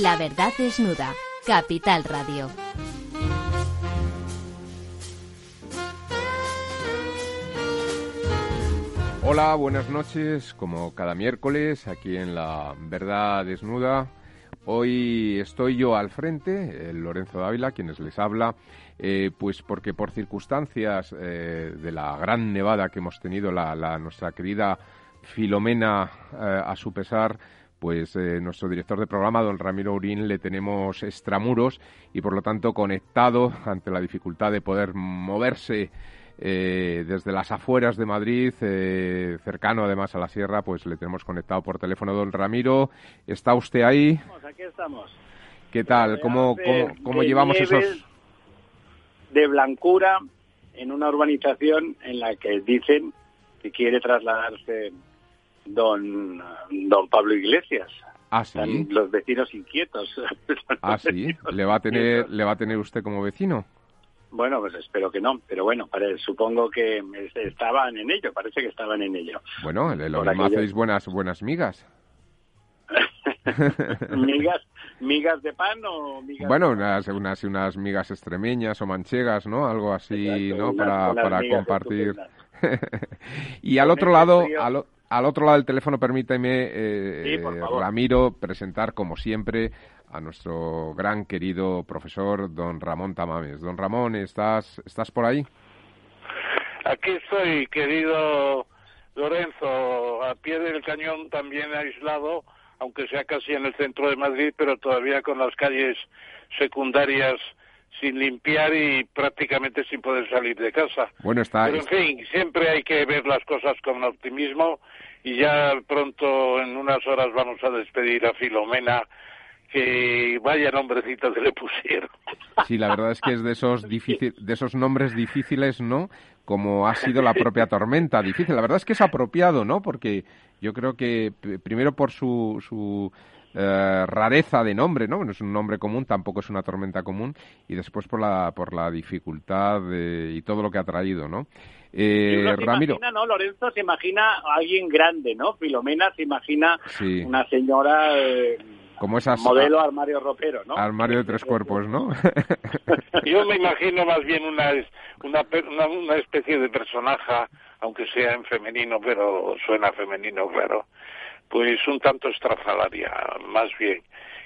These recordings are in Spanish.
La verdad desnuda. Capital Radio. Hola, buenas noches. Como cada miércoles, aquí en La Verdad Desnuda. Hoy estoy yo al frente, Lorenzo Dávila, quienes les habla, eh, pues porque por circunstancias eh, de la gran nevada que hemos tenido, la, nuestra querida Filomena, eh, a su pesar, pues nuestro director de programa, don Ramiro Urín, le tenemos extramuros y por lo tanto conectado ante la dificultad de poder moverse eh, desde las afueras de Madrid, eh, cercano además a la sierra, pues le tenemos conectado por teléfono don Ramiro. ¿Está usted ahí? Aquí estamos. ¿Qué tal? ¿Cómo, cómo, llevamos esos...? De blancura en una urbanización en la que dicen que quiere trasladarse don, don Pablo Iglesias. Ah, sí. los vecinos inquietos. ah, sí. ¿Le va, a tener, ¿Le va a tener usted como vecino? Bueno, pues espero que no, pero bueno, supongo que estaban en ello, parece que estaban en ello. Bueno, lo mismo hacéis buenas, buenas migas. migas migas de pan o migas bueno unas, unas unas migas extremeñas o manchegas no algo así no para, para compartir y al otro lado al, al, otro lado del teléfono permíteme eh, Ramiro presentar como siempre a nuestro gran querido profesor don Ramón Tamames. Don Ramón, ¿estás, estás por ahí? Aquí estoy, querido Lorenzo, a pie del cañón también aislado, aunque sea casi en el centro de Madrid, pero todavía con las calles secundarias sin limpiar y prácticamente sin poder salir de casa. Bueno, está. Pero en fin, siempre hay que ver las cosas con optimismo y ya pronto, en unas horas, vamos a despedir a Filomena que vaya nombrecito que le pusieron. Sí, la verdad es que es de esos, de esos nombres difíciles, ¿no? Como ha sido la propia tormenta difícil. La verdad es que es apropiado, ¿no? Porque yo creo que primero por su, su eh, rareza de nombre, ¿no? No es un nombre común, tampoco es una tormenta común, y después por la, por la dificultad y todo lo que ha traído, ¿no? Eh, Ramiro. Imagina, ¿no? Lorenzo se imagina a alguien grande, ¿no? Filomena se imagina una señora... Eh, como esas modelo armario ropero, ¿no? Armario de tres cuerpos, ¿no? Yo me imagino más bien una, una, una, especie de personaje, aunque sea en femenino, pero suena femenino, claro, pues un tanto estrafalaria, más bien.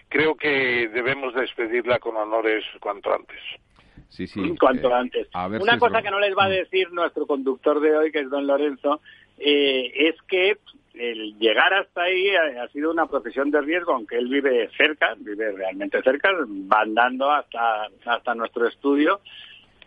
Creo que debemos despedirla con honores cuanto antes. Sí, sí. Cuanto eh, antes. Una cosa que no les va a decir nuestro conductor de hoy, que es don Lorenzo, eh, es que el llegar hasta ahí ha, sido una profesión de riesgo, aunque él vive cerca, vive realmente cerca, va andando hasta, hasta nuestro estudio,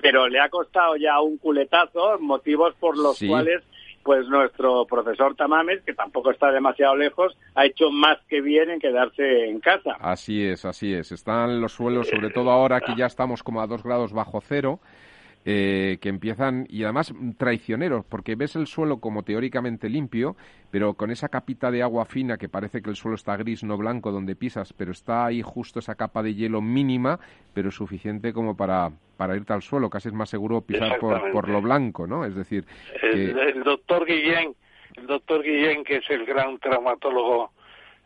pero le ha costado ya un culetazo, motivos por los cuales pues nuestro profesor Tamames, que tampoco está demasiado lejos, ha hecho más que bien en quedarse en casa. Así es, así es. Están los suelos, sobre todo ahora que ya estamos como a dos grados bajo cero, eh, que empiezan, y además traicioneros, porque ves el suelo como teóricamente limpio, pero con esa capita de agua fina que parece que el suelo está gris, no blanco, donde pisas, pero está ahí justo esa capa de hielo mínima, pero suficiente como para, para irte al suelo, casi es más seguro pisar por, por lo blanco, ¿no? Es decir... El, doctor Guillén, el doctor Guillén, que es el gran traumatólogo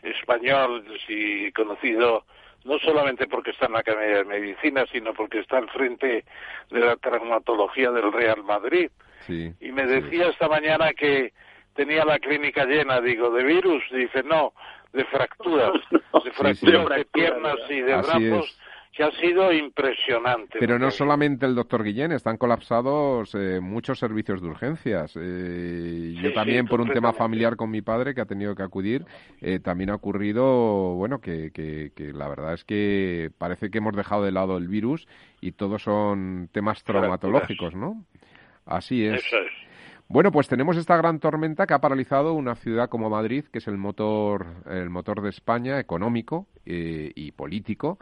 español y conocido no solamente porque está en la Academia de Medicina, sino porque está al frente de la traumatología del Real Madrid. y me decía esta mañana que tenía la clínica llena, digo, de virus, dice, no, de fracturas, de fracturas de piernas y de brazos que ha sido impresionante. Pero no solamente el doctor Guillén, están colapsados eh, muchos servicios de urgencias. Eh, yo también, por un tema familiar con mi padre que ha tenido que acudir, eh, también ha ocurrido, bueno, que, que, la verdad es que parece que hemos dejado de lado el virus y todos son temas traumatológicos, ¿no? Así es. Bueno, pues tenemos esta gran tormenta que ha paralizado una ciudad como Madrid, que es el motor, el motor de España económico y político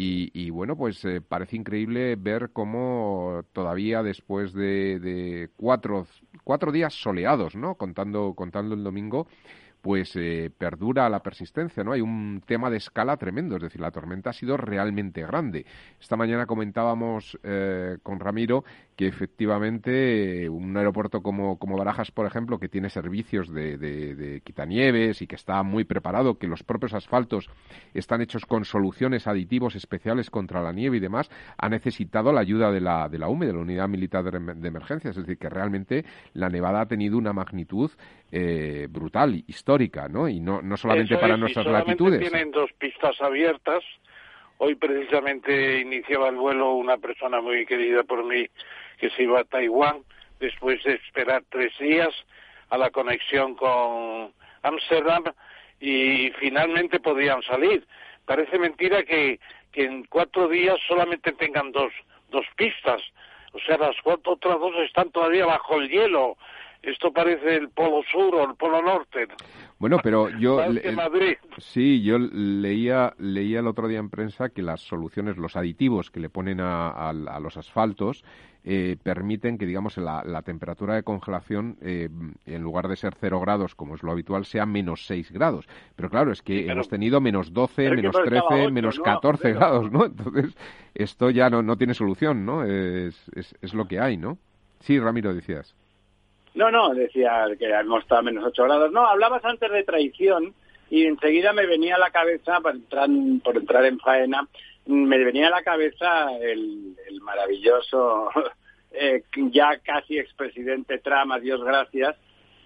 y, bueno, pues eh, parece increíble ver cómo todavía después de, cuatro, cuatro días soleados, ¿no? Contando, contando el domingo, pues eh, perdura la persistencia, ¿no? Hay un tema de escala tremendo, es decir, la tormenta ha sido realmente grande. Esta mañana comentábamos eh, con Ramiro que efectivamente un aeropuerto como, como Barajas, por ejemplo, que tiene servicios de, de, quitanieves y que está muy preparado, que los propios asfaltos están hechos con soluciones aditivos especiales contra la nieve y demás, ha necesitado la ayuda de la, de la UME, de la Unidad Militar de, Emergencias. Es decir, que realmente la nevada ha tenido una magnitud eh, brutal, histórica, ¿no? Y no, no solamente para nuestras latitudes. Tienen dos pistas abiertas. Hoy precisamente iniciaba el vuelo una persona muy querida por mí que se iba a Taiwán después de esperar tres días a la conexión con Ámsterdam y finalmente podían salir. Parece mentira que, que en cuatro días solamente tengan dos, dos pistas. O sea, las cuatro, otras dos están todavía bajo el hielo. Esto parece el polo sur o el polo norte. Bueno, pero yo sí, yo leía leía el otro día en prensa que las soluciones, los aditivos que le ponen a los asfaltos eh, permiten que, digamos, la, temperatura de congelación, eh, en lugar de ser 0 grados, como es lo habitual, sea menos 6 grados. Pero claro, es que hemos tenido menos 12, menos 13, menos 14 grados, ¿no? Entonces, esto ya no, no tiene solución, ¿no? Es, es, es lo que hay, ¿no? Sí, Ramiro, decías. No, no, decía que hemos estado a menos 8 grados. No, hablabas antes de traición y enseguida me venía a la cabeza, por entrar, por entrar en faena, me venía a la cabeza el, maravilloso, eh, ya casi expresidente Trump, a Dios gracias,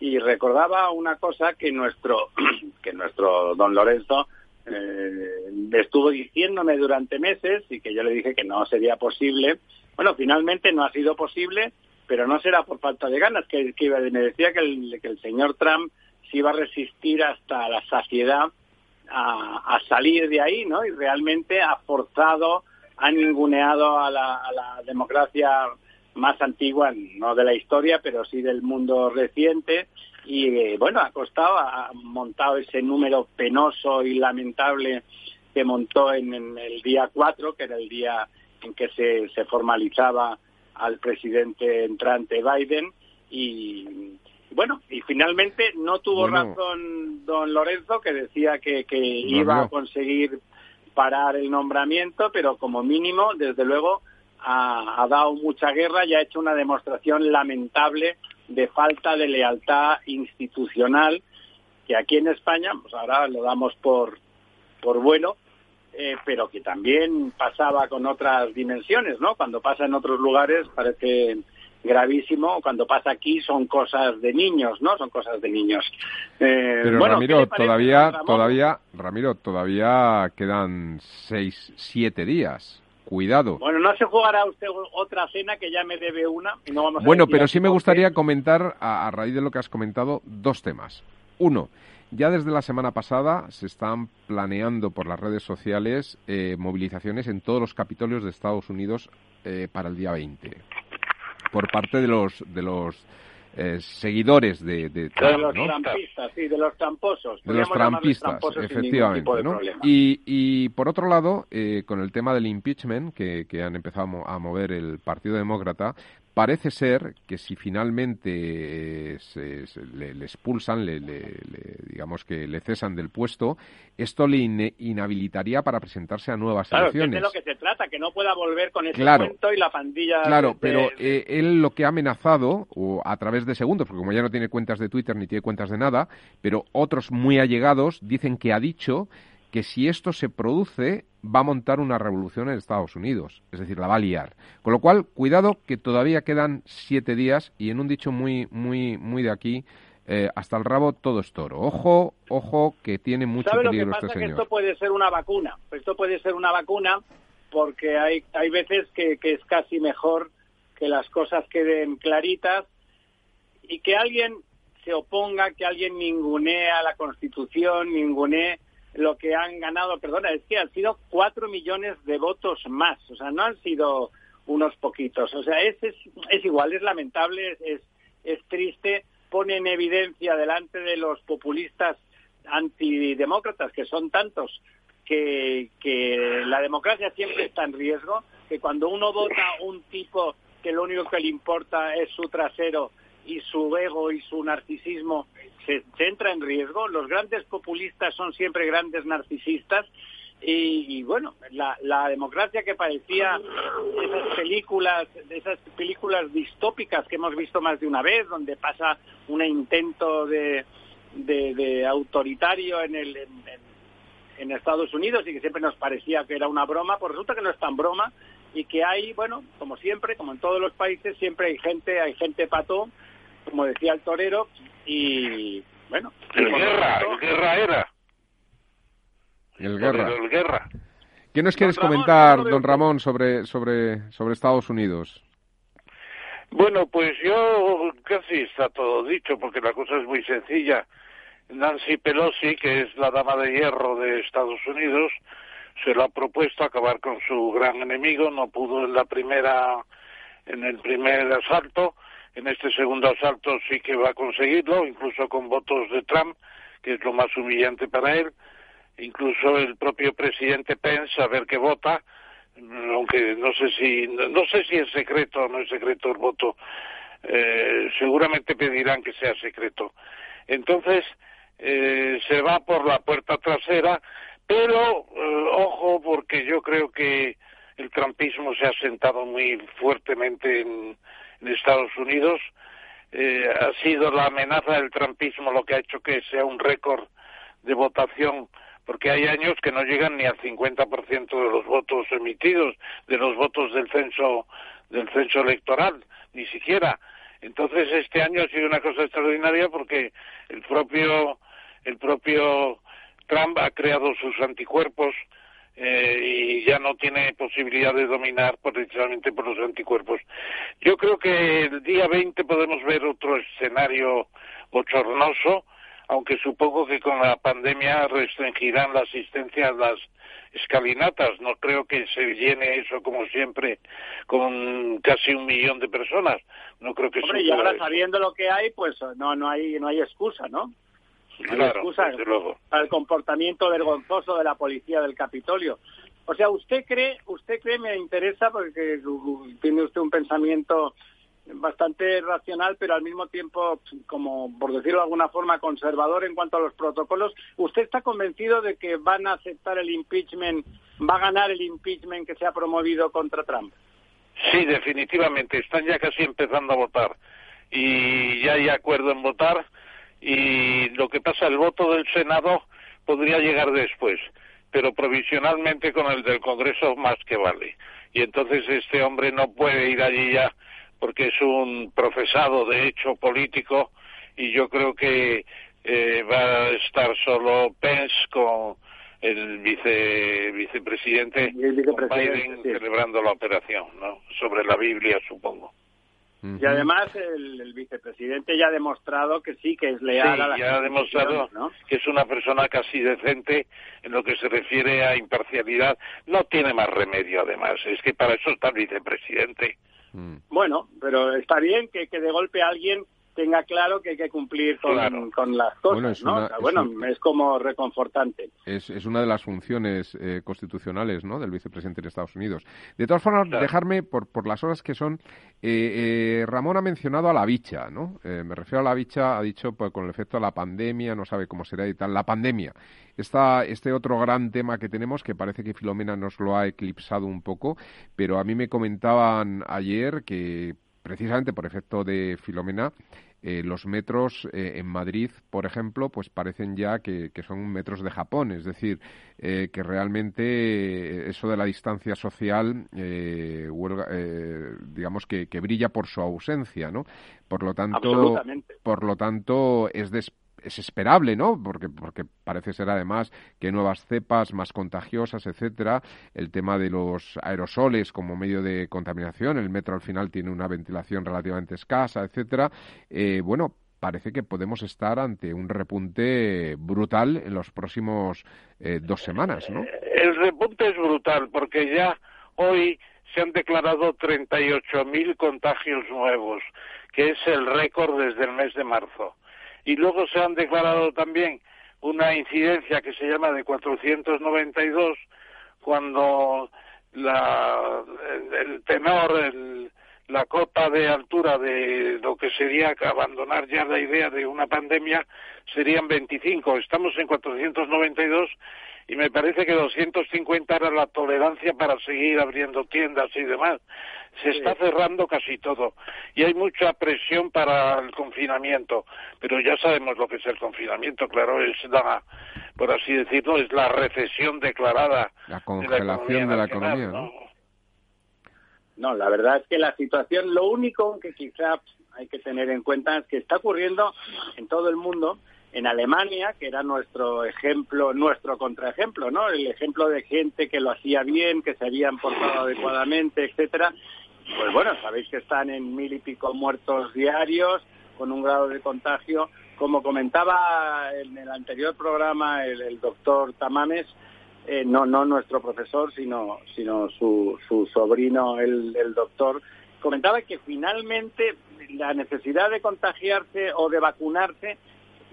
y recordaba una cosa que nuestro, que nuestro don Lorenzo eh, estuvo diciéndome durante meses y que yo le dije que no sería posible. Bueno, finalmente no ha sido posible, pero no será por falta de ganas, que, que me decía que el, que el señor Trump se iba a resistir hasta la saciedad a, salir de ahí, ¿no? Y realmente ha forzado, ha ninguneado a la, democracia más antigua, no de la historia, pero sí del mundo reciente. Y eh, bueno, ha costado, ha montado ese número penoso y lamentable que montó en, el día 4, que era el día en que se formalizaba al presidente entrante Biden. Y, bueno, y finalmente no tuvo razón don Lorenzo, que decía que, iba a conseguir parar el nombramiento, pero como mínimo, desde luego, ha, dado mucha guerra y ha hecho una demostración lamentable de falta de lealtad institucional, que aquí en España, pues ahora lo damos por, por bueno, eh, pero que también pasaba con otras dimensiones, ¿no? Cuando pasa en otros lugares parece gravísimo. Cuando pasa aquí son cosas de niños, ¿no? Son cosas de niños. Eh, Pero Ramiro, todavía, todavía, Ramiro, todavía quedan seis, siete días. Cuidado. Bueno, no se jugará usted otra cena que ya me debe una y no vamos a Bueno, pero sí me gustaría comentar, a, raíz de lo que has comentado, dos temas. Uno, ya desde la semana pasada se están planeando por las redes sociales eh, movilizaciones en todos los capitolios de Estados Unidos eh, para el día 20 por parte de los de los eh, seguidores de, de, los trampistas, sí, de los tramposos. De los trampistas, efectivamente. ¿no? Y, y, por otro lado, eh, con el tema del impeachment, que, que han empezado a mover el Partido Demócrata, Parece ser que si finalmente eh, se, le, expulsan, le, digamos que le cesan del puesto, esto le inhabilitaría para presentarse a nuevas claro, elecciones. Claro, es de lo que se trata, que no pueda volver con ese cuento y la pandilla. Claro, pero eh, él lo que ha amenazado, o a través de segundos, porque como ya no tiene cuentas de Twitter ni tiene cuentas de nada, pero otros muy allegados dicen que ha dicho que si esto se produce va a montar una revolución en Estados Unidos, es decir, la va a liar. Con lo cual, cuidado que todavía quedan siete días y en un dicho muy, muy, muy de aquí, eh, hasta el rabo todo es toro. Ojo, ojo, que tiene mucho peligro lo que este pasa? Que esto puede ser una vacuna. Esto puede ser una vacuna porque hay, hay veces que, que es casi mejor que las cosas queden claritas y que alguien se oponga, que alguien ningunea la Constitución, ningunee lo que han ganado, perdona, es que han sido cuatro millones de votos más, o sea, no han sido unos poquitos, o sea, es, es, igual, es lamentable, es, es triste, pone en evidencia delante de los populistas antidemócratas, que son tantos, que, que la democracia siempre está en riesgo, que cuando uno vota un tipo que lo único que le importa es su trasero y su ego y su narcisismo se, entra en riesgo. Los grandes populistas son siempre grandes narcisistas y, bueno, la, la, democracia que parecía esas películas, esas películas distópicas que hemos visto más de una vez, donde pasa un intento de, de, autoritario en, el, en, Estados Unidos y que siempre nos parecía que era una broma, pues resulta que no es tan broma y que hay, bueno, como siempre, como en todos los países, siempre hay gente, hay gente pato, como decía el torero, y bueno. El guerra, el guerra era. El guerra. ¿Qué nos quieres comentar, don Ramón, sobre, sobre, sobre Estados Unidos? Bueno, pues yo casi está todo dicho, porque la cosa es muy sencilla. Nancy Pelosi, que es la dama de hierro de Estados Unidos, se lo ha propuesto acabar con su gran enemigo, no pudo en la primera, en el primer asalto, en este segundo asalto sí que va a conseguirlo, incluso con votos de Trump, que es lo más humillante para él, incluso el propio presidente Pence a ver qué vota, aunque no sé si no sé si es secreto o no es secreto el voto, eh, seguramente pedirán que sea secreto. Entonces eh, se va por la puerta trasera, pero eh, ojo porque yo creo que el trumpismo se ha sentado muy fuertemente en, en Estados Unidos. ha sido la amenaza del trumpismo lo que ha hecho que sea un récord de votación porque hay años que no llegan ni al 50% de los votos emitidos, de los votos del censo del censo electoral, ni siquiera. Entonces este año ha sido una cosa extraordinaria porque el propio el propio Trump ha creado sus anticuerpos eh, y ya no tiene posibilidad de dominar precisamente por los anticuerpos. Yo creo que el día 20 podemos ver otro escenario bochornoso aunque supongo que con la pandemia restringirán la asistencia a las escalinatas. No creo que se llene eso como siempre con casi un millón de personas. No creo que Hombre, y ahora sabiendo lo que hay, pues no no hay no hay excusa, ¿no? Para el comportamiento vergonzoso de la policía del Capitolio. O sea, usted cree, usted cree, me interesa porque tiene usted un pensamiento bastante racional, pero al mismo tiempo, como por decirlo de alguna forma, conservador en cuanto a los protocolos. ¿Usted está convencido de que van a aceptar el impeachment, va a ganar el impeachment que se ha promovido contra Trump? Sí, definitivamente. Están ya casi empezando a votar. Y ya hay acuerdo en votar. Y lo que pasa, el voto del Senado podría llegar después, pero provisionalmente con el del Congreso más que vale. Y entonces este hombre no puede ir allí ya porque es un profesado de hecho político y yo creo que eh, va a estar solo Pence con el vice, vicepresidente, Biden celebrando la operación, ¿no? Sobre la Biblia, supongo. Y además el, vicepresidente ya ha demostrado que sí, que es leal a la ya ha demostrado que es una persona casi decente en lo que se refiere a imparcialidad. No tiene más remedio, además. Es que para eso está el vicepresidente. Mm. Bueno, pero está bien que, que de golpe alguien tenga claro que hay que cumplir con, con las cosas, bueno, es bueno, es, como reconfortante. Es, es, una de las funciones eh, constitucionales, ¿no?, del vicepresidente de Estados Unidos. De todas formas, dejarme, por, por las horas que son, eh, eh, Ramón ha mencionado a la bicha, ¿no? me refiero a la bicha, ha dicho, pues con el efecto de la pandemia, no sabe cómo será y tal, la pandemia. Está este otro gran tema que tenemos, que parece que Filomena nos lo ha eclipsado un poco, pero a mí me comentaban ayer que precisamente por efecto de Filomena, eh, los metros eh, en Madrid, por ejemplo, pues parecen ya que, son metros de Japón, es decir, eh, que realmente eso de la distancia social, digamos que, que, brilla por su ausencia, ¿no? Por lo tanto, por lo tanto es de es esperable, ¿no? Porque, porque parece ser además que nuevas cepas más contagiosas, etcétera, el tema de los aerosoles como medio de contaminación, el metro al final tiene una ventilación relativamente escasa, etcétera. Eh, bueno, parece que podemos estar ante un repunte brutal en los próximos eh, dos semanas, ¿no? El repunte es brutal porque ya hoy se han declarado 38.000 contagios nuevos, que es el récord desde el mes de marzo y luego se han declarado también una incidencia que se llama de 492 cuando la, el, tenor, el, la cota de altura de lo que sería abandonar ya la idea de una pandemia serían 25. Estamos en 492 y me parece que 250 era la tolerancia para seguir abriendo tiendas y demás. Se está cerrando casi todo y hay mucha presión para el confinamiento, pero ya sabemos lo que es el confinamiento, claro, es la, por así decirlo, es la recesión declarada. La congelación de la economía, ¿no? ¿no? la verdad es que la situación, lo único que quizá hay que tener en cuenta es que está ocurriendo en todo el mundo en Alemania, que era nuestro ejemplo, nuestro contraejemplo, ¿no? El ejemplo de gente que lo hacía bien, que se habían portado adecuadamente, etcétera. Pues bueno, sabéis que están en mil y pico muertos diarios, con un grado de contagio. Como comentaba en el anterior programa el, doctor Tamames, eh, no, no nuestro profesor, sino, sino su, su sobrino, el, el doctor, comentaba que finalmente la necesidad de contagiarse o de vacunarse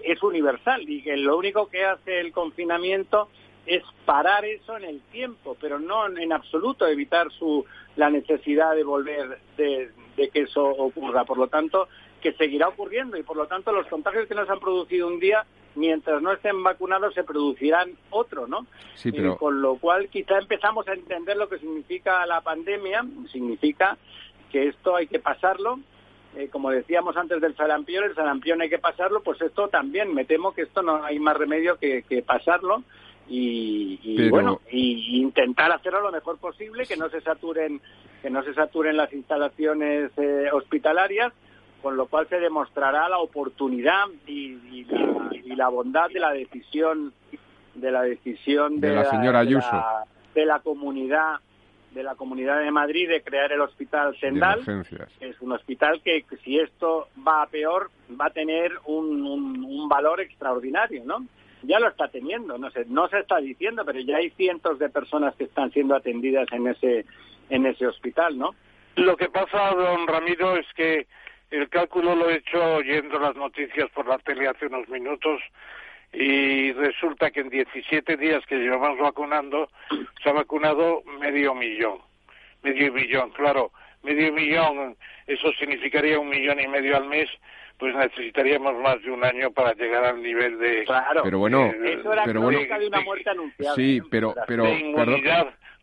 es universal y que lo único que hace el confinamiento es parar eso en el tiempo, pero no en absoluto evitar su la necesidad de volver de, que eso ocurra. Por lo tanto, que seguirá ocurriendo y por lo tanto los contagios que nos han producido un día, mientras no estén vacunados, se producirán otro, ¿no? Sí, pero... con lo cual quizá empezamos a entender lo que significa la pandemia, significa que esto hay que pasarlo, eh, como decíamos antes del sarampión, el sarampión hay que pasarlo, pues esto también, me temo que esto no hay más remedio que, pasarlo y, bueno, y intentar hacerlo lo mejor posible, que no se saturen, que no se saturen las instalaciones eh, hospitalarias, con lo cual se demostrará la oportunidad y, la, bondad de la decisión de la decisión de, la señora Ayuso. de la comunidad de la Comunidad de Madrid de crear el Hospital Sendal. Es un hospital que, si esto va a peor, va a tener un, un, valor extraordinario, ¿no? Ya lo está teniendo, no sé, no se está diciendo, pero ya hay cientos de personas que están siendo atendidas en ese, en ese hospital, ¿no? Lo que pasa, don Ramiro, es que el cálculo lo he hecho oyendo las noticias por la tele hace unos minutos y resulta que en 17 días que llevamos vacunando se ha vacunado medio millón. Medio millón, claro, medio millón, eso significaría un millón y medio al mes, pues necesitaríamos más de un año para llegar al nivel de... Claro, pero bueno, eso era pero bueno, de una muerte anunciada. Sí, pero... pero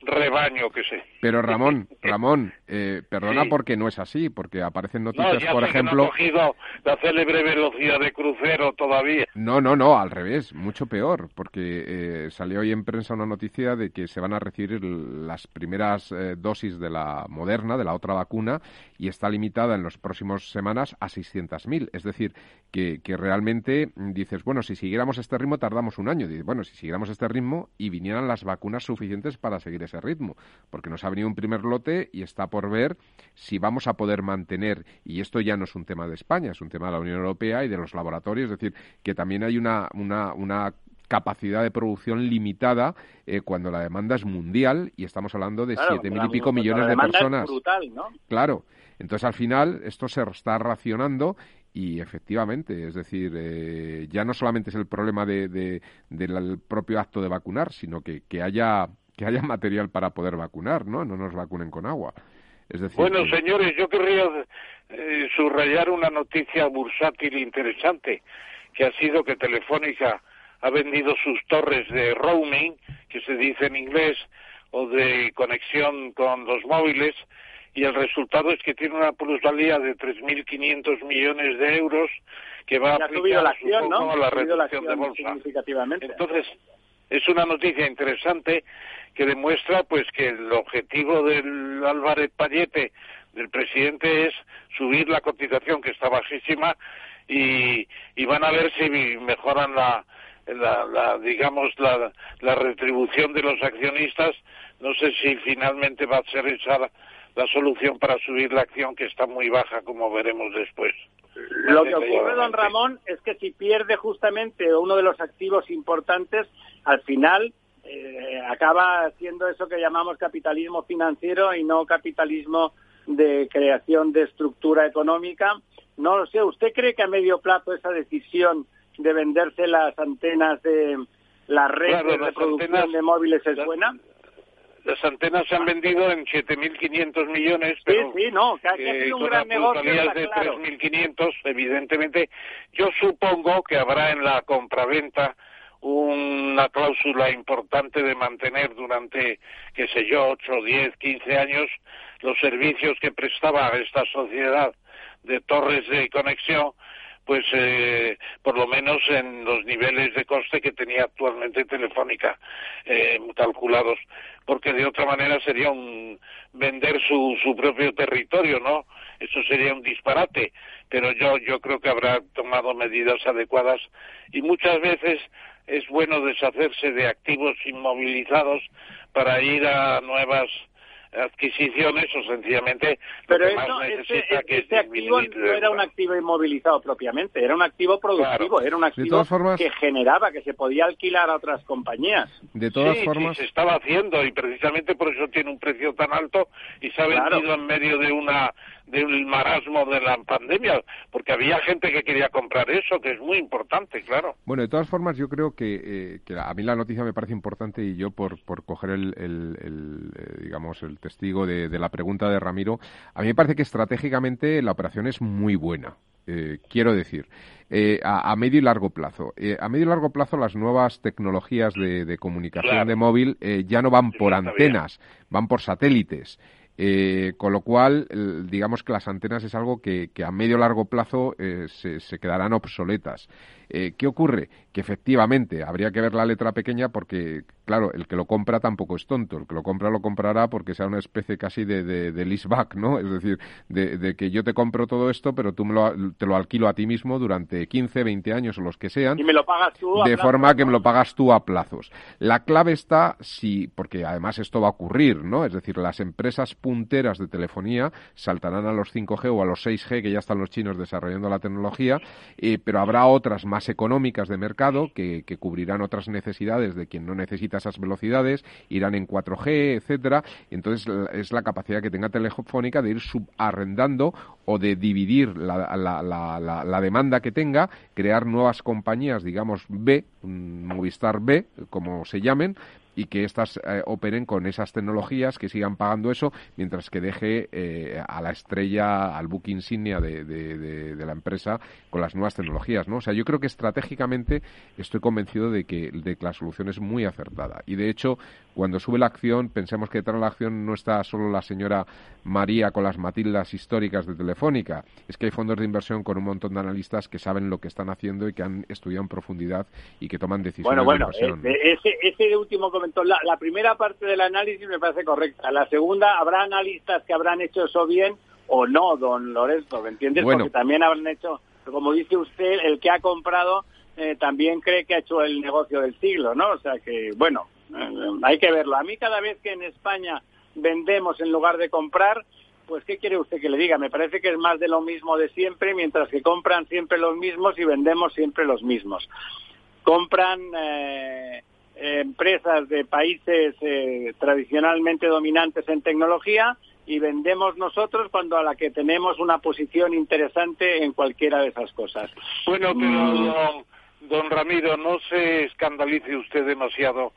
rebaño que sé. Pero Ramón, Ramón, eh, perdona porque no es así, porque aparecen noticias, por ejemplo... no cogido la célebre velocidad de crucero todavía. No, no, no, al revés, mucho peor, porque eh, salió hoy en prensa una noticia de que se van a recibir las primeras eh, dosis de la moderna, de la otra vacuna, y está limitada en las próximas semanas a 600.000. Es decir, que, que realmente dices, bueno, si siguiéramos este ritmo tardamos un año. Dices, bueno, si siguiéramos este ritmo y vinieran las vacunas suficientes para seguir ese ritmo, porque nos ha venido un primer lote y está por ver si vamos a poder mantener, y esto ya no es un tema de España, es un tema de la Unión Europea y de los laboratorios, es decir, que también hay una, una, una capacidad de producción limitada eh, cuando la demanda es mundial y estamos hablando de siete mil y pico millones de personas. Claro. Entonces, al final, esto se está racionando y efectivamente, es decir, eh, ya no solamente es el problema de, del propio acto de vacunar, sino que, que haya que haya material para poder vacunar, ¿no? No nos vacunen con agua. Es decir, bueno, señores, yo querría eh, subrayar una noticia bursátil interesante, que ha sido que Telefónica ha vendido sus torres de roaming, que se dice en inglés, o de conexión con los móviles, y el resultado es que tiene una plusvalía de 3.500 millones de euros que va a aplicar la acción, ¿no? a la reducción de bolsa. Entonces, es una noticia interesante que demuestra pues que el objetivo del Álvarez Payete, del presidente, es subir la cotización que está bajísima y, y van a ver si mejoran la, la, digamos la, la, retribución de los accionistas. No sé si finalmente va a ser esa la, solución para subir la acción que está muy baja, como veremos después. Lo que ocurre, don Ramón, es que si pierde justamente uno de los activos importantes, al final eh, acaba siendo eso que llamamos capitalismo financiero y no capitalismo de creación de estructura económica. No lo sé, ¿usted cree que a medio plazo esa decisión de venderse las antenas de la red de reproducción de móviles es buena? Las antenas se han vendido en 7.500 millones, pero sí, sí, no, que, ha sido un gran negocio, de 3.500, evidentemente. Yo supongo que habrá en la compraventa una cláusula importante de mantener durante, qué sé yo, ocho, diez, quince años los servicios que prestaba esta sociedad de torres de conexión pues eh, por lo menos en los niveles de coste que tenía actualmente Telefónica eh, calculados, porque de otra manera sería un vender su, su propio territorio, ¿no? Eso sería un disparate, pero yo yo creo que habrá tomado medidas adecuadas y muchas veces es bueno deshacerse de activos inmovilizados para ir a nuevas adquisiciones o sencillamente pero eso, necesita que este activo no era un activo inmovilizado propiamente era un activo productivo era un activo que generaba que se podía alquilar a otras compañías. De todas formas se estaba haciendo y precisamente por eso tiene un precio tan alto y se ha vendido en medio de una del marasmo de la pandemia, porque había gente que quería comprar eso, que es muy importante, claro. Bueno, de todas formas, yo creo que, eh, a mí la noticia me parece importante y yo por, por coger el, eh, digamos, el testigo de, la pregunta de Ramiro, a mí me parece que estratégicamente la operación es muy buena. Eh, quiero decir, a, medio y largo plazo. a medio y largo plazo las nuevas tecnologías de, comunicación de móvil ya no van por antenas, van por satélites. Eh, con lo cual, digamos que las antenas es algo que, a medio largo plazo eh, se, se, quedarán obsoletas. Eh, ¿Qué ocurre? Que efectivamente habría que ver la letra pequeña porque, claro, el que lo compra tampoco es tonto. El que lo compra lo comprará porque sea una especie casi de, de, leaseback, ¿no? Es decir, de, que yo te compro todo esto, pero tú me lo, te lo alquilo a ti mismo durante 15, 20 años o los que sean. Y me lo pagas tú. de forma que me lo pagas tú a plazos. La clave está si, porque además esto va a ocurrir, ¿no? Es decir, las empresas punteras de telefonía saltarán a los 5G o a los 6G, que ya están los chinos desarrollando la tecnología, eh, pero habrá otras más más económicas de mercado que, cubrirán otras necesidades de quien no necesita esas velocidades, irán en 4G, etcétera. entonces es la capacidad que tenga Telefónica de ir subarrendando o de dividir la, la, demanda que tenga, crear nuevas compañías, digamos B, Movistar B, como se llamen, y que éstas eh, operen con esas tecnologías, que sigan pagando eso, mientras que deje eh, a la estrella, al book insignia de, de, la empresa con las nuevas tecnologías, ¿no? O sea, yo creo que estratégicamente estoy convencido de que, de que la solución es muy acertada. Y de hecho, cuando sube la acción, pensemos que detrás de la acción no está solo la señora María con las Matildas históricas de Telefónica, es que hay fondos de inversión con un montón de analistas que saben lo que están haciendo y que han estudiado en profundidad y que toman decisiones bueno, bueno, de inversión. Eh, ese, ese último comentario la, primera parte del análisis me parece correcta. La segunda, habrá analistas que habrán hecho eso bien o no, don Lorenzo, ¿me entiendes? Porque también habrán hecho, como dice usted, el que ha comprado eh, también cree que ha hecho el negocio del siglo, ¿no? O sea que, bueno, eh, hay que verlo. A mí cada vez que en España vendemos en lugar de comprar, pues ¿qué quiere usted que le diga? Me parece que es más de lo mismo de siempre, mientras que compran siempre los mismos y vendemos siempre los mismos. Compran eh, empresas de países eh, tradicionalmente dominantes en tecnología y vendemos nosotros cuando a la que tenemos una posición interesante en cualquiera de esas cosas. Bueno, pero mm. don, Ramiro, no se escandalice usted demasiado,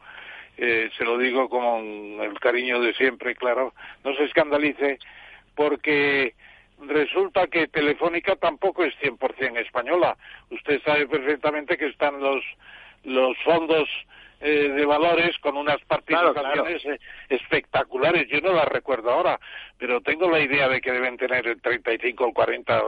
eh, se lo digo con el cariño de siempre, claro, no se escandalice porque resulta que Telefónica tampoco es 100% española. Usted sabe perfectamente que están los los fondos eh, de valores con unas participaciones eh, espectaculares. Yo no las recuerdo ahora, pero tengo la idea de que deben tener el 35, el 40,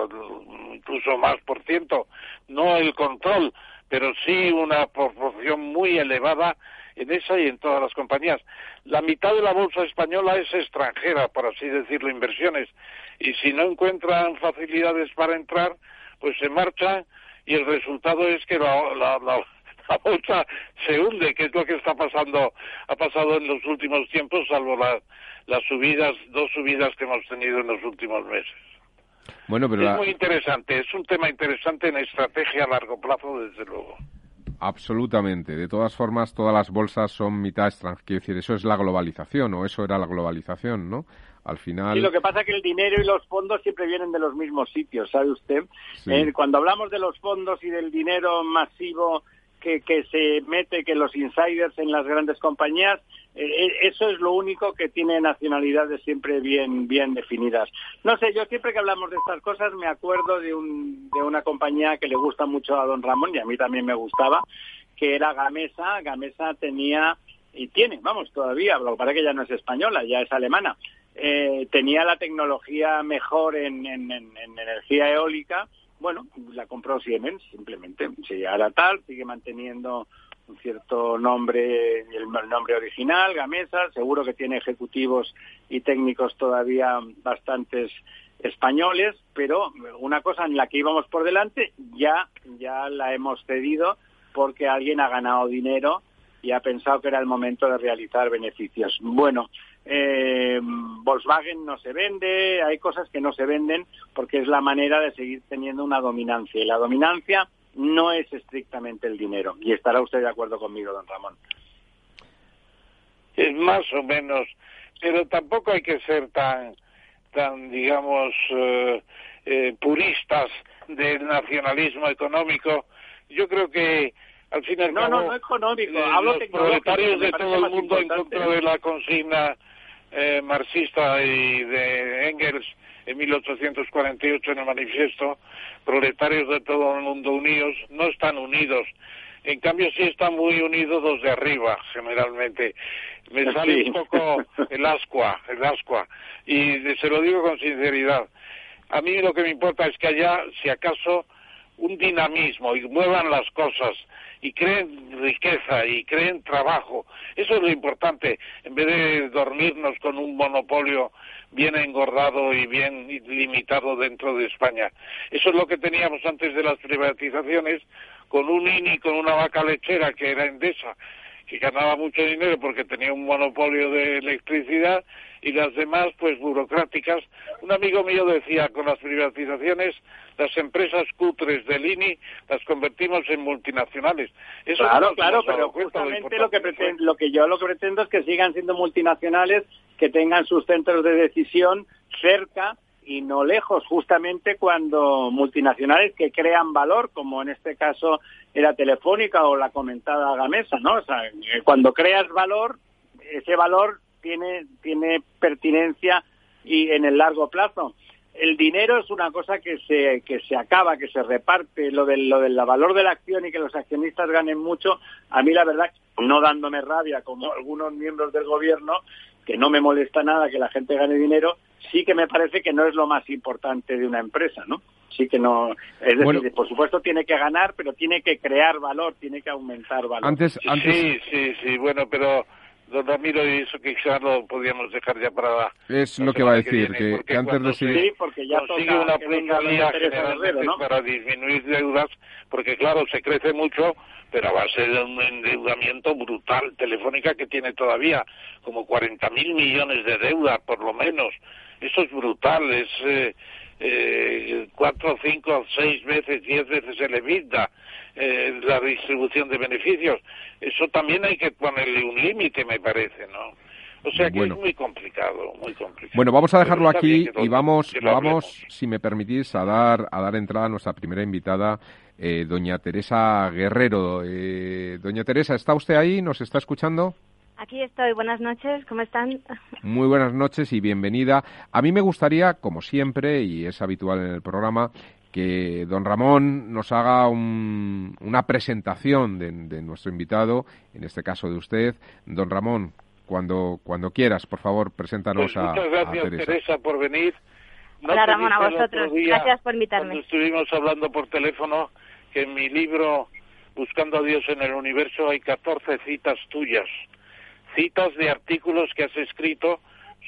incluso más por ciento. No el control, pero sí una proporción muy elevada en esa y en todas las compañías. La mitad de la bolsa española es extranjera, por así decirlo, inversiones. Y si no encuentran facilidades para entrar, pues se marchan y el resultado es que la, la, la bolsa se hunde, que es lo que está pasando, ha pasado en los últimos tiempos, salvo las subidas, dos subidas que hemos tenido en los últimos meses. Bueno, pero es muy interesante, es un tema interesante en estrategia a largo plazo, desde luego. Absolutamente. De todas formas, todas las bolsas son mitad extranjeras. Quiero decir, eso es la globalización, o eso era la globalización, ¿no? Al final. Sí, lo que pasa es que el dinero y los fondos siempre vienen de los mismos sitios, ¿sabe usted? Eh, cuando hablamos de los fondos y del dinero masivo que, se mete, que los insiders en las grandes compañías, eh, eh, eso es lo único que tiene nacionalidades siempre bien, bien definidas. No sé, yo siempre que hablamos de estas cosas me acuerdo de, un, de una compañía que le gusta mucho a don Ramón y a mí también me gustaba, que era Gamesa. Gamesa tenía y tiene, vamos, todavía, lo que pasa que ya no es española, ya es alemana. Eh, tenía la tecnología mejor en, energía eólica, bueno, la compró Siemens simplemente. Si ahora tal, sigue manteniendo un cierto nombre, el nombre original, Gamesa, seguro que tiene ejecutivos y técnicos todavía bastantes españoles, pero una cosa en la que íbamos por delante ya, ya la hemos cedido porque alguien ha ganado dinero y ha pensado que era el momento de realizar beneficios. Bueno, eh, Volkswagen no se vende, hay cosas que no se venden porque es la manera de seguir teniendo una dominancia. Y la dominancia no es estrictamente el dinero. Y estará usted de acuerdo conmigo, don Ramón. Es más o menos, pero tampoco hay que ser tan, tan digamos, eh, eh, puristas del nacionalismo económico. Yo creo que al fin y al no, cabo, no, no económico, eh, hablo los proletarios de todo el mundo en contra de la consigna eh, marxista y de Engels en 1848 en el manifiesto, proletarios de todo el mundo unidos, no están unidos. En cambio sí están muy unidos los de arriba, generalmente. Me sale un poco el ascua, el ascua. Y se lo digo con sinceridad. A mí lo que me importa es que haya, si acaso, un dinamismo y muevan las cosas y creen riqueza y creen trabajo. Eso es lo importante, en vez de dormirnos con un monopolio bien engordado y bien limitado dentro de España. Eso es lo que teníamos antes de las privatizaciones, con un INI, con una vaca lechera que era Endesa, que ganaba mucho dinero porque tenía un monopolio de electricidad y las demás pues burocráticas. Un amigo mío decía, con las privatizaciones, las empresas cutres del INI las convertimos en multinacionales. Eso claro, claro, pero justamente lo que, pretendo, lo que yo lo que pretendo es que sigan siendo multinacionales, que tengan sus centros de decisión cerca y no lejos, justamente cuando multinacionales que crean valor, como en este caso era Telefónica o la comentada Gamesa, ¿no? O sea, cuando creas valor, ese valor tiene, tiene pertinencia y en el largo plazo. El dinero es una cosa que se, que se acaba, que se reparte, lo del, lo del valor de la acción y que los accionistas ganen mucho, a mí la verdad, no dándome rabia como algunos miembros del gobierno, que no me molesta nada que la gente gane dinero, sí que me parece que no es lo más importante de una empresa, ¿no? Sí que no, es decir, por supuesto tiene que ganar, pero tiene que crear valor, tiene que aumentar valor. Antes, antes... Sí, sí, sí, bueno, pero don Ramiro, y eso quizás lo podríamos dejar ya para Es lo que va a decir, que, antes de seguir... Sí, porque ya consigue una plusvalía generalmente ¿no? para disminuir deudas, porque claro, se crece mucho, pero a base de un endeudamiento brutal. Telefónica que tiene todavía como 40 mil millones de deuda, por lo menos. Eso es brutal, es... Eh, eh, cuatro, cinco, seis veces, diez veces el EBITDA, eh, la distribución de beneficios. Eso también hay que ponerle un límite, me parece, ¿no? O sea que es muy complicado, muy complicado. Bueno, vamos a dejarlo aquí y vamos, vamos, si me permitís, a dar, a dar entrada a nuestra primera invitada, eh, doña Teresa Guerrero. Eh, doña Teresa, ¿está usted ahí? ¿Nos está escuchando? Aquí estoy. Buenas noches. ¿Cómo están? Muy buenas noches y bienvenida. A mí me gustaría, como siempre, y es habitual en el programa, que don Ramón nos haga una presentación de, nuestro invitado, en este caso de usted. Don Ramón, cuando, cuando quieras, por favor, preséntanos pues muchas gracias, Teresa. por venir. Hola, Ramón, a vosotros. gracias por invitarme. Cuando estuvimos hablando por teléfono, que en mi libro Buscando a Dios en el Universo hay 14 citas tuyas citas de artículos que has escrito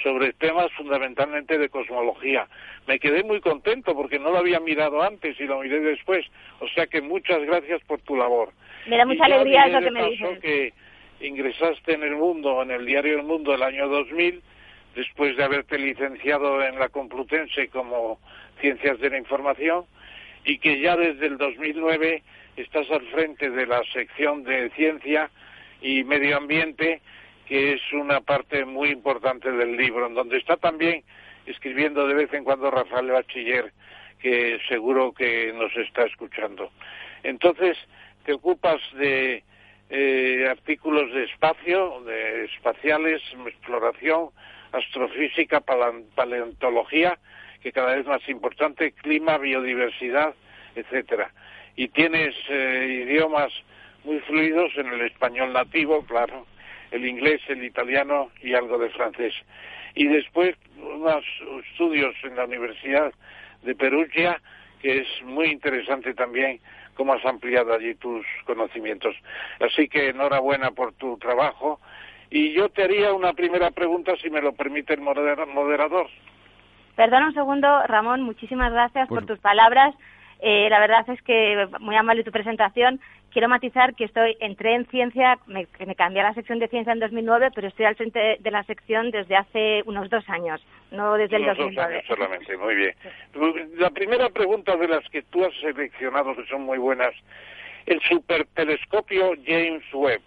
sobre temas fundamentalmente de cosmología. Me quedé muy contento porque no lo había mirado antes y lo miré después. O sea que muchas gracias por tu labor. Me da mucha alegría eso que me dices. que ingresaste en el mundo, en el diario El Mundo el año 2000, después de haberte licenciado en la Complutense como Ciencias de la Información y que ya desde el 2009 estás al frente de la sección de Ciencia y Medio Ambiente que es una parte muy importante del libro, en donde está también escribiendo de vez en cuando Rafael Bachiller, que seguro que nos está escuchando. Entonces, te ocupas de eh, artículos de espacio, de espaciales, exploración, astrofísica, paleontología, que cada vez más importante, clima, biodiversidad, etcétera. Y tienes eh, idiomas muy fluidos en el español nativo, claro, el inglés, el italiano y algo de francés. Y después unos estudios en la Universidad de Perugia, que es muy interesante también cómo has ampliado allí tus conocimientos. Así que enhorabuena por tu trabajo. Y yo te haría una primera pregunta, si me lo permite el moderador. Perdona un segundo, Ramón, muchísimas gracias por tus palabras. Eh, la verdad es que muy amable tu presentación. Quiero matizar que estoy entré en ciencia, me, me cambié a la sección de ciencia en 2009, pero estoy al frente de la sección desde hace unos dos años, no desde el 2009. Dos años solamente, muy bien. La primera pregunta de las que tú has seleccionado, que son muy buenas, el supertelescopio James Webb,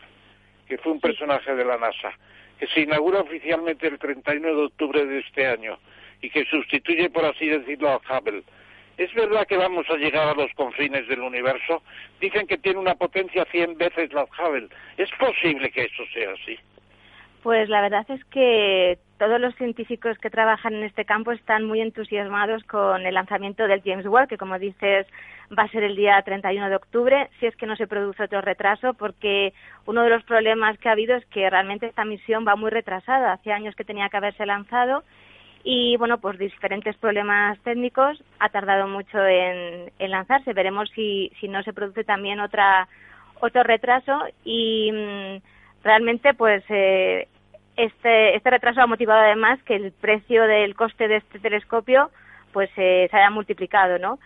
que fue un personaje de la NASA, que se inaugura oficialmente el 31 de octubre de este año y que sustituye, por así decirlo, a Hubble. ¿Es verdad que vamos a llegar a los confines del universo? Dicen que tiene una potencia 100 veces la Hubble. ¿Es posible que eso sea así? Pues la verdad es que todos los científicos que trabajan en este campo están muy entusiasmados con el lanzamiento del James Webb, que como dices va a ser el día 31 de octubre, si es que no se produce otro retraso, porque uno de los problemas que ha habido es que realmente esta misión va muy retrasada. Hace años que tenía que haberse lanzado y bueno, pues diferentes problemas técnicos ha tardado mucho en, lanzarse. Veremos si, si no se produce también otra otro retraso y mm, realmente pues eh, este, este retraso ha motivado además que el precio del coste de este telescopio pues eh, se haya multiplicado, ¿no?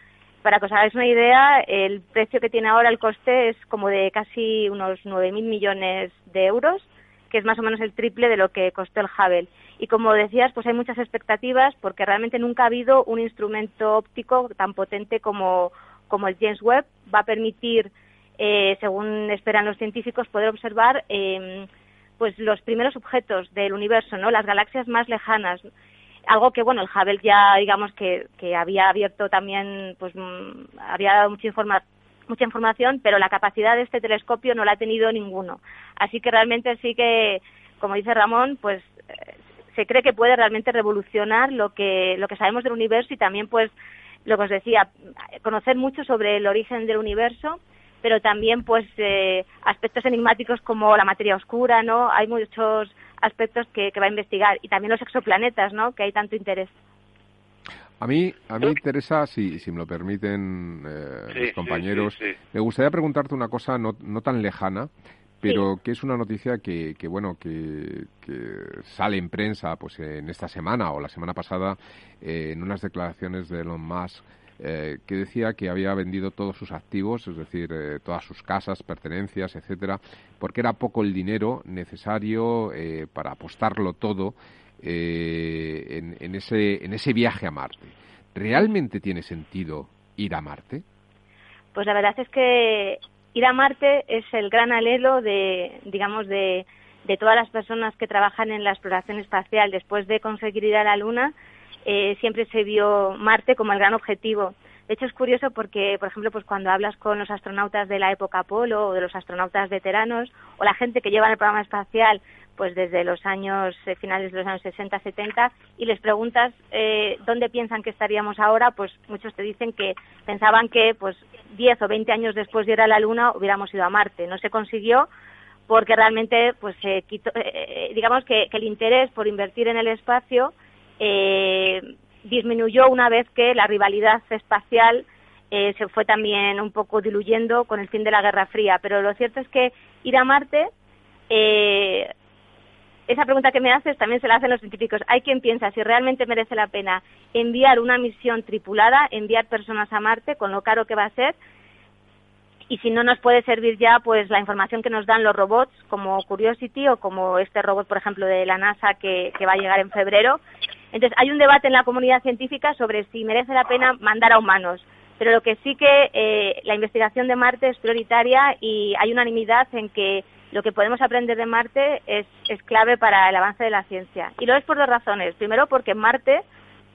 Para que os hagáis una idea, el precio que tiene ahora el coste es como de casi unos 9.000 millones de euros, que es más o menos el triple de lo que costó el Hubble. Y como decías, pues hay muchas expectativas porque realmente nunca ha habido un instrumento óptico tan potente como, el James Webb. Va a permitir, eh, según esperan los científicos, poder observar eh, pues los primeros objetos del universo, ¿no? Las galaxias más lejanas. Algo que, bueno, el Hubble ya, digamos, que, que había abierto también, pues, mm, había dado mucha información mucha información, pero la capacidad de este telescopio no la ha tenido ninguno. Así que realmente sí que, como dice Ramón, pues eh, se cree que puede realmente revolucionar lo que, lo que sabemos del universo y también, pues, lo que os decía, conocer mucho sobre el origen del universo, pero también, pues, eh, aspectos enigmáticos como la materia oscura, ¿no? Hay muchos aspectos que, va a investigar y también los exoplanetas, ¿no? Que hay tanto interés. A mí, a mí Teresa, si, si me lo permiten eh, mis compañeros, me gustaría preguntarte una cosa no, no tan lejana, pero que es una noticia que, que bueno, que, sale en prensa pues en esta semana o la semana pasada eh, en unas declaraciones de Elon Musk eh, que decía que había vendido todos sus activos, es decir, eh, todas sus casas, pertenencias, etcétera, porque era poco el dinero necesario para apostarlo todo en, en, ese, en ese viaje a Marte. ¿Realmente tiene sentido ir a Marte? Pues la verdad es que ir a Marte es el gran anhelo de, digamos, de, todas las personas que trabajan en la exploración espacial. Después de conseguir ir a la Luna, eh, siempre se vio Marte como el gran objetivo. De hecho, es curioso porque, por ejemplo, pues cuando hablas con los astronautas de la época Apolo o de los astronautas veteranos o la gente que lleva el programa espacial pues desde los años eh, finales de los años 60, 70 y les preguntas eh, dónde piensan que estaríamos ahora, pues muchos te dicen que pensaban que pues 10 o 20 años después de ir a la Luna hubiéramos ido a Marte. No se consiguió porque realmente pues se quitó, eh, digamos que, el interés por invertir en el espacio disminuyó una vez que la rivalidad espacial se fue también un poco diluyendo con el fin de la Guerra Fría. Pero lo cierto es que ir a Marte eh, esa pregunta que me haces también se la hacen los científicos. Hay quien piensa si realmente merece la pena enviar una misión tripulada, enviar personas a Marte, con lo caro que va a ser, y si no nos puede servir ya pues la información que nos dan los robots como Curiosity o como este robot por ejemplo de la NASA que, va a llegar en febrero entonces hay un debate en la comunidad científica sobre si merece la pena mandar a humanos pero lo que sí que eh, la investigación de Marte es prioritaria y hay unanimidad en que lo que podemos aprender de Marte es, es clave para el avance de la ciencia. Y lo es por dos razones. Primero, porque Marte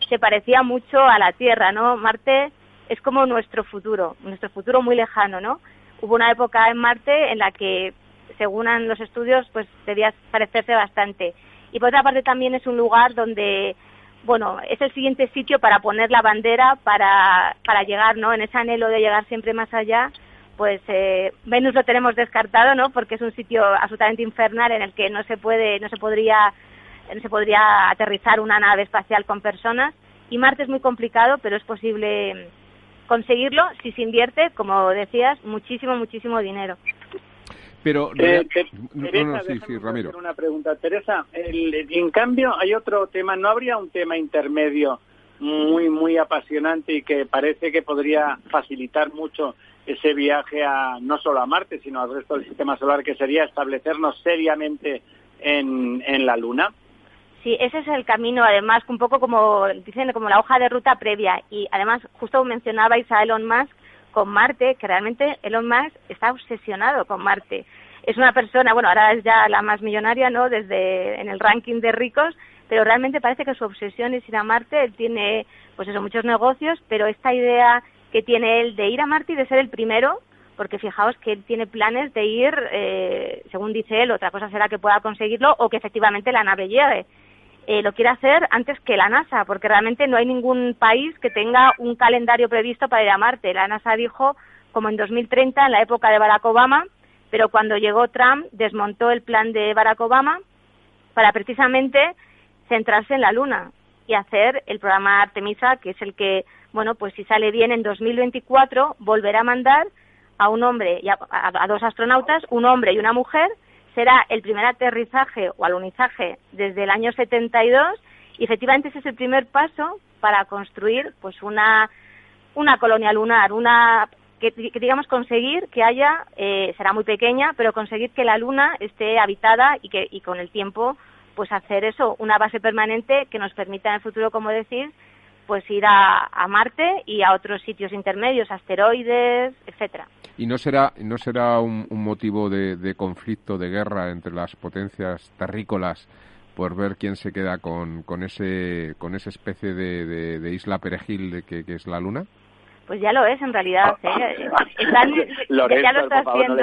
se parecía mucho a la Tierra, ¿no? Marte es como nuestro futuro, nuestro futuro muy lejano, ¿no? Hubo una época en Marte en la que, según los estudios, pues debía parecerse bastante. Y por otra parte también es un lugar donde, bueno, es el siguiente sitio para poner la bandera, para, para llegar, ¿no? En ese anhelo de llegar siempre más allá, pues eh, Venus lo tenemos descartado, ¿no? Porque es un sitio absolutamente infernal en el que no se puede, no se podría, no se podría aterrizar una nave espacial con personas. Y Marte es muy complicado, pero es posible conseguirlo si se invierte, como decías, muchísimo, muchísimo dinero. Pero eh, Teresa, sí, Ramiro. Una pregunta, Teresa. en cambio, hay otro tema. ¿No habría un tema intermedio muy, muy apasionante y que parece que podría facilitar mucho ese viaje a no solo a Marte, sino al resto del sistema solar, que sería establecernos seriamente en, en la Luna? Sí, ese es el camino, además, un poco como dicen, como la hoja de ruta previa. Y además, justo mencionabais a Elon Musk con Marte, que realmente Elon Musk está obsesionado con Marte. Es una persona, bueno, ahora es ya la más millonaria, ¿no? Desde en el ranking de ricos, pero realmente parece que su obsesión es ir a Marte. Él tiene, pues eso, muchos negocios, pero esta idea que tiene él de ir a Marte y de ser el primero, porque fijaos que él tiene planes de ir, eh, según dice él, otra cosa será que pueda conseguirlo o que efectivamente la nave llegue. Eh, lo quiere hacer antes que la NASA, porque realmente no hay ningún país que tenga un calendario previsto para ir a Marte. La NASA dijo, como en 2030, en la época de Barack Obama, pero cuando llegó Trump desmontó el plan de Barack Obama para precisamente centrarse en la Luna y hacer el programa Artemisa, que es el que, bueno, pues si sale bien en 2024, volverá a mandar a un hombre y a, dos astronautas, un hombre y una mujer, será el primer aterrizaje o alunizaje desde el año 72 y efectivamente ese es el primer paso para construir pues una una colonia lunar, una que, digamos conseguir que haya eh, será muy pequeña, pero conseguir que la luna esté habitada y que y con el tiempo pues hacer eso, una base permanente que nos permita en el futuro, como decir, pues ir a, Marte y a otros sitios intermedios, asteroides, etcétera. ¿Y no será, no será un, motivo de, conflicto, de guerra entre las potencias terrícolas por ver quién se queda con, con, ese, con esa especie de, isla perejil de que es la Luna? Pues ya lo es en realidad. ¿eh? ya lo está haciendo.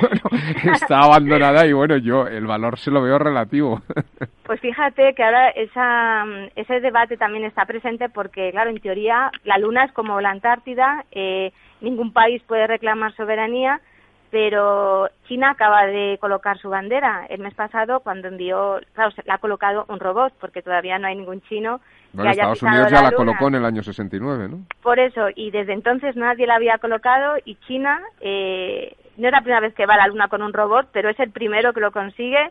bueno, está abandonada y bueno, yo el valor se lo veo relativo. pues fíjate que ahora esa, ese debate también está presente porque, claro, en teoría la Luna es como la Antártida, eh, ningún país puede reclamar soberanía pero China acaba de colocar su bandera el mes pasado cuando envió, claro, la ha colocado un robot, porque todavía no hay ningún chino Estados Unidos ya la, colocó en el año 69, ¿no? Por eso, y desde entonces nadie la había colocado y China eh, no es la primera vez que va a la Luna con un robot, pero es el primero que lo consigue.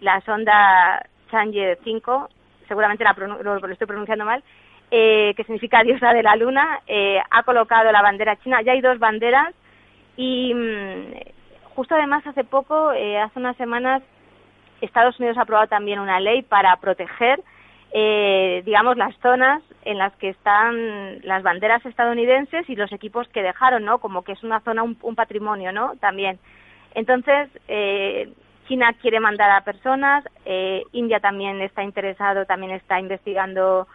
La sonda Chang'e 5, seguramente la lo, estoy pronunciando mal, eh, que significa diosa de la Luna, eh, ha colocado la bandera china. Ya hay dos banderas y mm, justo además hace poco, eh, hace unas semanas, Estados Unidos ha aprobado también una ley para proteger, eh, digamos, las zonas en las que están las banderas estadounidenses y los equipos que dejaron, ¿no? Como que es una zona, un, patrimonio, ¿no? También. Entonces, eh, China quiere mandar a personas, India también está interesado, también está investigando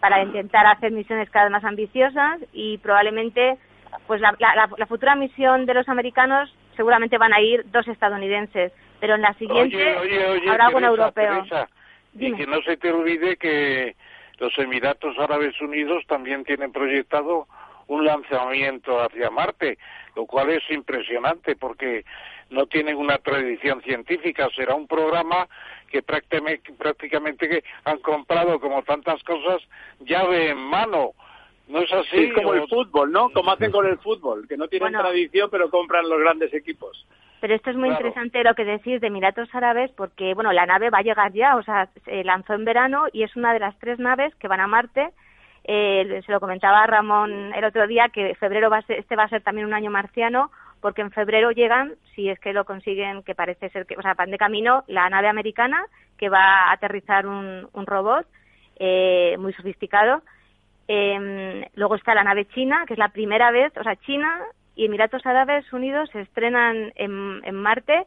para intentar hacer misiones cada vez más ambiciosas y probablemente pues la, futura misión de los americanos seguramente van a ir dos estadounidenses, pero en la siguiente habrá un europeo. Y que no se te olvide que los Emiratos Árabes Unidos también tienen proyectado un lanzamiento hacia Marte, lo cual es impresionante porque no tienen una tradición científica. Será un programa que prácticamente, prácticamente han comprado, como tantas cosas, llave en mano no es así. Es como el fútbol, ¿no? Como hacen con el fútbol, que no tienen tradición pero compran los grandes equipos. Pero esto es muy interesante lo que decís de Emiratos Árabes porque, bueno, la nave va a llegar ya, o sea, se lanzó en verano y es una de las tres naves que van a Marte. Eh, se lo comentaba Ramón el otro día que febrero va a ser, este va a ser también un año marciano porque en febrero llegan, si es que lo consiguen, que parece ser que, o sea, van de camino, la nave americana que va a aterrizar un, un robot eh, muy sofisticado eh, luego está la nave china, que es la primera vez, o sea, China y Emiratos Árabes Unidos se estrenan en, en Marte.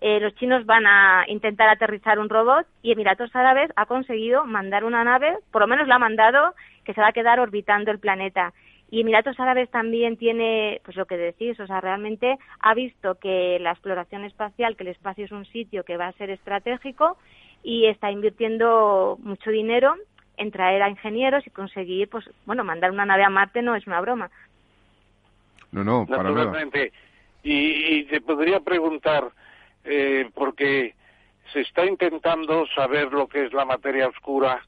Eh, los chinos van a intentar aterrizar un robot y Emiratos Árabes ha conseguido mandar una nave, por lo menos la ha mandado, que se va a quedar orbitando el planeta. Y Emiratos Árabes también tiene, pues lo que decís, o sea, realmente ha visto que la exploración espacial, que el espacio es un sitio que va a ser estratégico y está invirtiendo mucho dinero en traer a ingenieros y conseguir, pues, bueno, mandar una nave a Marte no es una broma. No, no, para naturalmente. Y, te podría preguntar, eh, porque se está intentando saber lo que es la materia oscura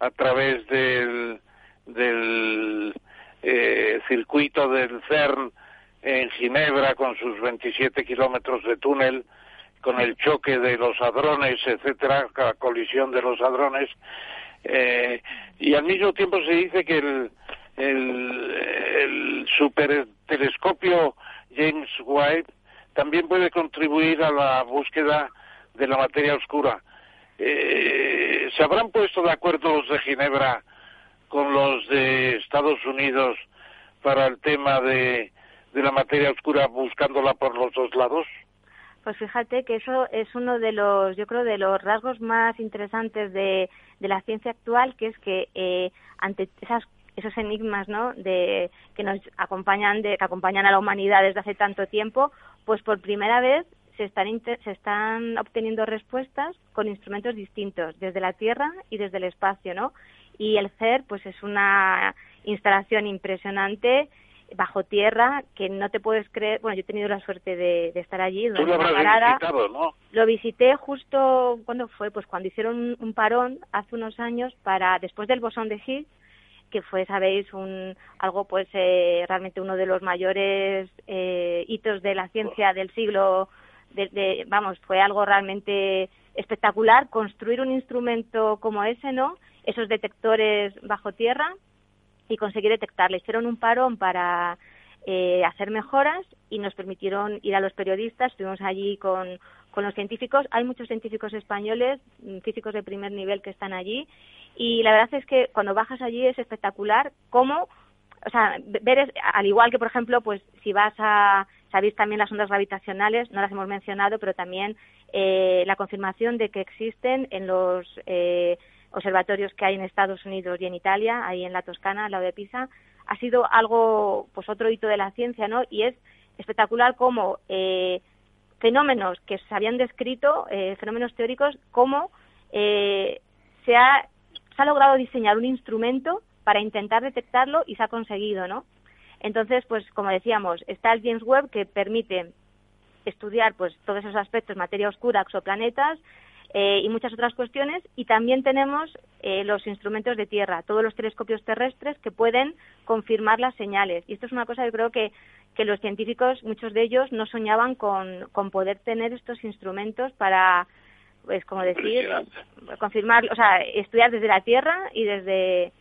a través del, del eh, circuito del CERN en Ginebra con sus 27 kilómetros de túnel, con el choque de los hadrones, etcétera, la colisión de los hadrones, eh, y al mismo tiempo se dice que el, el, el supertelescopio James Webb también puede contribuir a la búsqueda de la materia oscura. Eh, ¿Se habrán puesto de acuerdo los de Ginebra con los de Estados Unidos para el tema de, de la materia oscura buscándola por los dos lados? Pues fíjate que eso es uno de los, yo creo, de los rasgos más interesantes de, de la ciencia actual, que es que eh, ante esas, esos enigmas, ¿no? De que nos acompañan, de que acompañan a la humanidad desde hace tanto tiempo, pues por primera vez se están, se están obteniendo respuestas con instrumentos distintos, desde la Tierra y desde el espacio, ¿no? Y el CER, pues es una instalación impresionante bajo tierra que no te puedes creer. Bueno, yo he tenido la suerte de, estar allí. Tú lo habrás visitado, ¿no? Lo visité justo, ¿cuándo fue? Pues cuando hicieron un, parón hace unos años para, después del bosón de Higgs, que fue, sabéis, un, algo pues eh, realmente uno de los mayores eh, hitos de la ciencia del siglo, de, vamos, fue algo realmente espectacular construir un instrumento como ese, ¿no? Esos detectores bajo tierra y conseguir detectarle. Hicieron un parón para eh, hacer mejoras y nos permitieron ir a los periodistas. Estuvimos allí con, con los científicos. Hay muchos científicos españoles, mm, físicos de primer nivel que están allí. Y la verdad es que cuando bajas allí es espectacular cómo, o sea, ver, al igual que, por ejemplo, pues si vas a, sabéis también las ondas gravitacionales, no las hemos mencionado, pero también eh, la confirmación de que existen en los eh, observatorios que hay en Estados Unidos y en Italia, ahí en la Toscana, al lado de Pisa, ha sido algo, pues otro hito de la ciencia, ¿no? Y es espectacular cómo eh, fenómenos que se habían descrito, eh, fenómenos teóricos, cómo eh, se, ha, ha logrado diseñar un instrumento para intentar detectarlo y se ha conseguido, ¿no? Entonces, pues como decíamos, está el James Webb que permite estudiar pues todos esos aspectos, materia oscura, exoplanetas, eh, y muchas otras cuestiones. Y también tenemos eh, los instrumentos de tierra, todos los telescopios terrestres que pueden confirmar las señales. Y esto es una cosa que creo que, que los científicos, muchos de ellos, no soñaban con, con poder tener estos instrumentos para, pues como decir, confirmar, o sea, estudiar desde la Tierra y desde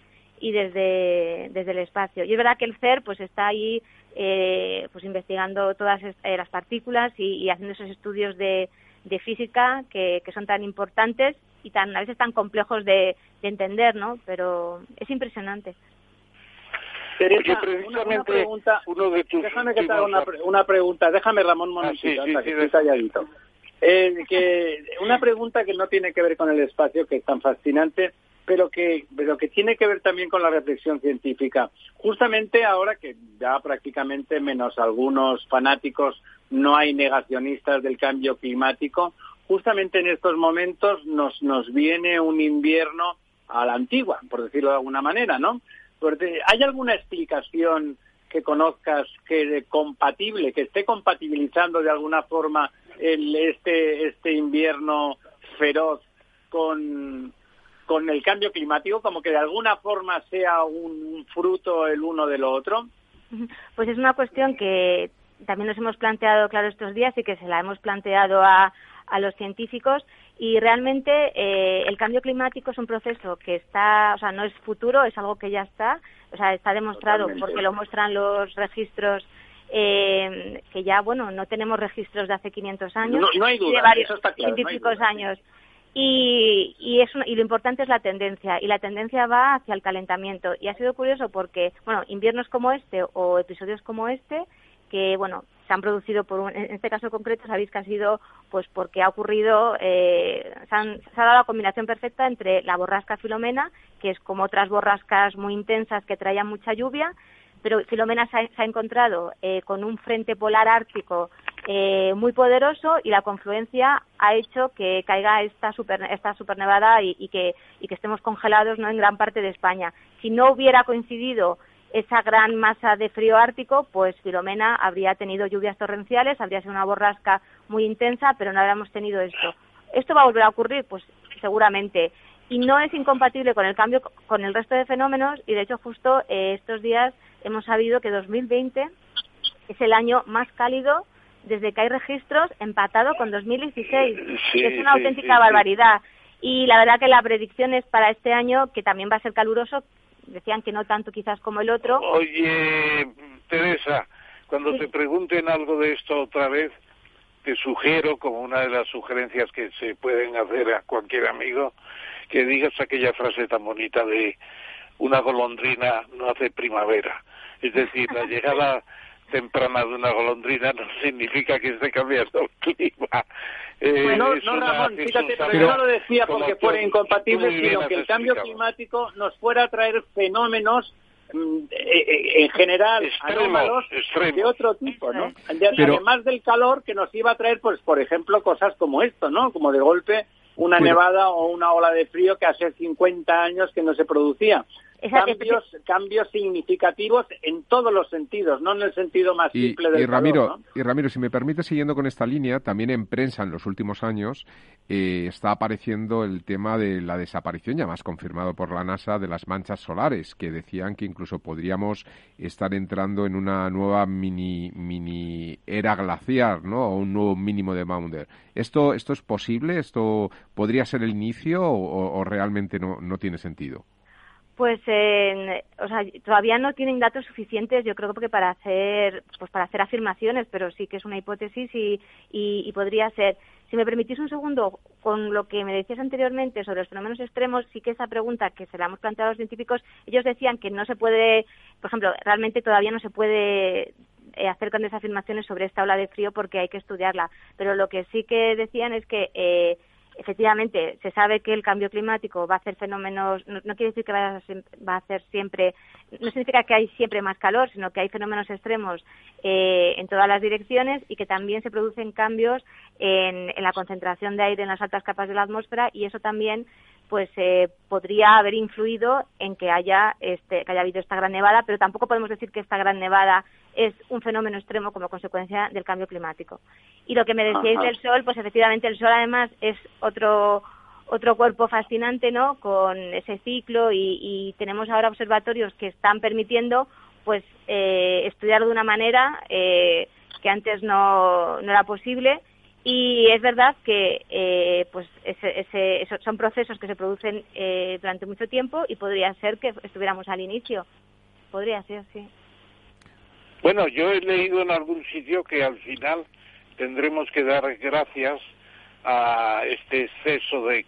y desde, desde el espacio. Y es verdad que el CER pues está ahí eh, pues investigando todas las partículas y, haciendo esos estudios de, de física que, que, son tan importantes y tan a veces tan complejos de, de entender, ¿no? Pero es impresionante. Teresa, una, pregunta, uno de tus déjame que te haga una, una, pregunta, déjame Ramón ah, sí, que eh, que una pregunta que no tiene que ver con el espacio, que es tan fascinante, pero que, pero que tiene que ver también con la reflexión científica. Justamente ahora que ya prácticamente menos algunos fanáticos no hay negacionistas del cambio climático. Justamente en estos momentos nos, nos viene un invierno a la antigua, por decirlo de alguna manera, ¿no? ¿Hay alguna explicación que conozcas que compatible, que esté compatibilizando de alguna forma el, este, este invierno feroz con, con el cambio climático, como que de alguna forma sea un fruto el uno de lo otro? Pues es una cuestión que también nos hemos planteado, claro, estos días y que se la hemos planteado a, a los científicos. Y realmente eh, el cambio climático es un proceso que está, o sea, no es futuro, es algo que ya está, o sea, está demostrado porque lo muestran los registros eh, que ya, bueno, no tenemos registros de hace 500 años, no, hay duda, de varios científicos años. Y, y, es y lo importante es la tendencia, y la tendencia va hacia el calentamiento. Y ha sido curioso porque, bueno, inviernos como este o episodios como este que, bueno, se han producido por en este caso concreto sabéis que ha sido pues porque ha ocurrido eh, se, ha dado la combinación perfecta entre la borrasca Filomena que es como otras borrascas muy intensas que traían mucha lluvia pero Filomena se ha, encontrado eh, con un frente polar ártico eh, muy poderoso y la confluencia ha hecho que caiga esta super esta supernevada y, y que y que estemos congelados no en gran parte de España. Si no hubiera coincidido esa gran masa de frío ártico, pues Filomena habría tenido lluvias torrenciales, habría sido una borrasca muy intensa, pero no habríamos tenido esto. ¿Esto va a volver a ocurrir? Pues seguramente. Y no es incompatible con el cambio, con el resto de fenómenos, y de hecho justo eh, estos días hemos sabido que 2020 es el año más cálido desde que hay registros, empatado con 2016. es una auténtica barbaridad. Y la verdad que la predicción es para este año, que también va a ser caluroso, decían que no tanto quizás como el otro. Oye, Teresa, cuando te pregunten algo de esto otra vez, te sugiero, como una de las sugerencias que se pueden hacer a cualquier amigo, que digas aquella frase tan bonita de una golondrina no hace primavera. Es decir, la llegada temprana de una golondrina no significa que esté cambiando el clima. Eh, no, Ramón, fíjate, pero, yo no lo decía porque fuera incompatible, sino que el cambio climático nos fuera a traer fenómenos mm, eh, eh, en general extremos, de otro tipo, ¿no? Además del calor que nos iba a traer, pues, por ejemplo, cosas como esto, ¿no? Como de golpe una nevada o una ola de frío que hace 50 años que no se producía cambios, cambios significativos en todos los sentidos, no en el sentido más simple del y Ramiro, Y Ramiro, si me permite, siguiendo con esta línea, también en prensa en los últimos años eh, está apareciendo el tema de la desaparición, ya más confirmado por la NASA, de las manchas solares, que decían que incluso podríamos estar entrando en una nueva mini, mini era glaciar, ¿no? O un nuevo mínimo de Maunder. ¿Esto, esto es posible? ¿Esto podría ser el inicio o, o realmente no, no tiene sentido? Pues, o sea, todavía no tienen datos suficientes, yo creo que para hacer, pues para hacer afirmaciones, pero sí que es una hipótesis y, y, podría ser. Si me permitís un segundo, con lo que me decías anteriormente sobre los fenómenos extremos, sí que esa pregunta que se la hemos planteado a los científicos, ellos decían que no se puede, por ejemplo, realmente todavía no se puede eh, hacer grandes afirmaciones sobre esta ola de frío porque hay que estudiarla. Pero lo que sí que decían es que eh, efectivamente se sabe que el cambio climático va a hacer fenómenos, no, quiere decir que va a, hacer siempre, no significa que hay siempre más calor, sino que hay fenómenos extremos eh, en todas las direcciones y que también se producen cambios en, la concentración de aire en las altas capas de la atmósfera y eso también pues eh, podría haber influido en que haya este, que haya habido esta gran nevada, pero tampoco podemos decir que esta gran nevada es un fenómeno extremo como consecuencia del cambio climático. Y lo que me decíais del Sol, pues efectivamente el Sol además es otro otro cuerpo fascinante, ¿no? Con ese ciclo y, tenemos ahora observatorios que están permitiendo, pues, eh, estudiarlo de una manera eh, que antes no, no era posible y es verdad que eh, pues ese, son procesos que se producen eh, durante mucho tiempo y podría ser que estuviéramos al inicio. Podría ser, sí. Bueno, yo he leído en algún sitio que al final tendremos que dar gracias a este exceso de,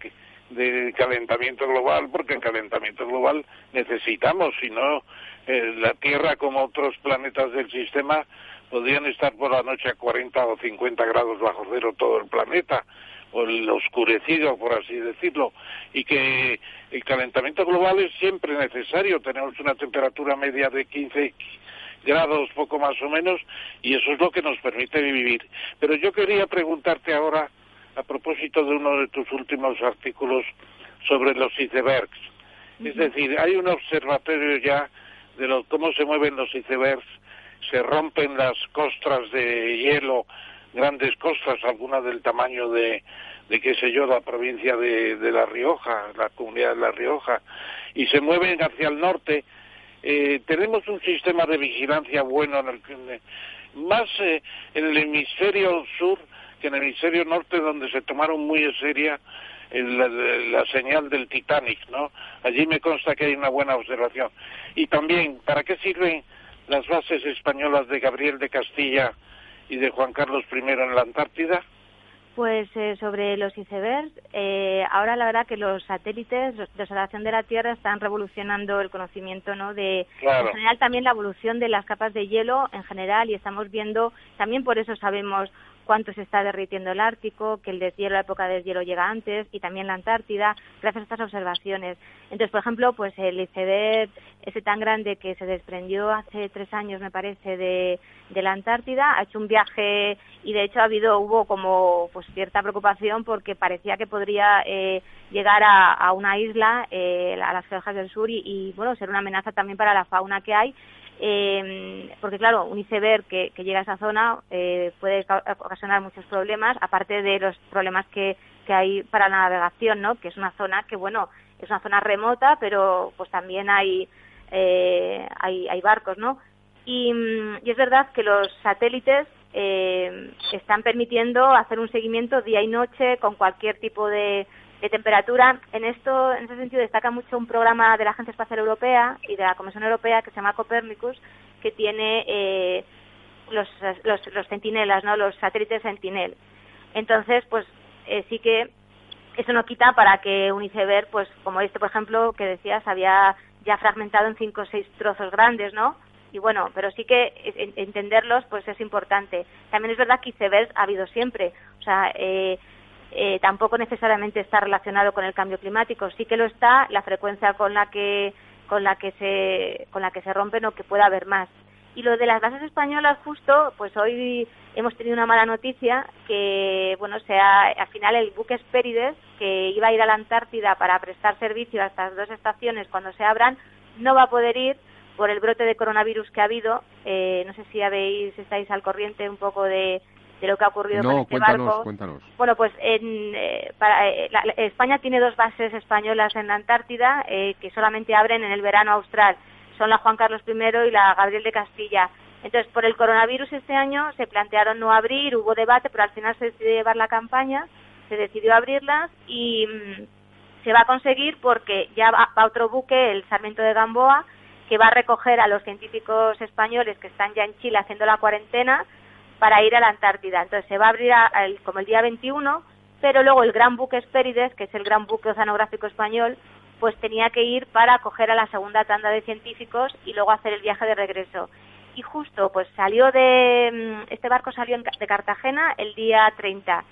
de calentamiento global, porque el calentamiento global necesitamos, si no, eh, la Tierra como otros planetas del sistema podrían estar por la noche a 40 o 50 grados bajo cero todo el planeta, o el oscurecido, por así decirlo, y que el calentamiento global es siempre necesario. Tenemos una temperatura media de 15 grados, poco más o menos, y eso es lo que nos permite vivir. Pero yo quería preguntarte ahora, a propósito de uno de tus últimos artículos sobre los icebergs. Es decir, hay un observatorio ya de cómo se mueven los icebergs, se rompen las costras de hielo, grandes costras, algunas del tamaño de, de qué sé yo, la provincia de, de La Rioja, la comunidad de La Rioja, y se mueven hacia el norte eh, tenemos un sistema de vigilancia bueno en el más eh, en el hemisferio sur que en el hemisferio norte donde se tomaron muy en seria eh, la, señal del Titanic, ¿no? Allí me consta que hay una buena observación. Y también, ¿para qué sirven las bases españolas de Gabriel de Castilla y de Juan Carlos I en la Antártida? Pues eh, sobre los icebergs, eh, ahora la verdad que los satélites de observación de la Tierra están revolucionando el conocimiento, ¿no? De en general también la evolución de las capas de hielo en general y estamos viendo también por eso sabemos cuánto se está derritiendo el Ártico, que el deshielo, la época de deshielo llega antes, y también la Antártida, gracias a estas observaciones. Entonces, por ejemplo, pues el iceberg ese tan grande que se desprendió hace tres años, me parece, de, de la Antártida, ha hecho un viaje y de hecho ha habido, hubo como pues cierta preocupación porque parecía que podría eh, llegar a, una isla, eh, a las Georgias del Sur, y, y bueno, ser una amenaza también para la fauna que hay eh, porque claro, un iceberg que, llega a esa zona eh, puede ocasionar muchos problemas, aparte de los problemas que, que hay para la navegación, ¿no? Que es una zona que, bueno, es una zona remota, pero pues también hay, eh, hay, hay, barcos, ¿no? Y, mm, y, es verdad que los satélites eh, están permitiendo hacer un seguimiento día y noche con cualquier tipo de, de temperatura. En esto, en ese sentido, destaca mucho un programa de la Agencia Espacial Europea y de la Comisión Europea que se llama Copernicus, que tiene eh, los, los, los, centinelas, ¿no? Los satélites Sentinel. Entonces, pues eh, sí que eso no quita para que un iceberg, pues como este, por ejemplo, que decías, había ya fragmentado en cinco o seis trozos grandes, ¿no? Y bueno, pero sí que entenderlos, pues es importante. También es verdad que icebergs ha habido siempre. O sea, eh, eh, tampoco necesariamente está relacionado con el cambio climático. Sí que lo está la frecuencia con la que con la que se con la que se rompen o que pueda haber más. Y lo de las bases españolas justo, pues hoy hemos tenido una mala noticia que bueno, sea al final el buque Espérides que iba a ir a la Antártida para prestar servicio a estas dos estaciones cuando se abran no va a poder ir por el brote de coronavirus que ha habido. Eh, no sé si habéis estáis al corriente un poco de de lo que ha ocurrido con este cuéntanos, Cuéntanos. Bueno, pues en, eh, para, eh, España tiene dos bases españolas en la Antártida eh, que solamente abren en el verano austral. Son la Juan Carlos I y la Gabriel de Castilla. Entonces, por el coronavirus este año se plantearon no abrir, hubo debate, pero al final se decidió llevar la campaña, se decidió abrirlas y mm, se va a conseguir porque ya va, va otro buque, el Sarmiento de Gamboa, que va a recoger a los científicos españoles que están ya en Chile haciendo la cuarentena para ir a la Antártida. Entonces se va a abrir como el día 21, pero luego el gran buque Espérides, que es el gran buque oceanográfico español, pues tenía que ir para acoger a la segunda tanda de científicos y luego hacer el viaje de regreso. Y justo, pues salió de, mm, este barco salió de Cartagena el día 30.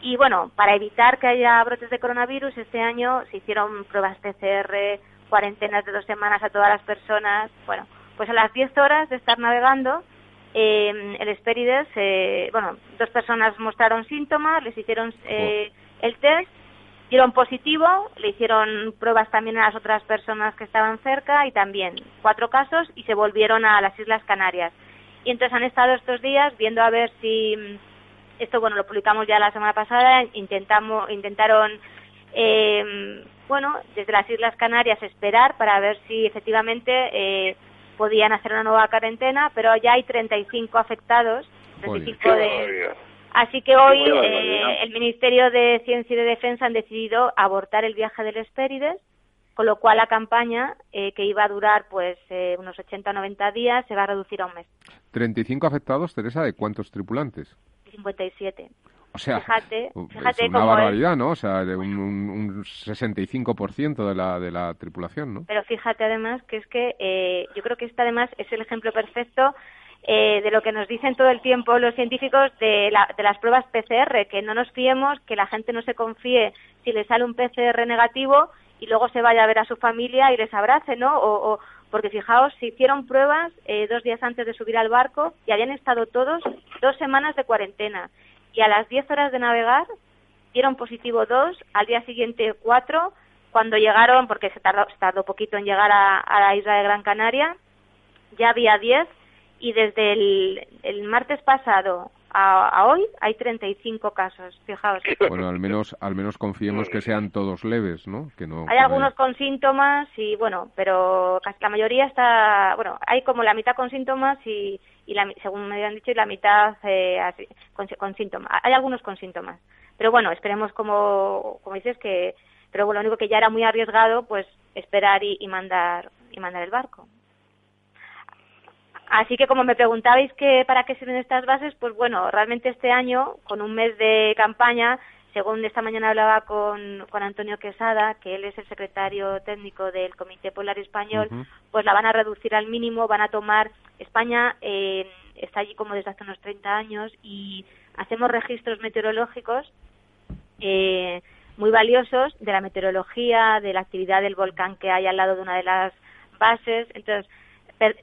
Y bueno, para evitar que haya brotes de coronavirus, este año se hicieron pruebas PCR, cuarentenas de dos semanas a todas las personas. Bueno, pues a las 10 horas de estar navegando, eh, el Esperides, eh, bueno, dos personas mostraron síntomas, les hicieron eh, el test, dieron positivo, le hicieron pruebas también a las otras personas que estaban cerca y también cuatro casos y se volvieron a las Islas Canarias. Y entonces han estado estos días viendo a ver si esto, bueno, lo publicamos ya la semana pasada, intentamos, intentaron, eh, bueno, desde las Islas Canarias esperar para ver si efectivamente eh, podían hacer una nueva cuarentena, pero ya hay 35 afectados. 35 de... Así que hoy eh, el Ministerio de Ciencia y de Defensa han decidido abortar el viaje del Espérides, con lo cual la campaña, eh, que iba a durar pues eh, unos 80 o 90 días, se va a reducir a un mes. 35 afectados, Teresa, ¿de cuántos tripulantes? 57. O sea, fíjate, es una barbaridad, ¿no? O sea, de un, un, 65% de la, de la tripulación, ¿no? Pero fíjate además que es que eh, yo creo que este además es el ejemplo perfecto eh, de lo que nos dicen todo el tiempo los científicos de, la, de las pruebas PCR, que no nos fiemos, que la gente no se confíe si le sale un PCR negativo y luego se vaya a ver a su familia y les abrace, ¿no? O, porque fijaos, se hicieron pruebas eh, dos días antes de subir al barco y habían estado todos dos semanas de cuarentena y a las 10 horas de navegar dieron positivo dos, al día siguiente cuatro, cuando llegaron, porque se tardó, se tardó poquito en llegar a, la isla de Gran Canaria, ya había 10 y desde el, martes pasado a, hoy hay 35 casos, fijaos. Bueno, al menos al menos confiemos que sean todos leves, ¿no? Que no hay algunos con síntomas y bueno, pero casi la mayoría está, bueno, hay como la mitad con síntomas y, y la, según me han dicho, y la mitad eh, con, síntomas. Hay algunos con síntomas. Pero bueno, esperemos, como, como dices, que. Pero bueno, lo único que ya era muy arriesgado, pues esperar y, mandar y mandar el barco. Así que como me preguntabais que para qué sirven estas bases, pues bueno, realmente este año, con un mes de campaña, según esta mañana hablaba con, con Antonio Quesada, que él es el secretario técnico del Comité Polar Español, pues la van a reducir al mínimo, van a tomar España en, está allí como desde hace unos 30 años y hacemos registros meteorológicos eh, muy valiosos de la meteorología, de la actividad del volcán que hay al lado de una de las bases. Entonces,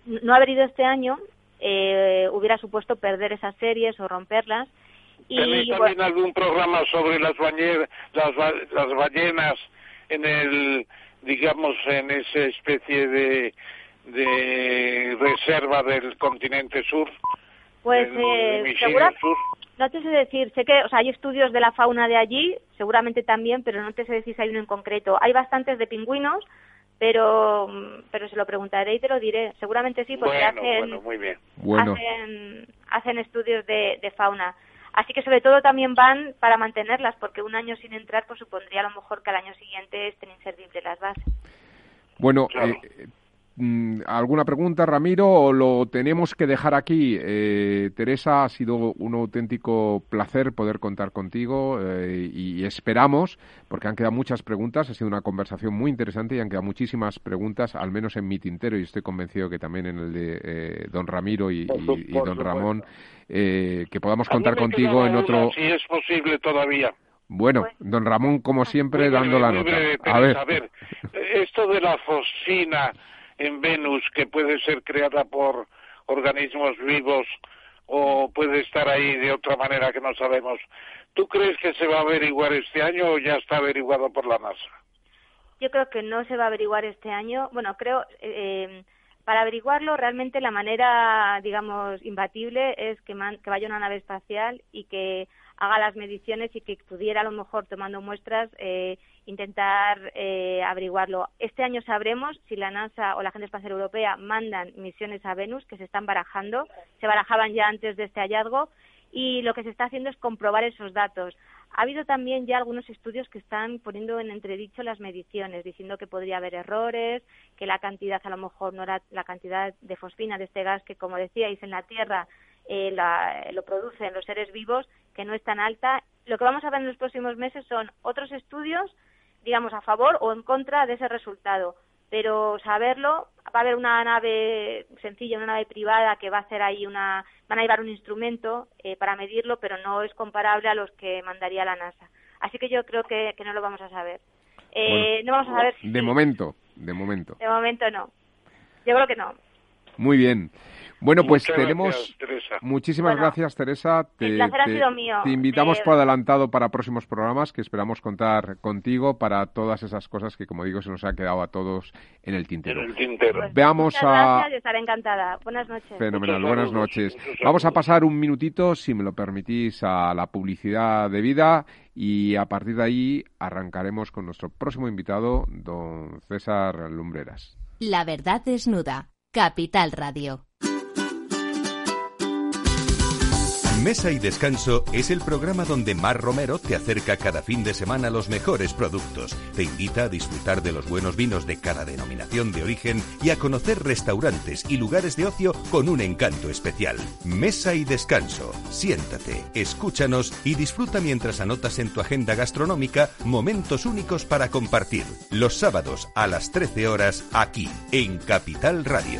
no haber ido este año eh, hubiera supuesto perder esas series o romperlas. Y, ¿Tenéis también algún programa sobre las, las, las ballenas en el, digamos, en esa especie de, de reserva del continente sur? Pues eh, sur? no te sé decir, sé que o sea, hay estudios de la fauna de allí, seguramente también, pero no te sé decir si hay uno en concreto. Hay bastantes de pingüinos, pero pero se lo preguntaré y te lo diré. Seguramente sí, porque hacen, hacen, hacen estudios de, de fauna. Así que sobre todo también van para mantenerlas, porque un año sin entrar pues supondría a lo mejor que al año siguiente estén inservibles las bases. Bueno, eh, Mm, ¿Alguna pregunta, Ramiro? ¿O lo tenemos que dejar aquí? Eh, Teresa, ha sido un auténtico placer poder contar contigo eh, y esperamos, porque han quedado muchas preguntas, ha sido una conversación muy interesante y han quedado muchísimas preguntas, al menos en mi tintero, y estoy convencido que también en el de eh, don Ramiro y, don Ramón, que podamos contar contigo en otro... Si es posible todavía. Bueno, don Ramón, como siempre, dando la nota. a, ver. a ver, esto de la fosfina en Venus que puede ser creada por organismos vivos o puede estar ahí de otra manera que no sabemos. ¿Tú crees que se va a averiguar este año o ya está averiguado por la NASA? Yo creo que no se va a averiguar este año. Bueno, creo, eh, para averiguarlo, realmente la manera, digamos, imbatible es que, que vaya una nave espacial y que haga las mediciones y que pudiera a lo mejor tomando muestras eh, intentar eh, averiguarlo. Este año sabremos si la NASA o la Agencia Espacial Europea mandan misiones a Venus, que se están barajando, se barajaban ya antes de este hallazgo, y lo que se está haciendo es comprobar esos datos. Ha habido también ya algunos estudios que están poniendo en entredicho las mediciones, diciendo que podría haber errores, que la cantidad a lo mejor no era la cantidad de fosfina de este gas que, como decíais, en la Tierra eh, la, lo producen los seres vivos, que no es tan alta. Lo que vamos a ver en los próximos meses son otros estudios digamos, a favor o en contra de ese resultado. Pero saberlo, va a haber una nave sencilla, una nave privada que va a hacer ahí una, van a llevar un instrumento eh, para medirlo, pero no es comparable a los que mandaría la NASA. Así que yo creo que, no lo vamos a saber. Eh, no vamos a saber. de momento, de momento. De momento no. Yo creo que no. Muy bien. Bueno, pues tenemos. Muchísimas gracias, Teresa. Te, ha sido mío. Te invitamos por adelantado para próximos programas que esperamos contar contigo para todas esas cosas que, como digo, se nos ha quedado a todos en el tintero. En el tintero. Pues Veamos a. Gracias, estaré encantada. Buenas noches. Fenomenal, buenas noches. Vamos a pasar un minutito, si me lo permitís, a la publicidad de vida y a partir de ahí arrancaremos con nuestro próximo invitado, don César Lumbreras. La verdad desnuda. Capital Radio. Mesa y Descanso es el programa donde Mar Romero te acerca cada fin de semana los mejores productos, te invita a disfrutar de los buenos vinos de cada denominación de origen y a conocer restaurantes y lugares de ocio con un encanto especial. Mesa y Descanso. Siéntate, escúchanos y disfruta mientras anotas en tu agenda gastronómica momentos únicos para compartir. Los sábados a las 13 horas aquí, en Capital Radio.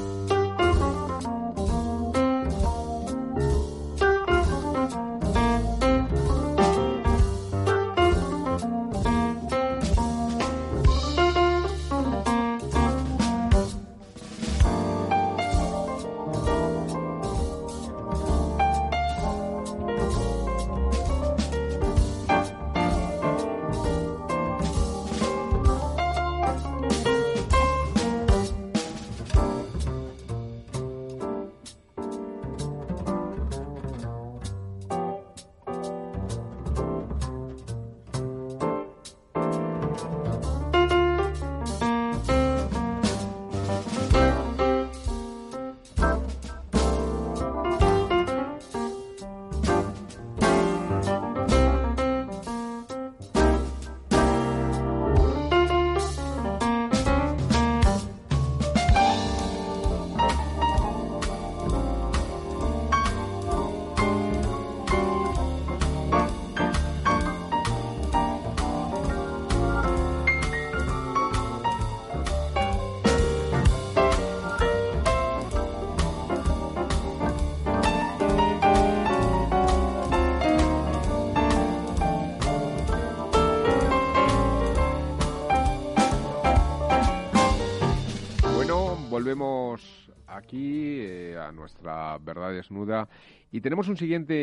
Nuestra verdad desnuda y tenemos un siguiente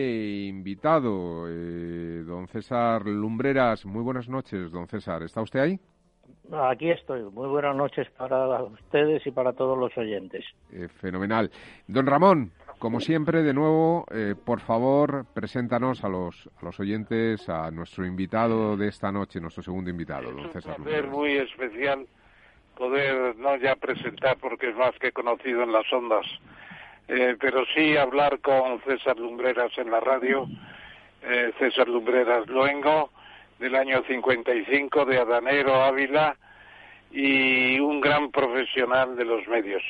invitado, don César Lumbreras. Muy buenas noches, don César. ¿Está usted ahí? Aquí estoy. Muy buenas noches para ustedes y para todos los oyentes. fenomenal. Don Ramón, como siempre, de nuevo, eh, por favor, preséntanos a los, a los oyentes, a nuestro invitado de esta noche, nuestro segundo invitado, don César. Es un placer muy especial poder no ya presentar, porque es más que conocido en las ondas, eh, pero sí hablar con César Lumbreras en la radio, eh, César Lumbreras Luengo, del año 55, de Adanero, Ávila, y un gran profesional de los medios.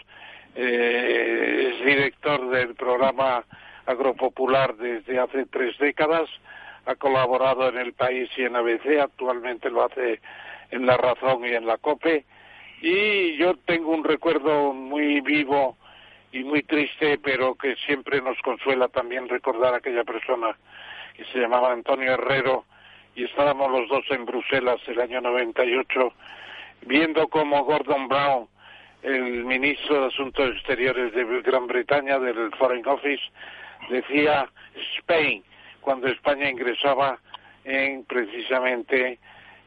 Eh, es director del programa Agropopular desde hace tres décadas, ha colaborado en El País y en ABC, actualmente lo hace en La Razón y en La COPE, y yo tengo un recuerdo muy vivo y muy triste, pero que siempre nos consuela también recordar a aquella persona que se llamaba Antonio Herrero, y estábamos los dos en Bruselas el año 98, viendo cómo Gordon Brown el ministro de Asuntos Exteriores de Gran Bretaña, del Foreign Office, decía Spain, cuando España ingresaba en precisamente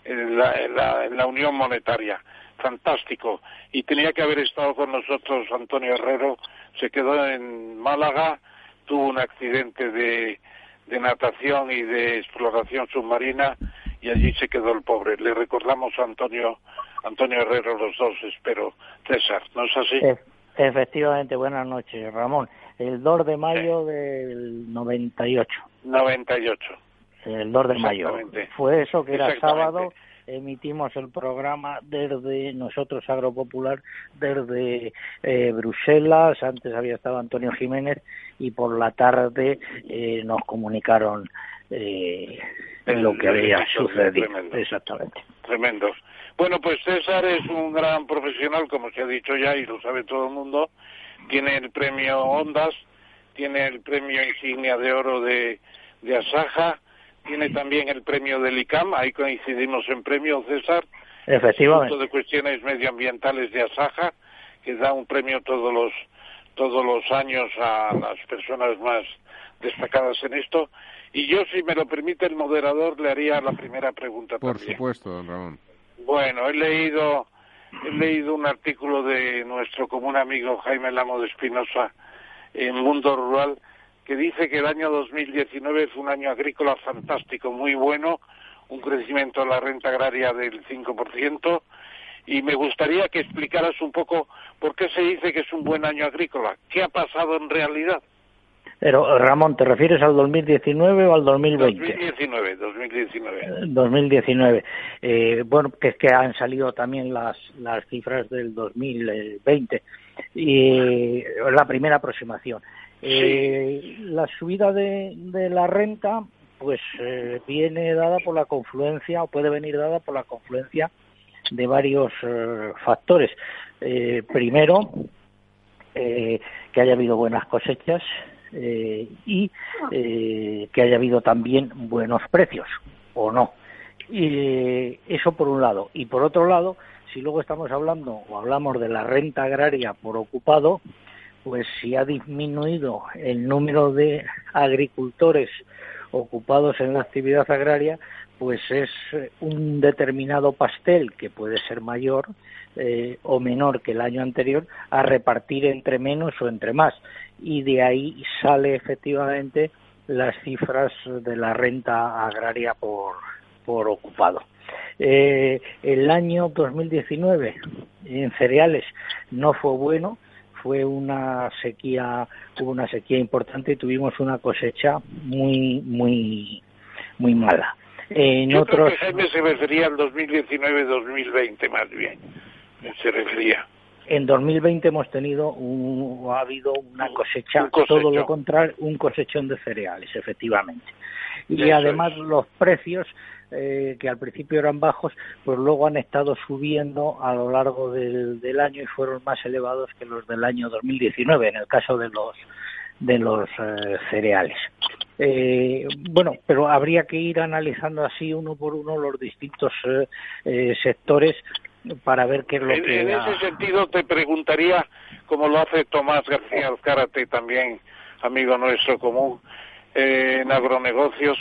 en la, Unión Monetaria. Fantástico. Y tenía que haber estado con nosotros Antonio Herrero, se quedó en Málaga, tuvo un accidente de, de natación y de exploración submarina y allí se quedó el pobre. Le recordamos a Antonio Antonio Herrero, los dos, espero. César, ¿no es así? efectivamente, buenas noches, Ramón. El 2 de mayo del 98. 98. El 2 de mayo. Fue eso que era sábado emitimos el programa desde nosotros Agropopular desde eh, Bruselas. Antes había estado Antonio Jiménez y por la tarde eh, nos comunicaron eh, lo que había sucedido. exactamente. Tremendo. Bueno, pues César es un gran profesional, como se ha dicho ya y lo sabe todo el mundo. Tiene el premio Ondas, tiene el premio Insignia de Oro de, de Asaja, tiene también el premio del ICAM, ahí coincidimos en premio, César. Efectivamente. de cuestiones medioambientales de Asaja, que da un premio todos los, todos los años a las personas más destacadas en esto. Y yo, si me lo permite el moderador, le haría la primera pregunta Por supuesto, don Ramón. Bueno, he leído, he leído un artículo de nuestro común amigo Jaime Lamo de Espinosa en Mundo Rural que dice que el año 2019 es un año agrícola fantástico, muy bueno, un crecimiento de la renta agraria del 5%, y me gustaría que explicaras un poco por qué se dice que es un buen año agrícola, qué ha pasado en realidad. Pero, Ramón, ¿te refieres al 2019 o al 2020? 2019, 2019. 2019. Eh, bueno, que es que han salido también las, las cifras del 2020. Y la primera aproximación. Eh, la subida de, la renta, pues eh, viene dada por la confluencia, o puede venir dada por la confluencia de varios factores. primero, que haya habido buenas cosechas, eh, y eh, que haya habido también buenos precios o no. Y eso por un lado. Y por otro lado, si luego estamos hablando o hablamos de la renta agraria por ocupado, pues si ha disminuido el número de agricultores ocupados en la actividad agraria, pues es un determinado pastel que puede ser mayor eh, o menor que el año anterior a repartir entre menos o entre más y de ahí sale efectivamente las cifras de la renta agraria por, por ocupado. Eh, el año 2019 en cereales no fue bueno, fue una sequía, hubo una sequía importante y tuvimos una cosecha muy, muy, muy mala. En Yo otros... creo que se refería al 2019-2020 más bien, se refería. En 2020 hemos tenido un, ha habido una cosecha, todo lo contrario, un cosechón de cereales, efectivamente. Y además los precios eh, que al principio eran bajos, pues luego han estado subiendo a lo largo del, año y fueron más elevados que los del año 2019 en el caso de los de los eh, cereales. Eh, bueno, pero habría que ir analizando así uno por uno los distintos sectores para ver qué es lo que... En ese sentido te preguntaría, como lo hace Tomás García Azcárate también, amigo nuestro común, eh, en agronegocios,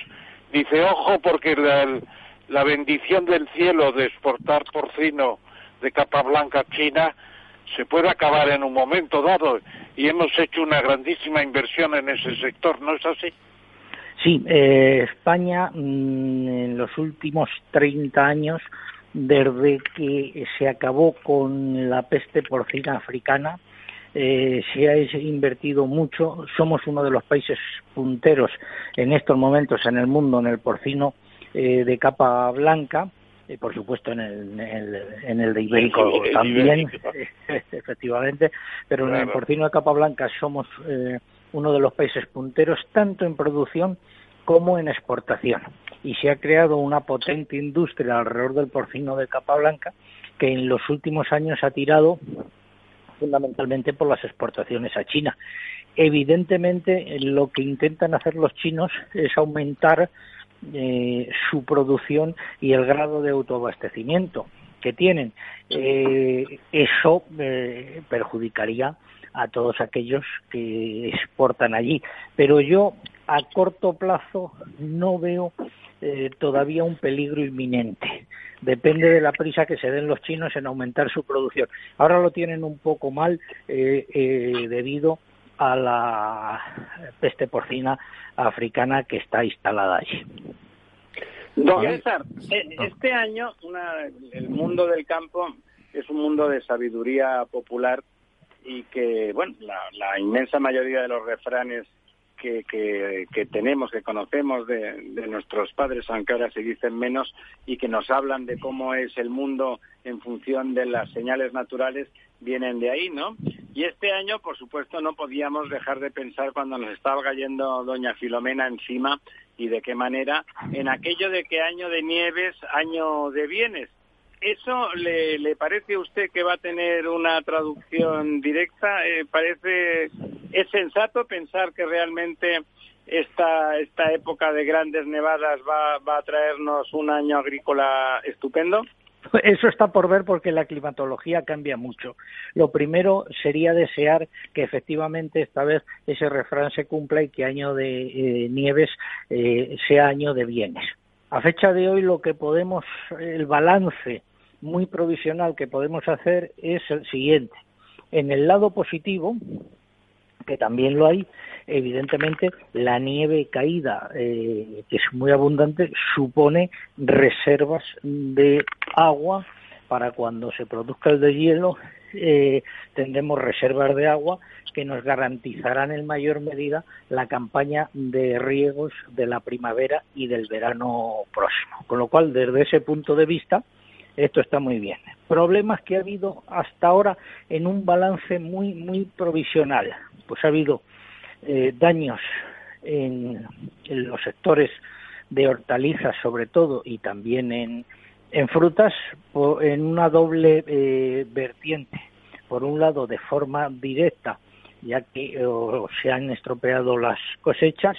dice, ojo, porque la, la bendición del cielo de exportar porcino de capa blanca a China se puede acabar en un momento dado y hemos hecho una grandísima inversión en ese sector, ¿no es así? Sí, eh, España mm, en los últimos 30 años, desde que se acabó con la peste porcina africana, eh, se ha invertido mucho. Somos uno de los países punteros en estos momentos en el mundo en el porcino eh, de capa blanca. Eh, por supuesto en el, en el, de ibérico también, efectivamente, pero en el porcino de capa blanca somos eh, uno de los países punteros tanto en producción como en exportación. Y se ha creado una potente industria alrededor del porcino de capa blanca que en los últimos años ha tirado fundamentalmente por las exportaciones a China. Evidentemente, lo que intentan hacer los chinos es aumentar eh, su producción y el grado de autoabastecimiento que tienen. Eh, eso eh, perjudicaría a todos aquellos que exportan allí. Pero yo a corto plazo no veo todavía un peligro inminente. Depende de la prisa que se den los chinos en aumentar su producción. Ahora lo tienen un poco mal debido a la peste porcina africana que está instalada allí. Don César, eh, este año el mundo del campo es un mundo de sabiduría popular y que, bueno, la, inmensa mayoría de los refranes que, que, tenemos, que conocemos de, de, nuestros padres, aunque ahora se dicen menos, y que nos hablan de cómo es el mundo en función de las señales naturales, vienen de ahí, ¿no? Y este año, por supuesto, no podíamos dejar de pensar cuando nos estaba cayendo doña Filomena encima y de qué manera en aquello de que año de nieves, año de bienes. ¿Eso le, le parece a usted que va a tener una traducción directa? Eh, ¿Parece es sensato pensar que realmente esta, esta época de grandes nevadas va, va a traernos un año agrícola estupendo? Eso está por ver porque la climatología cambia mucho. Lo primero sería desear que efectivamente esta vez ese refrán se cumpla y que año de eh, nieves eh, sea año de bienes. A fecha de hoy lo que podemos, el balance muy provisional que podemos hacer es el siguiente. En el lado positivo, que también lo hay, evidentemente la nieve caída, eh, que es muy abundante, supone reservas de agua para cuando se produzca el deshielo, eh, tendremos reservas de agua que nos garantizarán en mayor medida la campaña de riegos de la primavera y del verano próximo. Con lo cual, desde ese punto de vista, esto está muy bien. Problemas que ha habido hasta ahora en un balance muy, muy provisional. Pues ha habido eh, daños en, los sectores de hortalizas sobre todo y también en, en frutas en una doble eh, vertiente. Por un lado, de forma directa, ya que se han estropeado las cosechas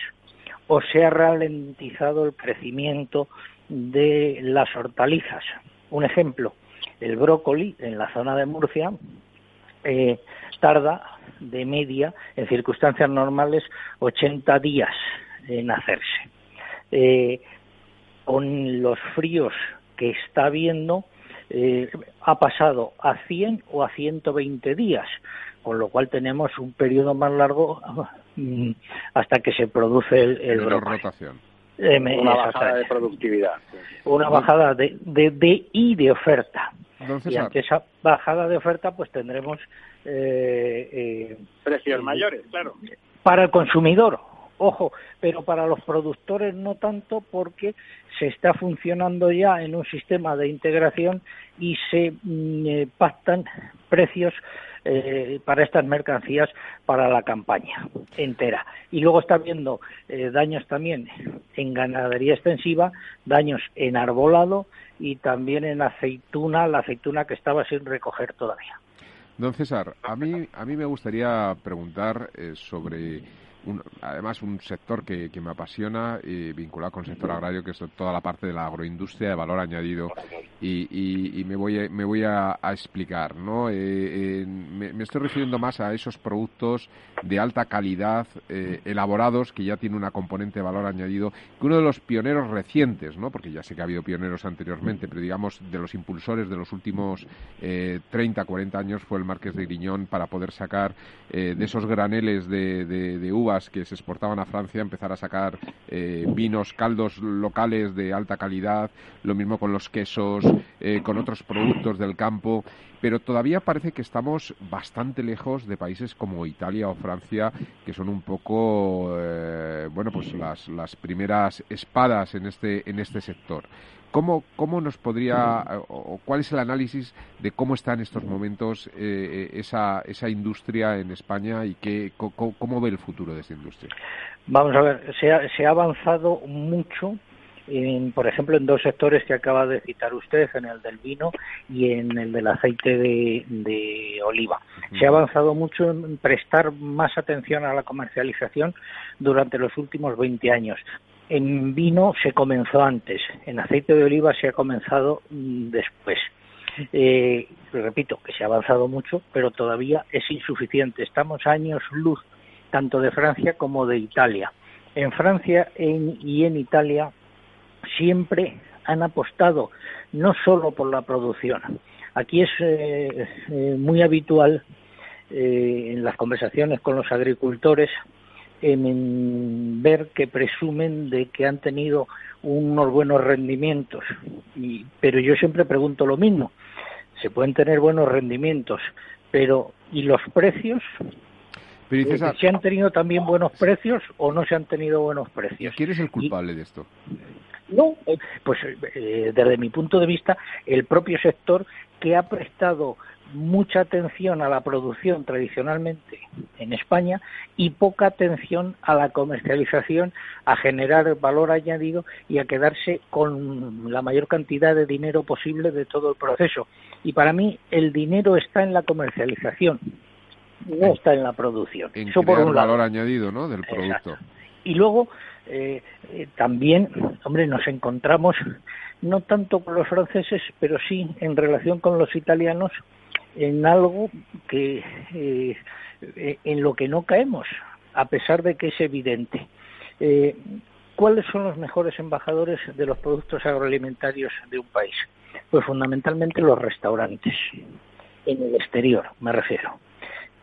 o se ha ralentizado el crecimiento de las hortalizas. Un ejemplo, el brócoli en la zona de Murcia eh, tarda de media, en circunstancias normales, 80 días en hacerse. Eh, con los fríos que está habiendo, eh, ha pasado a 100 o a 120 días, con lo cual tenemos un periodo más largo mm, hasta que se produce el, el rotación. Eh, una bajada de productividad. Una bajada de, de, de y de oferta. y ante esa bajada de oferta, pues tendremos eh, eh, precios mayores, claro. Para el consumidor, ojo, pero para los productores no tanto porque se está funcionando ya en un sistema de integración y se mm, eh, pactan precios eh, para estas mercancías para la campaña entera. Y luego está viendo daños también en ganadería extensiva, daños en arbolado y también en aceituna, la aceituna que estaba sin recoger todavía. Don César, a mí, a mí me gustaría preguntar eh, sobre además un sector que, me apasiona, y vinculado con el sector agrario, que es toda la parte de la agroindustria de valor añadido. Y, me voy a, me voy a, explicar, ¿no? Eh, me, me, estoy refiriendo más a esos productos de alta calidad, eh, elaborados, que ya tiene una componente de valor añadido, que uno de los pioneros recientes, ¿no? Porque ya sé que ha habido pioneros anteriormente, pero digamos de los impulsores de los últimos eh, 30, 40 años fue el Marqués de Griñón para poder sacar eh, de esos graneles de, de, que se exportaban a Francia, empezar a sacar eh, vinos, caldos locales de alta calidad, lo mismo con los quesos, eh, con otros productos del campo, pero todavía parece que estamos bastante lejos de países como Italia o Francia, que son un poco, bueno, pues las, las primeras espadas en este, en este sector. ¿Cómo, ¿Cómo nos podría, o cuál es el análisis de cómo está en estos momentos eh, esa, esa industria en España y qué, cómo, ve el futuro de esa industria? Vamos a ver, se ha, se ha avanzado mucho en, por ejemplo, en dos sectores que acaba de citar usted, en el del vino y en el del aceite de, de oliva. Se ha avanzado mucho en prestar más atención a la comercialización durante los últimos 20 años. En vino se comenzó antes, en aceite de oliva se ha comenzado mm, después. Eh, repito que se ha avanzado mucho, pero todavía es insuficiente. Estamos años luz tanto de Francia como de Italia. En Francia y en Italia siempre han apostado no solo por la producción. Aquí es eh, eh, muy habitual en las conversaciones con los agricultores en ver que presumen de que han tenido unos buenos rendimientos. Y, pero yo siempre pregunto lo mismo. Se pueden tener buenos rendimientos, pero ¿y los precios? Pero eh, ¿Se han tenido también buenos precios o no se han tenido buenos precios? ¿Quién es el culpable de esto? No, eh, pues eh, desde mi punto de vista, el propio sector que ha prestado mucha atención a la producción tradicionalmente en España y poca atención a la comercialización, a generar valor añadido y a quedarse con la mayor cantidad de dinero posible de todo el proceso. Y para mí el dinero está en la comercialización, no está en la producción. En Eso por un valor añadido ¿no? del producto. Y luego eh, eh, también, hombre, nos encontramos no tanto con los franceses, pero sí en relación con los italianos en algo que eh, en lo que no caemos, a pesar de que es evidente. Eh, ¿Cuáles son los mejores embajadores de los productos agroalimentarios de un país? Pues fundamentalmente los restaurantes, en el exterior me refiero.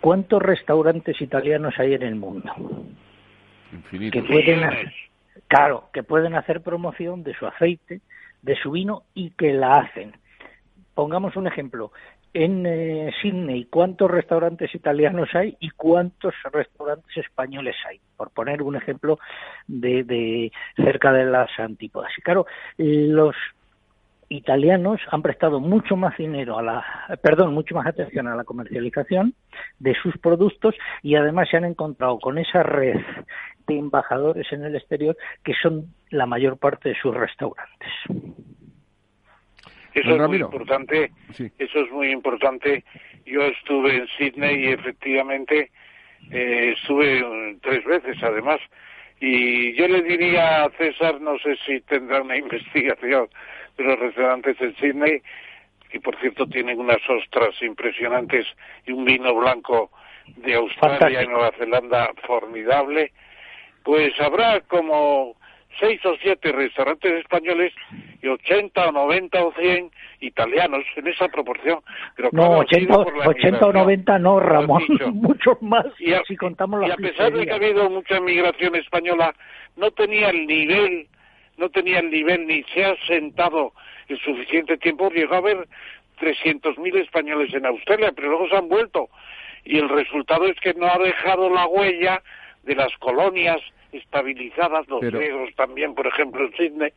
¿Cuántos restaurantes italianos hay en el mundo? Infinitos. Que pueden claro, que pueden hacer promoción de su aceite, de su vino y que la hacen. Pongamos un ejemplo en eh, Sydney cuántos restaurantes italianos hay y cuántos restaurantes españoles hay, por poner un ejemplo de, de cerca de las antípodas. Y claro, los italianos han prestado mucho más dinero a la, perdón, mucho más atención a la comercialización de sus productos y además se han encontrado con esa red de embajadores en el exterior que son la mayor parte de sus restaurantes. Eso es muy importante. Eso es muy importante. Yo estuve en Sydney y efectivamente eh, estuve tres veces además. Y yo le diría a César, no sé si tendrá una investigación de los restaurantes en Sydney, que por cierto tienen unas ostras impresionantes y un vino blanco de Australia y Nueva Zelanda formidable, pues habrá como seis o siete restaurantes españoles y 80 o 90 o 100 italianos en esa proporción. Pero no, 80, o 90 no, Ramón, muchos más y a, si contamos Y a pesar de que ha habido mucha migración española, no tenía el nivel, no tenía el nivel ni se ha sentado el suficiente tiempo. Llegó a haber 300.000 españoles en Australia, pero luego se han vuelto. Y el resultado es que no ha dejado la huella de las colonias estabilizadas, los griegos también, por ejemplo, en Sydney,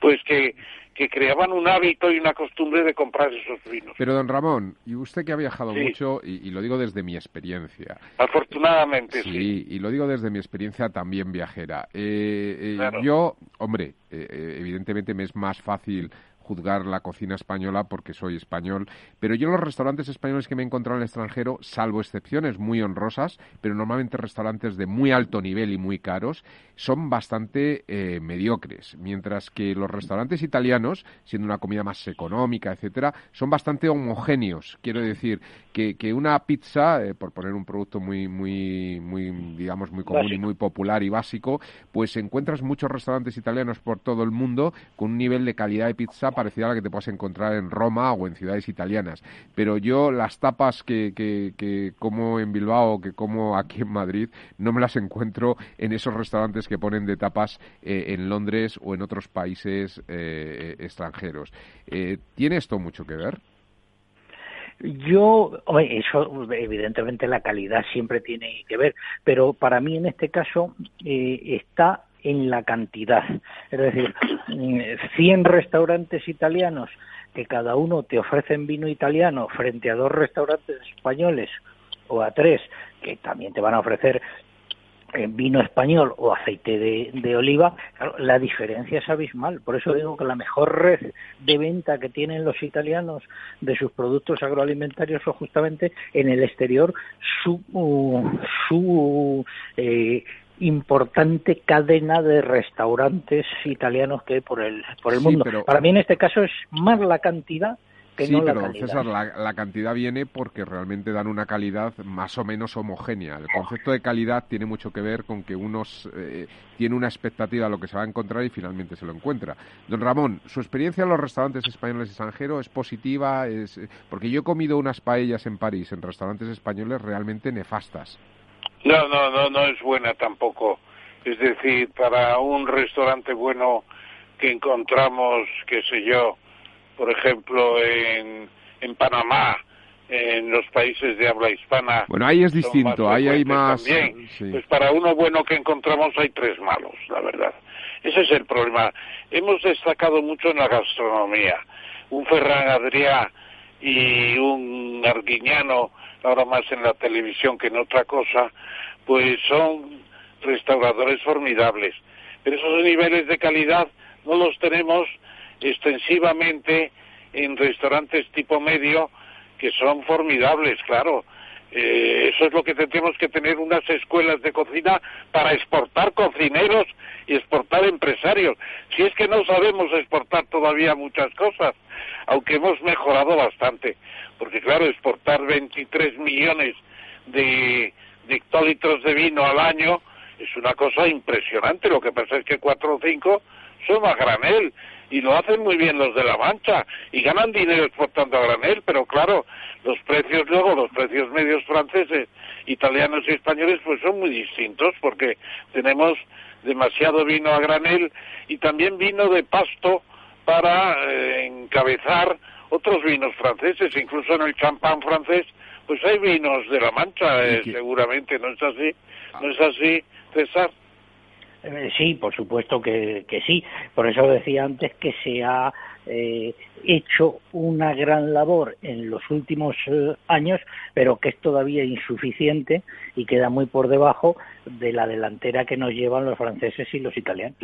pues que, que creaban un hábito y una costumbre de comprar esos vinos. Pero, don Ramón, y usted que ha viajado mucho, y, lo digo desde mi experiencia. Afortunadamente, sí. y lo digo desde mi experiencia también viajera. Eh, eh, yo, hombre, eh, evidentemente me es más fácil juzgar la cocina española porque soy español, pero yo los restaurantes españoles que me he encontrado en el extranjero, salvo excepciones muy honrosas, pero normalmente restaurantes de muy alto nivel y muy caros, son bastante eh, mediocres, mientras que los restaurantes italianos, siendo una comida más económica, etcétera, son bastante homogéneos. Quiero decir que, que una pizza, eh, por poner un producto muy, muy, muy, digamos, muy común y muy popular y básico, pues encuentras muchos restaurantes italianos por todo el mundo con un nivel de calidad de pizza parecida a la que te puedes encontrar en Roma o en ciudades italianas. Pero yo las tapas que, como en Bilbao, que como aquí en Madrid, no me las encuentro en esos restaurantes que ponen de tapas eh, en Londres o en otros países eh, extranjeros. Eh, ¿Tiene esto mucho que ver? Yo, eso evidentemente la calidad siempre tiene que ver, pero para mí en este caso eh, está en la cantidad. Es decir, 100 restaurantes italianos que cada uno te ofrecen vino italiano frente a dos restaurantes españoles o a tres que también te van a ofrecer vino español o aceite de, oliva, la diferencia es abismal. Por eso digo que la mejor red de venta que tienen los italianos de sus productos agroalimentarios es justamente en el exterior su, su eh, importante cadena de restaurantes italianos que hay por el, por el mundo. Para mí en este caso es más la cantidad sí, pero César, la, cantidad viene porque realmente dan una calidad más o menos homogénea. El concepto de calidad tiene mucho que ver con que uno eh, tiene una expectativa de lo que se va a encontrar y finalmente se lo encuentra. Don Ramón, ¿su experiencia en los restaurantes españoles extranjeros es positiva? Es, eh, porque yo he comido unas paellas en París, en restaurantes españoles, realmente nefastas. No, no, no, no es buena tampoco. Es decir, para un restaurante bueno que encontramos, qué sé yo, por ejemplo, en, en Panamá, en los países de habla hispana. Bueno, ahí es distinto, ahí hay más. Pues para uno bueno que encontramos hay tres malos, la verdad. Ese es el problema. Hemos destacado mucho en la gastronomía. Un Ferran Adrià y un Arguiñano, ahora más en la televisión que en otra cosa, pues son restauradores formidables. Pero esos niveles de calidad no los tenemos extensivamente en restaurantes tipo medio que son formidables, claro. Eh, eso es lo que tendremos que tener unas escuelas de cocina para exportar cocineros y exportar empresarios. Si es que no sabemos exportar todavía muchas cosas, aunque hemos mejorado bastante. Porque claro, exportar 23 millones de, de hectolitros de vino al año es una cosa impresionante. Lo que pasa es que cuatro o cinco son a granel y lo hacen muy bien los de la Mancha y ganan dinero exportando a granel, pero claro, los precios luego, los precios medios franceses, italianos y españoles pues son muy distintos porque tenemos demasiado vino a granel y también vino de pasto para eh, encabezar otros vinos franceses, incluso en el champán francés, pues hay vinos de la Mancha, eh, seguramente, ¿no es así? ¿No es así, César? Eh, sí, por supuesto que, sí. Por eso decía antes que se ha eh, hecho una gran labor en los últimos eh, años, pero que es todavía insuficiente y queda muy por debajo de la delantera que nos llevan los franceses y los italianos.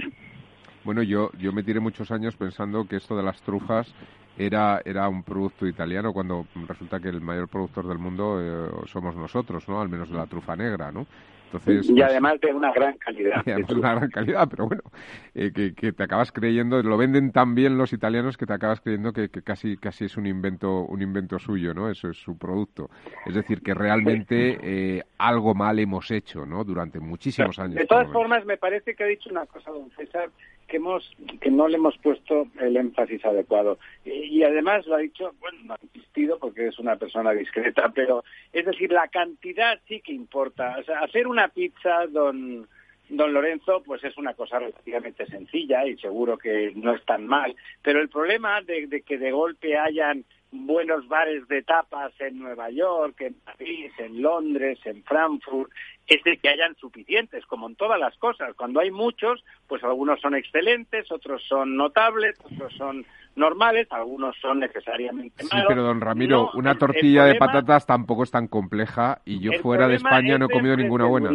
Bueno, yo, yo me tiré muchos años pensando que esto de las trufas era, era un producto italiano cuando resulta que el mayor productor del mundo somos nosotros, ¿no? Al menos de la trufa negra, ¿no? Y pues, además de una gran calidad. de una gran calidad, pero bueno, eh, que, te acabas creyendo, lo venden tan bien los italianos que te acabas creyendo que, casi casi es un invento un invento suyo, ¿no? Eso es su producto. Es decir, que realmente eh, algo mal hemos hecho, ¿no? Durante muchísimos años. De todas formas, me parece que ha dicho una cosa, don César, que hemos que no le hemos puesto el énfasis adecuado. Y, además lo ha dicho bueno no ha insistido porque es una persona discreta pero es decir la cantidad sí que importa. O sea hacer una pizza don don Lorenzo pues es una cosa relativamente sencilla y seguro que no es tan mal. Pero el problema de que de golpe hayan buenos bares de tapas en Nueva York, en París, en Londres, en Frankfurt, es de que hayan suficientes, como en todas las cosas. Cuando hay muchos, pues algunos son excelentes, otros son notables, otros son normales, algunos son necesariamente malos. Sí, pero don Ramiro, una tortilla de patatas tampoco es tan compleja y yo fuera de España no he comido ninguna buena.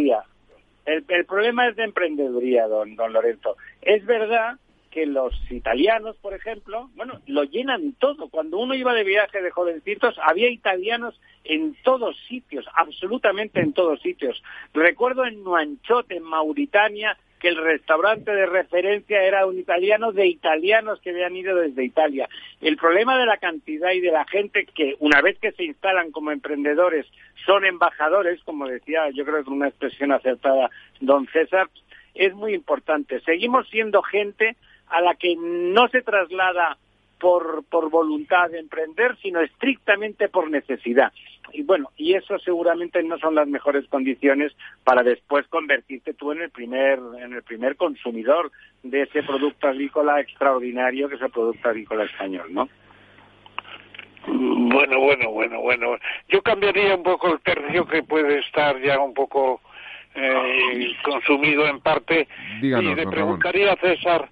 El, el, problema es de emprendeduría, don, don Lorenzo. Es verdad que los italianos, por ejemplo, bueno, lo llenan todo. Cuando uno iba de viaje de jovencitos, había italianos en todos sitios, absolutamente en todos sitios. Recuerdo en Nuanchot, en Mauritania, que el restaurante de referencia era un italiano de italianos que habían ido desde Italia. El problema de la cantidad y de la gente que una vez que se instalan como emprendedores son embajadores, como decía yo creo que una expresión acertada don César, es muy importante. Seguimos siendo gente a la que no se traslada por, por voluntad de emprender, sino estrictamente por necesidad. Y bueno, y eso seguramente no son las mejores condiciones para después convertirte tú en el primer, en el primer consumidor de ese producto agrícola extraordinario que es el producto agrícola español, ¿no? Bueno, bueno, bueno, bueno. Yo cambiaría un poco el tercio que puede estar ya un poco eh, consumido en parte. y le preguntaría a César,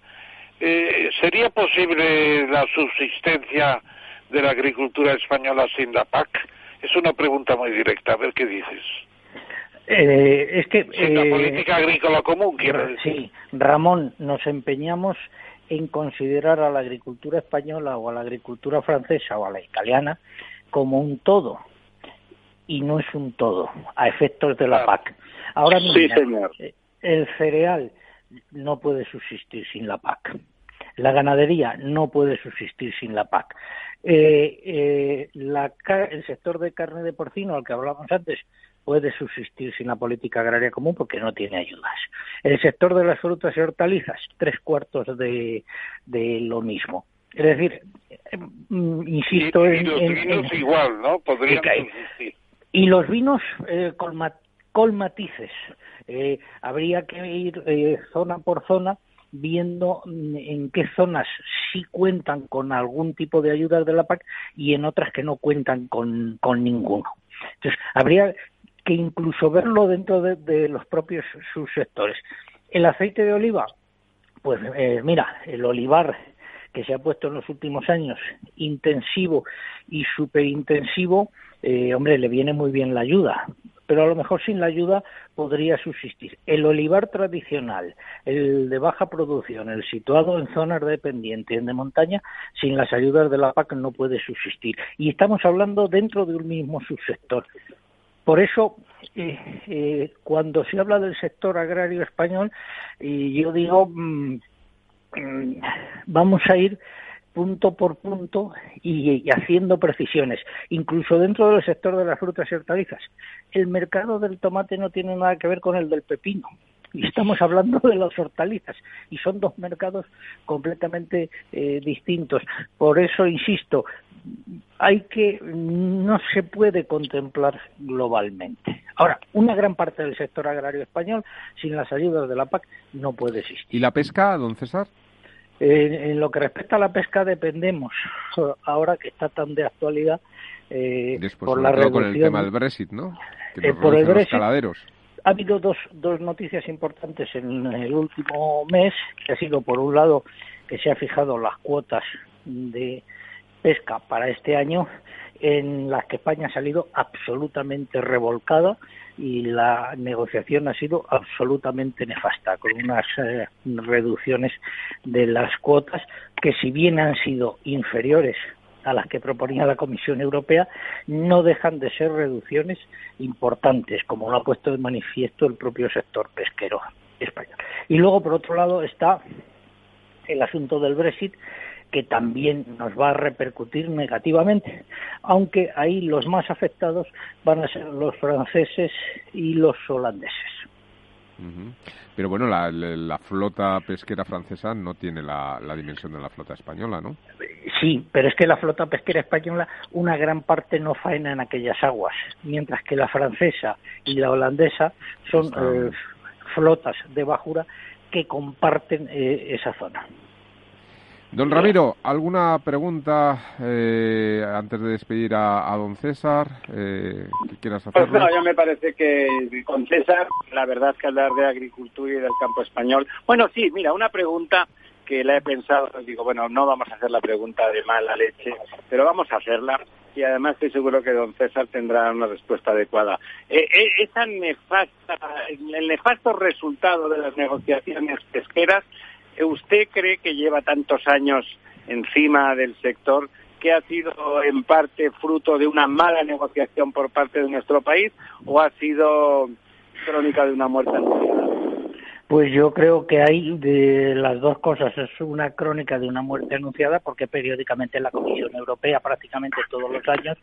eh, ¿sería posible la subsistencia de la agricultura española sin la PAC? Es una pregunta muy directa, a ver qué dices. Eh, es que la eh, política agrícola común, quiero decir. Sí, Ramón, nos empeñamos en considerar a la agricultura española o a la agricultura francesa o a la italiana como un todo y no es un todo a efectos de la PAC. Ahora mismo el cereal no puede subsistir sin la PAC. La ganadería no puede subsistir sin la PAC. Eh, eh, el sector de carne de porcino, al que hablábamos antes, puede subsistir sin la política agraria común porque no tiene ayudas. El sector de las frutas y hortalizas, tres cuartos de, lo mismo. Es decir, mm, insisto en, los vinos igual, ¿no? Podrían subsistir. Y los vinos eh, con, matices. Eh, habría que ir eh, zona por zona viendo mm, en qué zonas sí cuentan con algún tipo de ayudas de la PAC y en otras que no cuentan con, ninguno. Entonces, habría que incluso verlo dentro de, los propios subsectores. El aceite de oliva, pues eh, mira, el olivar que se ha puesto en los últimos años intensivo y superintensivo, eh, hombre, le viene muy bien la ayuda, pero a lo mejor sin la ayuda podría subsistir. El olivar tradicional, el de baja producción, el situado en zonas dependientes, en de montaña, sin las ayudas de la PAC no puede subsistir. Y estamos hablando dentro de un mismo subsector. Por eso, eh, eh, cuando se habla del sector agrario español, y yo digo, mm, mm, vamos a ir punto por punto y, haciendo precisiones, incluso dentro del sector de las frutas y hortalizas. El mercado del tomate no tiene nada que ver con el del pepino. Y estamos hablando de las hortalizas y son dos mercados completamente eh, distintos. Por eso, insisto, hay que no se puede contemplar globalmente. Ahora, una gran parte del sector agrario español, sin las ayudas de la PAC, no puede existir. ¿Y la pesca, don César? En lo que respecta a la pesca dependemos, ahora que está tan de actualidad, eh, por la reducción, con el tema del Brexit, ¿no? Eh, por el Brexit, ha habido dos, dos noticias importantes en el último mes, que ha sido por un lado que se ha fijado las cuotas de pesca para este año en las que España ha salido absolutamente revolcada y la negociación ha sido absolutamente nefasta, con unas eh, reducciones de las cuotas que si bien han sido inferiores a las que proponía la Comisión Europea, no dejan de ser reducciones importantes, como lo ha puesto de manifiesto el propio sector pesquero español. Y luego, por otro lado, está el asunto del Brexit, que también nos va a repercutir negativamente, aunque ahí los más afectados van a ser los franceses y los holandeses. Pero bueno, la, flota pesquera francesa no tiene la, dimensión de la flota española, ¿no? Sí, pero es que la flota pesquera española, una gran parte no faena en aquellas aguas, mientras que la francesa y la holandesa son eh, flotas de bajura que comparten eh, esa zona. Don Ramiro, ¿alguna pregunta eh, antes de despedir a, don César eh, que quieras hacer? Pues no, ya me parece que con César, la verdad es que hablar de agricultura y del campo español. Bueno, sí, mira, una pregunta que la he pensado, digo, bueno, no vamos a hacer la pregunta de mala leche, pero vamos a hacerla y además estoy seguro que don César tendrá una respuesta adecuada. Eh, esa nefasta, el nefasto resultado de las negociaciones pesqueras ¿Usted cree que lleva tantos años encima del sector que ha sido en parte fruto de una mala negociación por parte de nuestro país o ha sido crónica de una muerte anunciada? Pues yo creo que hay de las dos cosas. Es una crónica de una muerte anunciada porque periódicamente la Comisión Europea, prácticamente todos los años,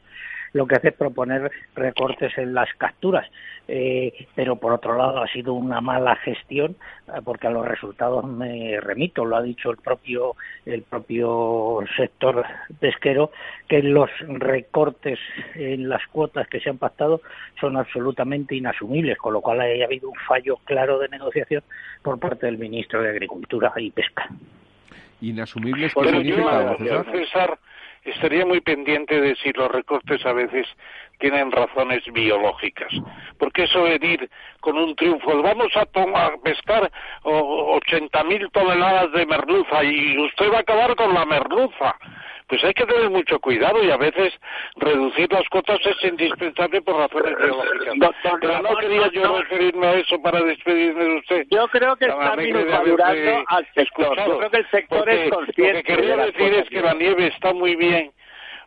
lo que hace es proponer recortes en las capturas. Eh, pero por otro lado ha sido una mala gestión eh, porque a los resultados me remito, lo ha dicho el propio, el propio sector pesquero, que los recortes en las cuotas que se han pactado son absolutamente inasumibles, con lo cual ha habido un fallo claro de negociación por parte del ministro de Agricultura y Pesca. ¿Inasumibles qué significa, César? Estaría muy pendiente de si los recortes a veces tienen razones biológicas. Porque eso de ir con un triunfo, vamos a, tomar, pescar 80.000 toneladas de merluza y usted va a acabar con la merluza pues hay que tener mucho cuidado y a veces reducir las cuotas es indispensable por razones biológicas. Pero no quería yo referirme a eso para despedirme de usted. Yo creo que está minusvalorando al sector. Yo creo que el sector es consciente. Lo que quería decir es que la nieve está muy bien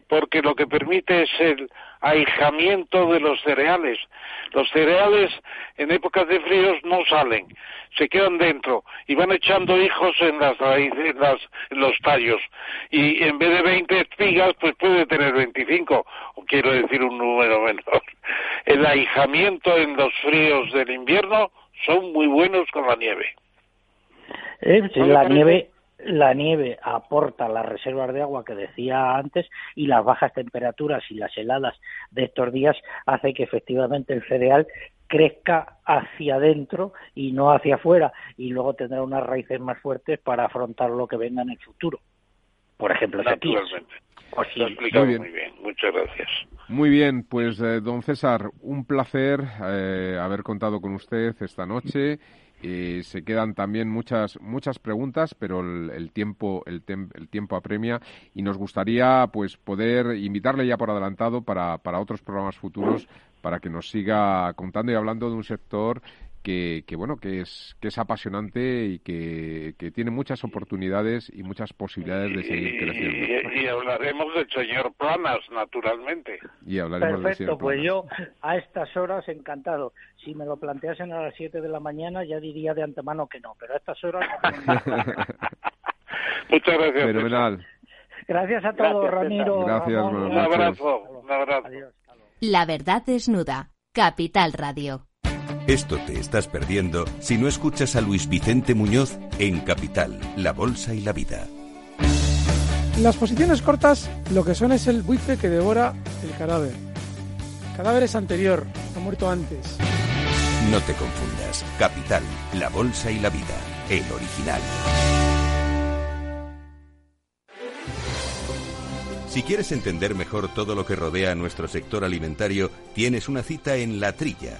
porque lo que permite es el ahijamiento de los cereales. Los cereales en épocas de fríos no salen, se quedan dentro y van echando hijos en las raíces, en, los tallos. Y en vez de 20 espigas, pues puede tener 25, o quiero decir un número menor. El ahijamiento en los fríos del invierno son muy buenos con la nieve. Eh, la nieve la nieve aporta las reservas de agua que decía antes y las bajas temperaturas y las heladas de estos días hace que efectivamente el cereal crezca hacia adentro y no hacia afuera y luego tendrá unas raíces más fuertes para afrontar lo que venga en el futuro. Por ejemplo, Naturalmente. Pues Lo explicado muy bien. Muchas gracias. Muy bien, pues eh, don César, un placer eh, haber contado con usted esta noche se quedan también muchas muchas preguntas, pero el, tiempo el, el, tiempo apremia. Y nos gustaría pues poder invitarle ya por adelantado para, para otros programas futuros para que nos siga contando y hablando de un sector que, bueno que es que es apasionante y que, tiene muchas oportunidades y muchas posibilidades de seguir creciendo. Y, hablaremos del señor Planas, naturalmente. Y hablaremos Perfecto, pues yo a estas horas encantado. Si me lo planteasen a las 7 de la mañana ya diría de antemano que no, pero a estas horas Muchas gracias. Fenomenal. Gracias a todos, Ramiro. Gracias, un abrazo. Un abrazo. La verdad desnuda. Capital Radio. Esto te estás perdiendo si no escuchas a Luis Vicente Muñoz en Capital, La Bolsa y la Vida. Las posiciones cortas lo que son es el buitre que devora el cadáver. El cadáver es anterior, ha muerto antes. No te confundas. Capital, La Bolsa y la Vida, el original. Si quieres entender mejor todo lo que rodea a nuestro sector alimentario, tienes una cita en La Trilla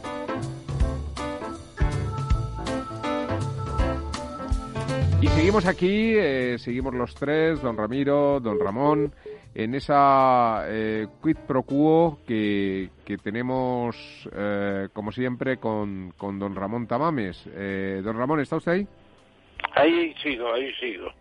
Y seguimos aquí, eh, seguimos los tres, don Ramiro, don Ramón, en esa eh, quid pro quo que, que tenemos, eh, como siempre, con, con don Ramón Tamames. Eh, don Ramón, ¿está usted ahí? Ahí sigo, ahí sigo.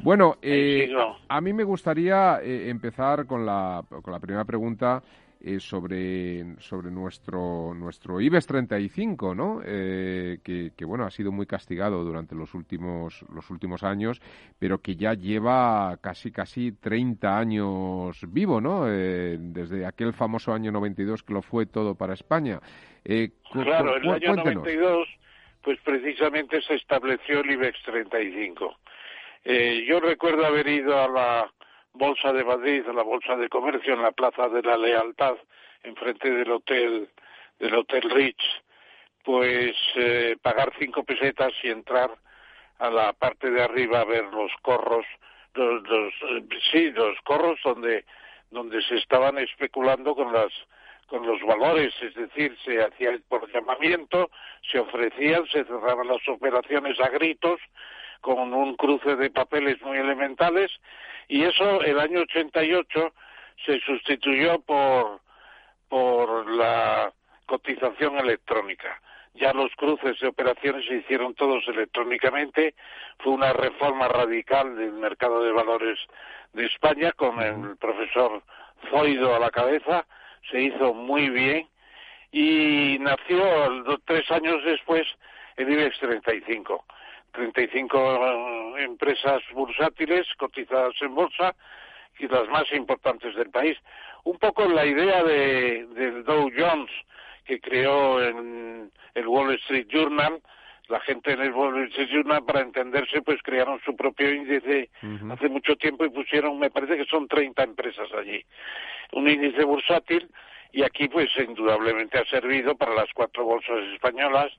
Bueno, eh, a mí me gustaría empezar con la, con la primera pregunta eh, sobre, sobre nuestro, nuestro IBEX 35, ¿no? Eh, que, que, bueno, ha sido muy castigado durante los últimos, los últimos años, pero que ya lleva casi, casi 30 años vivo, ¿no? Eh, desde aquel famoso año 92 que lo fue todo para España. claro, en el año 92, pues precisamente se estableció el IBEX 35. yo recuerdo haber ido a la Bolsa de Madrid, a la Bolsa de Comercio, en la Plaza de la Lealtad, enfrente del hotel, del Hotel Rich, pues eh, pagar cinco pesetas y entrar a la parte de arriba a ver los corros, los, eh, sí, los corros donde donde se estaban especulando con las con los valores, es decir, se hacía por llamamiento, se ofrecían, se cerraban las operaciones a gritos con un cruce de papeles muy elementales y eso el año 88 se sustituyó por por la cotización electrónica. Ya los cruces de operaciones se hicieron todos electrónicamente. Fue una reforma radical del mercado de valores de España con el profesor Zoido a la cabeza. Se hizo muy bien y nació tres años después el IBEX 35. 35 empresas bursátiles cotizadas en bolsa y las más importantes del país. Un poco la idea de, del Dow Jones que creó en el Wall Street Journal, la gente en el Wall Street Journal para entenderse pues crearon su propio índice hace mucho tiempo y pusieron, me parece que son 30 empresas allí. Un índice bursátil y aquí pues indudablemente ha servido para las cuatro bolsas españolas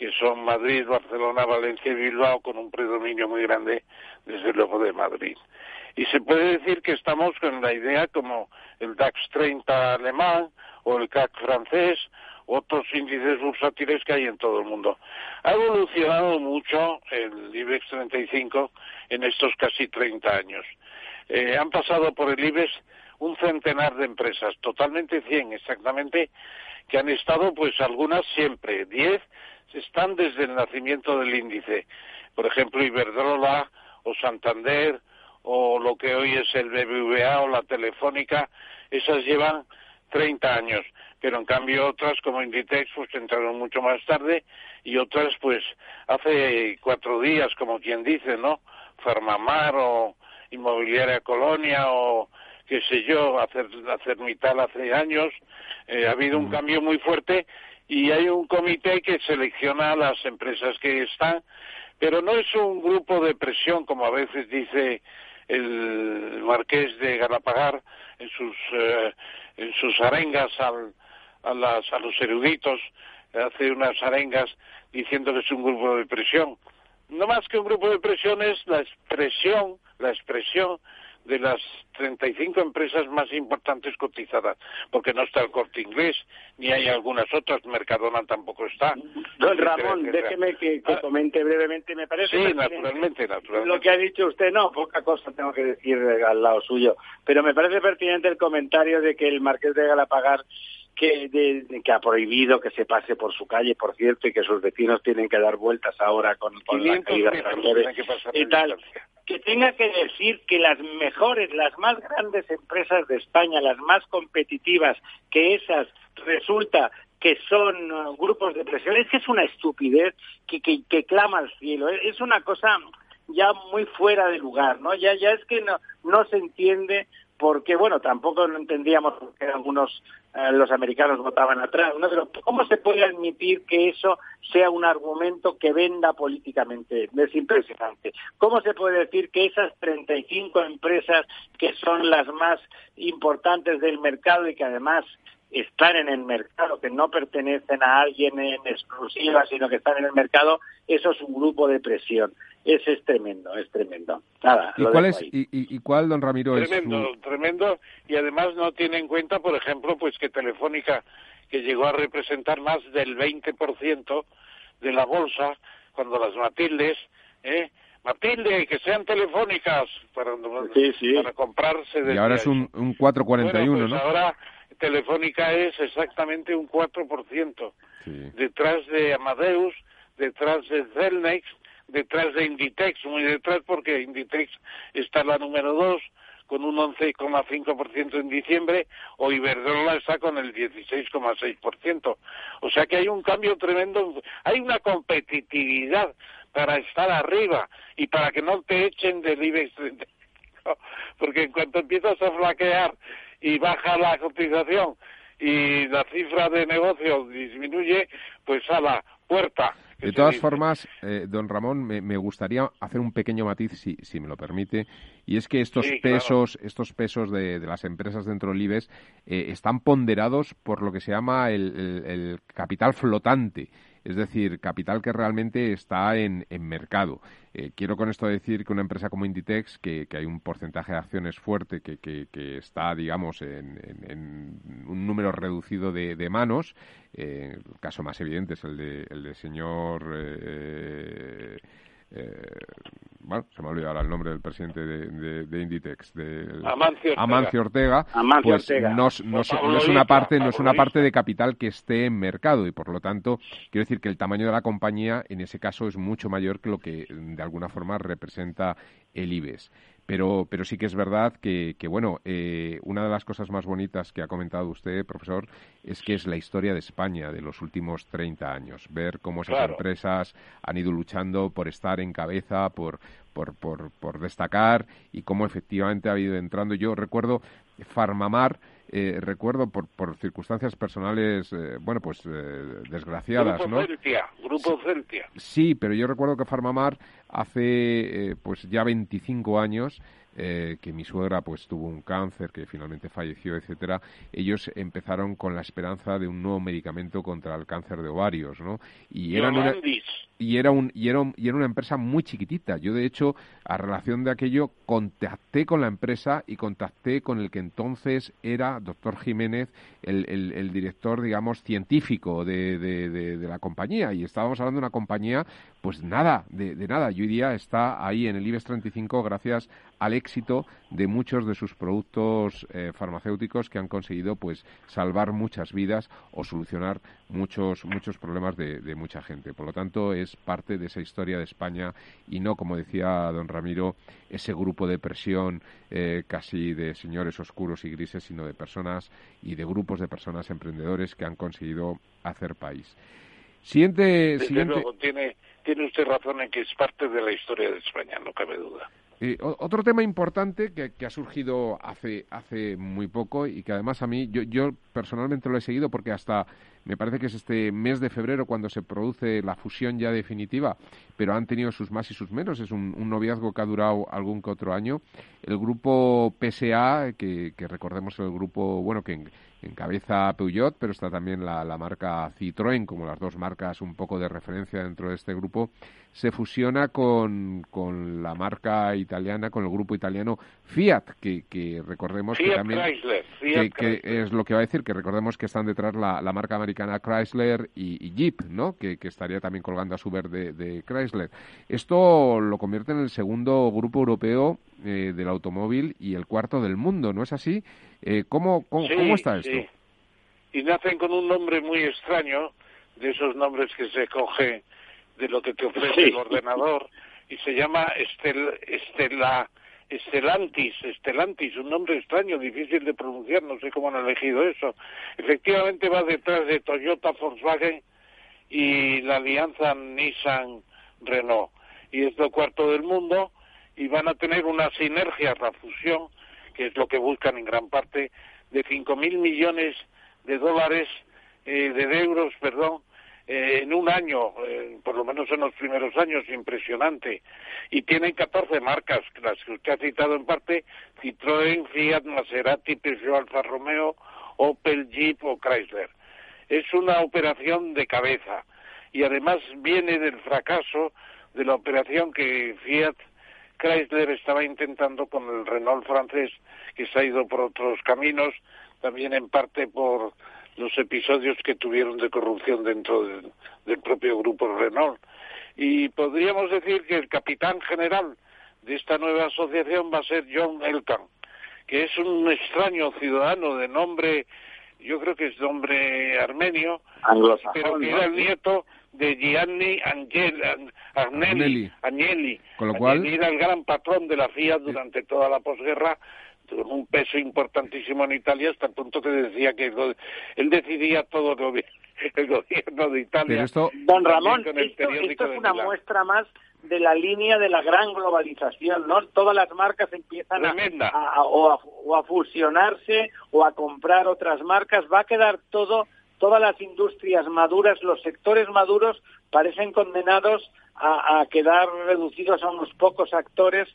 que son Madrid, Barcelona, Valencia y Bilbao con un predominio muy grande desde luego de Madrid. Y se puede decir que estamos con la idea como el DAX 30 alemán o el CAC francés, otros índices bursátiles que hay en todo el mundo. Ha evolucionado mucho el IBEX 35 en estos casi 30 años. Eh, han pasado por el IBEX un centenar de empresas, totalmente 100 exactamente, que han estado, pues algunas siempre, 10 están desde el nacimiento del índice. Por ejemplo, Iberdrola o Santander o lo que hoy es el BBVA o la Telefónica, esas llevan 30 años, pero en cambio otras como Inditex pues entraron mucho más tarde y otras pues hace cuatro días, como quien dice, ¿no? Farmamar o Inmobiliaria Colonia o qué sé yo, hacer, hacer Mital hace años, eh, ha habido un mm. cambio muy fuerte y hay un comité que selecciona las empresas que están, pero no es un grupo de presión como a veces dice el marqués de Galapagar en sus eh, en sus arengas al, a, las, a los eruditos hace unas arengas diciendo que es un grupo de presión no más que un grupo de presión es la expresión la expresión de las 35 empresas más importantes cotizadas, porque no está el corte inglés, ni hay algunas otras, Mercadona tampoco está. Don Ramón, déjeme que, ah. comente brevemente, me parece. Sí, naturalmente, naturalmente. Lo que ha dicho usted, no, poca cosa tengo que decir al lado suyo, pero me parece pertinente el comentario de que el Marqués de Galapagar que, que ha prohibido que se pase por su calle, por cierto, y que sus vecinos tienen que dar vueltas ahora con, con la caída de y tal. que tenga que decir que las mejores, las más grandes empresas de España, las más competitivas, que esas resulta que son uh, grupos de presión, es que es una estupidez que, que, que clama al cielo, es una cosa ya muy fuera de lugar, ¿no? Ya, ya es que no, no se entiende porque, bueno, tampoco lo entendíamos porque algunos eh, los americanos votaban atrás, ¿no? Pero ¿cómo se puede admitir que eso sea un argumento que venda políticamente? Es impresionante. ¿Cómo se puede decir que esas 35 empresas que son las más importantes del mercado y que además están en el mercado, que no pertenecen a alguien en exclusiva, sino que están en el mercado, eso es un grupo de presión. Ese es tremendo, es tremendo. Nada, ¿Y cuál es, y, cuál, don Ramiro, tremendo, es Tremendo, y además no tiene en cuenta, por ejemplo, pues que Telefónica, que llegó a representar más del 20% de la bolsa, cuando las Matildes, ¿eh? Matilde, que sean telefónicas para, para comprarse. Y ahora es un, un 441, pues ¿no? ahora Telefónica es exactamente un 4%. Detrás de Amadeus, detrás de Celnex, detrás de Inditex, muy detrás porque Inditex está la número 2 con un 11,5% en diciembre o Iberdrola está con el 16,6%. O sea que hay un cambio tremendo, hay una competitividad para estar arriba y para que no te echen del IBEX 35, porque en cuanto empiezas a flaquear y baja la cotización y la cifra de negocio disminuye, pues a la puerta De todas formas, eh, don Ramón, me, gustaría hacer un pequeño matiz, si, si me lo permite, y es que estos pesos, estos pesos de, las empresas dentro del IBEX eh, están ponderados por lo que se llama el capital flotante es decir, capital que realmente está en, en mercado. Eh, quiero con esto decir que una empresa como Inditex, que, hay un porcentaje de acciones fuerte que, que, está, digamos, en, un número reducido de, manos, eh, el caso más evidente es el de, el de señor... Eh, eh, bueno, se me ha olvidado el nombre del presidente de, Inditex, de Amancio Ortega, pues No, es una parte, no es una parte de capital que esté en mercado y por lo tanto quiero decir que el tamaño de la compañía en ese caso es mucho mayor que lo que de alguna forma representa el IBEX. Pero, pero sí que es verdad que, bueno, eh, una de las cosas más bonitas que ha comentado usted, profesor, es que es la historia de España de los últimos 30 años. Ver cómo esas empresas han ido luchando por estar en cabeza, por, por, por, por destacar y cómo efectivamente ha ido entrando. Yo recuerdo Farmamar, eh, recuerdo por, por circunstancias personales, eh, bueno, pues eh, desgraciadas, Grupo ¿no? Grupo Celtia. Sí, pero yo recuerdo que Farmamar hace pues ya 25 años eh, que mi suegra pues tuvo un cáncer que finalmente falleció, etcétera, ellos empezaron con la esperanza de un nuevo medicamento contra el cáncer de ovarios, ¿no? Y eran una, y era un y era, y era una empresa muy chiquitita. Yo de hecho a relación de aquello contacté con la empresa y contacté con el que entonces era doctor Jiménez, el, director digamos científico de, la compañía y estábamos hablando de una compañía pues nada de, de nada. Y hoy día está ahí en el IBEX 35 gracias al éxito de muchos de sus productos eh, farmacéuticos que han conseguido pues salvar muchas vidas o solucionar muchos muchos problemas de, mucha gente. Por lo tanto, es parte de esa historia de España y no, como decía don Ramiro, ese grupo de presión eh, casi de señores oscuros y grises, sino de personas y de grupos de personas emprendedores que han conseguido hacer país. Siguiente, siguiente... tiene, tiene usted razón en que es parte de la historia de España, no cabe duda. Eh, otro tema importante que, ha surgido hace, hace muy poco y que además a mí, yo, yo personalmente lo he seguido porque hasta me parece que es este mes de febrero cuando se produce la fusión ya definitiva, pero han tenido sus más y sus menos. Es un, noviazgo que ha durado algún que otro año. El grupo PSA, que, que recordemos el grupo, bueno, que encabeza Peugeot, pero está también la, la, marca Citroën, como las dos marcas un poco de referencia dentro de este grupo, se fusiona con, con la marca italiana, con el grupo italiano Fiat, que, que recordemos que también que, es lo que va a decir, que recordemos que están detrás la, la marca americana Chrysler y, Jeep, ¿no? Que, que, estaría también colgando a su verde de Chrysler. Esto lo convierte en el segundo grupo europeo eh, del automóvil y el cuarto del mundo, ¿no es así? Eh, ¿cómo, cómo, está esto? Sí. Y nacen con un nombre muy extraño, de esos nombres que se coge de lo que te ofrece el ordenador, y se llama Estel, Estela, Estelantis, Estelantis, un nombre extraño, difícil de pronunciar, no sé cómo han elegido eso. Efectivamente va detrás de Toyota, Volkswagen y la alianza Nissan-Renault. Y es lo cuarto del mundo, y van a tener una sinergia, la fusión, que es lo que buscan en gran parte, de 5.000 millones de dólares, eh, de euros, perdón, eh, en un año, eh, por lo menos en los primeros años, impresionante. Y tienen 14 marcas, las que usted ha citado en parte, Citroën, Fiat, Maserati, Peugeot, Alfa Romeo, Opel, Jeep o Chrysler. Es una operación de cabeza y además viene del fracaso de la operación que Fiat Chrysler estaba intentando con el Renault francés, que se ha ido por otros caminos, también en parte por los episodios que tuvieron de corrupción dentro del propio grupo Renault. Y podríamos decir que el capitán general de esta nueva asociación va a ser John Elkan, que es un extraño ciudadano de nombre, yo creo que es nombre armenio, pero que era el nieto de Gianni Angel, Agnelli, Agnelli. Con lo cual... era el gran patrón de la Fiat durante toda la posguerra, con un peso importantísimo en Italia, hasta el punto que decía que él decidía todo el gobierno de Italia. Don Ramón, esto, es una muestra más de la línea de la gran globalización, ¿no? Todas las marcas empiezan a, o a fusionarse o a comprar otras marcas. Va a quedar todo todas las industrias maduras, los sectores maduros parecen condenados a, quedar reducidos a unos pocos actores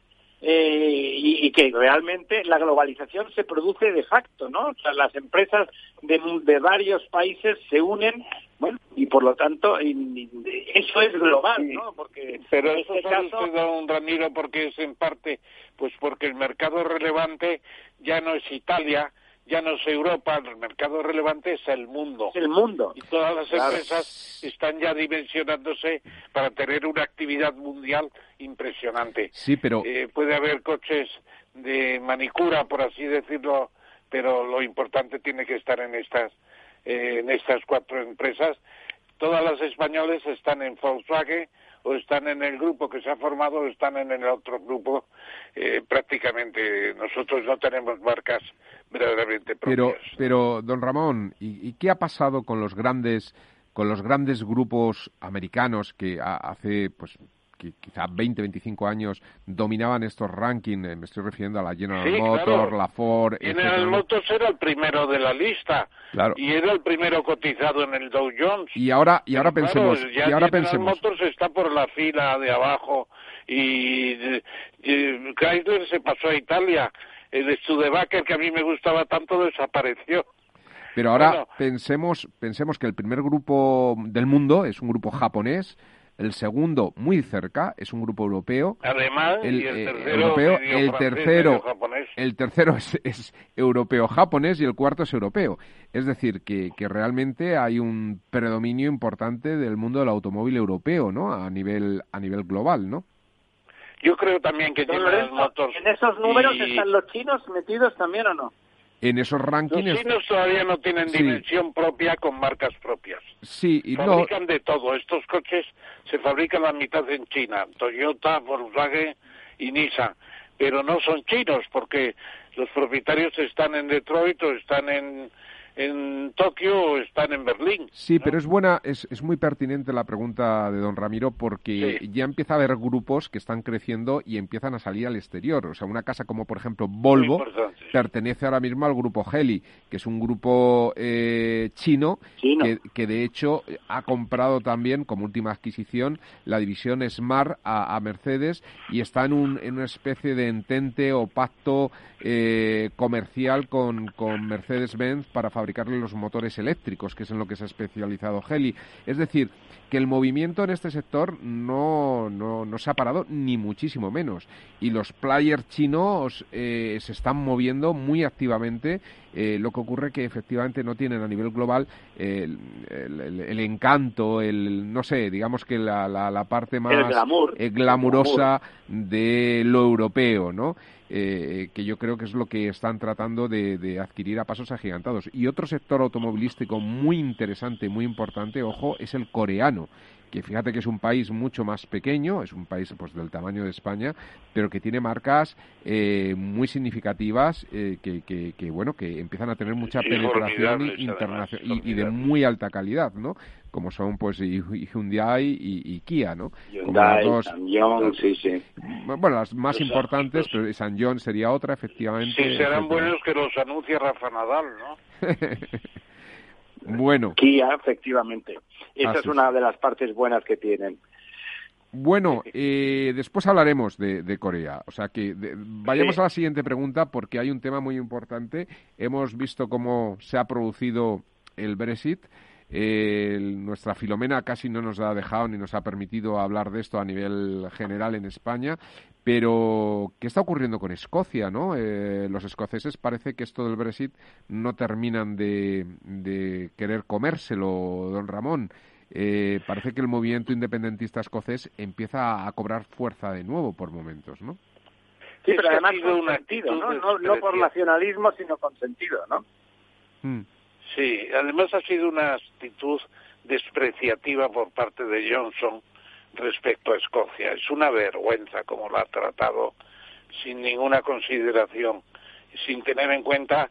eh, y, que realmente la globalización se produce de facto, ¿no? O sea, las empresas de, de varios países se unen, bueno, y por lo tanto eso es global, ¿no? Porque pero eso este caso... don Ramiro, porque es en parte, pues porque el mercado relevante ya no es Italia, ya no es Europa, el mercado relevante es el mundo. el mundo. Y todas las empresas están ya dimensionándose para tener una actividad mundial impresionante. Sí, pero... Eh, puede haber coches de manicura, por así decirlo, pero lo importante tiene que estar en estas, eh, en estas cuatro empresas. Todas las españoles están en Volkswagen, o están en el grupo que se ha formado o están en el otro grupo. Eh, prácticamente nosotros no tenemos marcas verdaderamente propias. Pero, pero don Ramón, ¿y, qué ha pasado con los grandes con los grandes grupos americanos que hace pues quizá 20, 25 años dominaban estos rankings, eh, me estoy refiriendo a la General Motors, la Ford... General Motors era el primero de la lista. Y era el primero cotizado en el Dow Jones. Y ahora, y ahora pensemos... y ahora General Motors está por la fila de abajo. Y, Chrysler se pasó a Italia. El Studebaker, que a mí me gustaba tanto, desapareció. Pero ahora pensemos, pensemos que el primer grupo del mundo es un grupo japonés, el segundo muy cerca es un grupo europeo. Además, el, y el eh, tercero, europeo, el tercero, japonés. el tercero es, europeo japonés y el cuarto es europeo. Es decir, que, que realmente hay un predominio importante del mundo del automóvil europeo, ¿no? A nivel a nivel global, ¿no? Yo creo también que General Motors. ¿En esos números están los chinos metidos también o no? En esos rankings. Los chinos todavía no tienen dimensión propia con marcas propias. Sí, y fabrican de todo. Estos coches se fabrican la mitad en China, Toyota, Volkswagen y Nissan, pero no son chinos porque los propietarios están en Detroit o están en en Tokio o están en Berlín. Sí, pero es buena, es, es, muy pertinente la pregunta de don Ramiro porque ya empieza a haber grupos que están creciendo y empiezan a salir al exterior. O sea, una casa como por ejemplo Volvo pertenece ahora mismo al grupo Heli, que es un grupo eh, chino, Que, que, de hecho ha comprado también como última adquisición la división Smart a, Mercedes y está en, un, en una especie de entente o pacto eh, comercial con, con Mercedes-Benz para fabricar fabricarle los motores eléctricos, que es en lo que se ha especializado Heli. Es decir, que el movimiento en este sector no, no, no se ha parado ni muchísimo menos. Y los players chinos eh, se están moviendo muy activamente. Eh, lo que ocurre que efectivamente no tienen a nivel global el, el, encanto, el no sé, digamos que la, la, parte más eh, glamurosa de lo europeo, ¿no? Eh, que yo creo que es lo que están tratando de, adquirir a pasos agigantados. Y otro sector automovilístico muy interesante, muy importante, ojo, es el coreano que fíjate que es un país mucho más pequeño, es un país pues del tamaño de España, pero que tiene marcas eh, muy significativas eh, que, que, bueno que empiezan a tener mucha penetración internacional y, de muy alta calidad, ¿no? Como son pues Hyundai y, Kia, ¿no? Hyundai, sí, sí. Bueno, las más importantes, pero San John sería otra, efectivamente. Sí, serán buenos que los anuncie Rafa Nadal, ¿no? Bueno. Kia, efectivamente. Esa es una de las partes buenas que tienen. Bueno, eh, después hablaremos de, Corea. O sea que vayamos a la siguiente pregunta porque hay un tema muy importante. Hemos visto cómo se ha producido el Brexit nuestra Filomena casi no nos ha dejado ni nos ha permitido hablar de esto a nivel general en España, pero ¿qué está ocurriendo con Escocia? ¿no? Eh, los escoceses parece que esto del Brexit no terminan de, querer comérselo, don Ramón. Eh, parece que el movimiento independentista escocés empieza a cobrar fuerza de nuevo por momentos, ¿no? Sí, pero además con sentido, ¿no? No, por nacionalismo, sino con sentido, ¿no? Mm. Sí, además ha sido una actitud despreciativa por parte de Johnson respecto a Escocia. Es una vergüenza como la ha tratado sin ninguna consideración, sin tener en cuenta,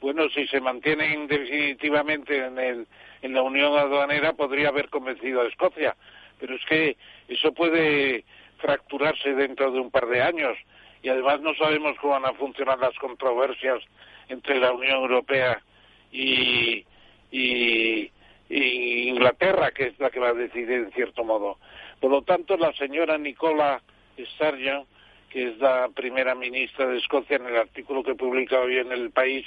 bueno, si se mantiene definitivamente en, el, en la Unión Aduanera podría haber convencido a Escocia, pero es que eso puede fracturarse dentro de un par de años. Y además no sabemos cómo van a funcionar las controversias entre la Unión Europea y, y Inglaterra, que es la que va a decidir en cierto modo. Por lo tanto, la señora Nicola Sturgeon, que es la primera ministra de Escocia, en el artículo que publica hoy en el país,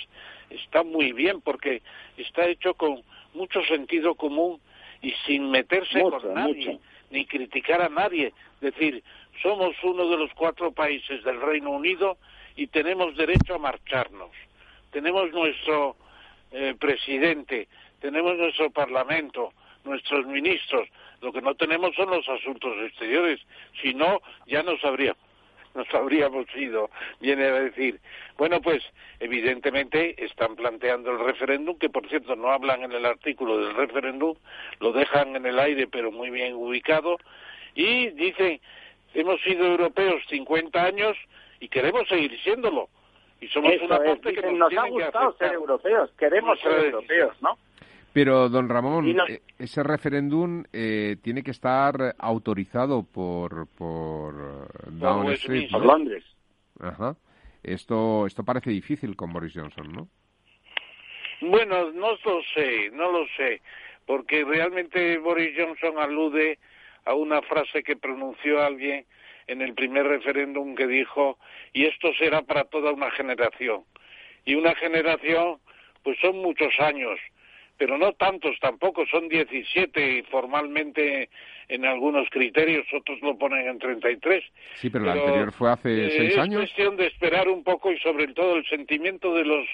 está muy bien porque está hecho con mucho sentido común y sin meterse con nadie, ni criticar a nadie. Es decir, somos uno de los cuatro países del Reino Unido y tenemos derecho a marcharnos. Tenemos nuestro eh, presidente, tenemos nuestro parlamento, nuestros ministros. Lo que no tenemos son los asuntos exteriores. Si no, ya nos habríamos, nos habríamos ido. Viene a decir, bueno, pues evidentemente están planteando el referéndum, que por cierto no hablan en el artículo del referéndum, lo dejan en el aire pero muy bien ubicado, y dicen, hemos sido europeos 50 años y queremos seguir siéndolo. Y somos una parte que nos, ha gustado ser europeos, queremos ser europeos, ¿no? Pero, don Ramón, eh, ese referéndum eh, tiene que estar autorizado por, por Down Street, Por Londres. Ajá. Esto, esto parece difícil con Boris Johnson, ¿no? Bueno, no lo sé, no lo sé, porque realmente Boris Johnson alude a una frase que pronunció alguien en el primer referéndum que dijo, y esto será para toda una generación. Y una generación, pues son muchos años pero no tantos tampoco, son 17 formalmente en algunos criterios, otros lo ponen en 33. Sí, pero, la anterior fue hace eh, seis años. Es cuestión de esperar un poco y sobre todo el sentimiento de los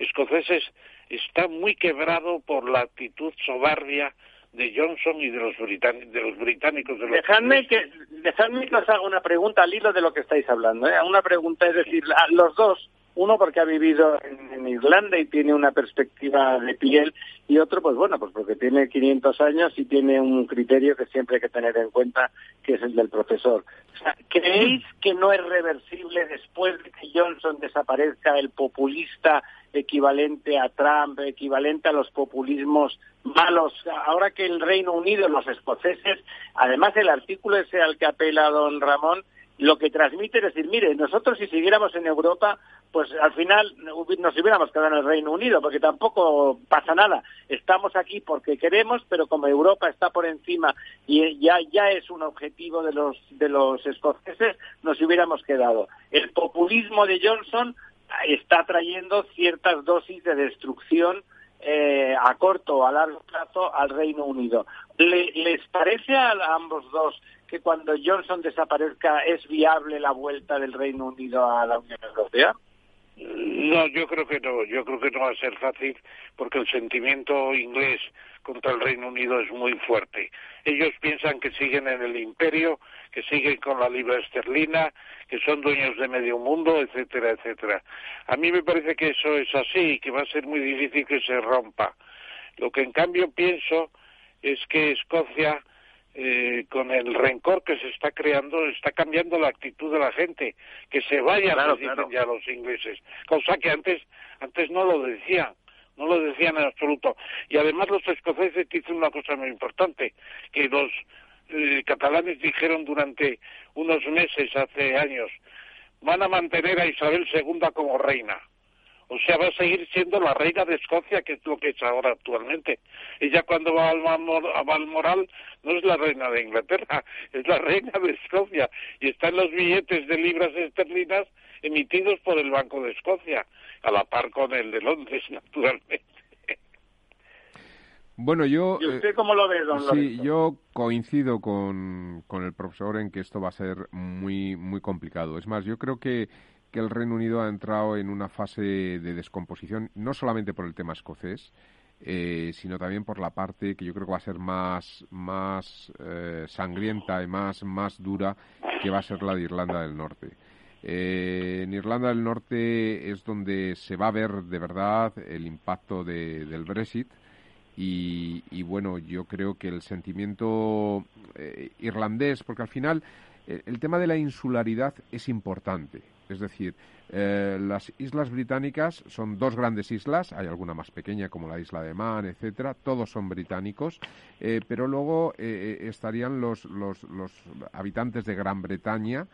escoceses está muy quebrado por la actitud soberbia de Johnson y de los, de los británicos. De dejadme, que, dejadme que os haga una pregunta al hilo de lo que estáis hablando. ¿eh? Una pregunta, es decir, los dos uno porque ha vivido en, Irlanda y tiene una perspectiva de piel y otro pues bueno pues porque tiene 500 años y tiene un criterio que siempre hay que tener en cuenta que es el del profesor. ¿Creéis que no es reversible después de que Johnson desaparezca el populista equivalente a Trump, equivalente a los populismos malos? Ahora que el Reino Unido, los escoceses, además el artículo ese al que apela don Ramón, lo que transmite es decir, mire, nosotros si siguiéramos en Europa, pues al final nos hubiéramos quedado en el Reino Unido, porque tampoco pasa nada. Estamos aquí porque queremos, pero como Europa está por encima y ya, ya es un objetivo de los, de los escoceses, nos hubiéramos quedado. El populismo de Johnson está trayendo ciertas dosis de destrucción eh, a corto o a largo plazo al Reino Unido. ¿Les parece a ambos dos que cuando Johnson desaparezca es viable la vuelta del Reino Unido a la Unión Europea? No, yo creo que no, yo creo que no va a ser fácil porque el sentimiento inglés contra el Reino Unido es muy fuerte. Ellos piensan que siguen en el imperio, que siguen con la libra esterlina, que son dueños de medio mundo, etcétera, etcétera. A mí me parece que eso es así y que va a ser muy difícil que se rompa. Lo que en cambio pienso es que Escocia eh, con el rencor que se está creando, está cambiando la actitud de la gente, que se vayan, ya los ingleses, cosa que antes, antes no lo decían, no lo decían en absoluto. Y además los escoceses dicen una cosa muy importante, que los eh, catalanes dijeron durante unos meses, hace años, van a mantener a Isabel II como reina. O sea, va a seguir siendo la reina de Escocia, que es lo que es ahora actualmente. Ella cuando va al Balmoral no es la reina de Inglaterra, es la reina de Escocia. Y están los billetes de libras esterlinas emitidos por el Banco de Escocia, a la par con el de Londres, naturalmente. Bueno, yo... ¿Y usted cómo lo ve, don Sí, yo coincido con, con el profesor en que esto va a ser muy, muy complicado. Es más, yo creo que que el Reino Unido ha entrado en una fase de descomposición, no solamente por el tema escocés, eh, sino también por la parte que yo creo que va a ser más, más eh, sangrienta y más, más dura, que va a ser la de Irlanda del Norte. Eh, en Irlanda del Norte es donde se va a ver de verdad el impacto del Brexit. Y, bueno, yo creo que el sentimiento irlandés, porque al final el tema de la insularidad es importante. Es decir, eh, las islas británicas son dos grandes islas, hay alguna más pequeña como la isla de Man, etcétera, todos son británicos, eh, pero luego eh, estarían los, los, los, habitantes de Gran Bretaña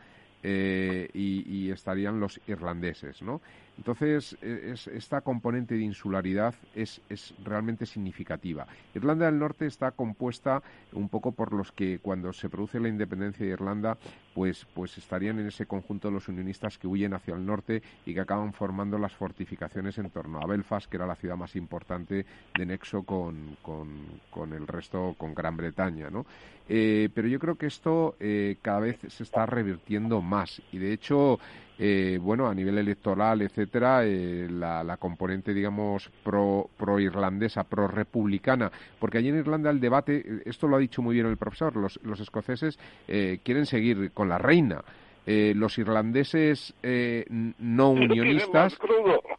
y, estarían los irlandeses, ¿no? Entonces, e, esta componente de insularidad es, es, realmente significativa. Irlanda del Norte está compuesta un poco por los que cuando se produce la independencia de Irlanda, pues, pues estarían en ese conjunto de los unionistas que huyen hacia el norte y que acaban formando las fortificaciones en torno a Belfast, que era la ciudad más importante de nexo con, con, el resto, con Gran Bretaña, ¿no? Eh, pero yo creo que esto eh, cada vez se está revirtiendo más y de hecho eh, bueno, a nivel electoral, etcétera, eh, la, componente, digamos, pro, pro irlandesa, pro republicana, porque allí en Irlanda el debate, esto lo ha dicho muy bien el profesor, los, los escoceses eh, quieren seguir con la reina. los irlandeses no unionistas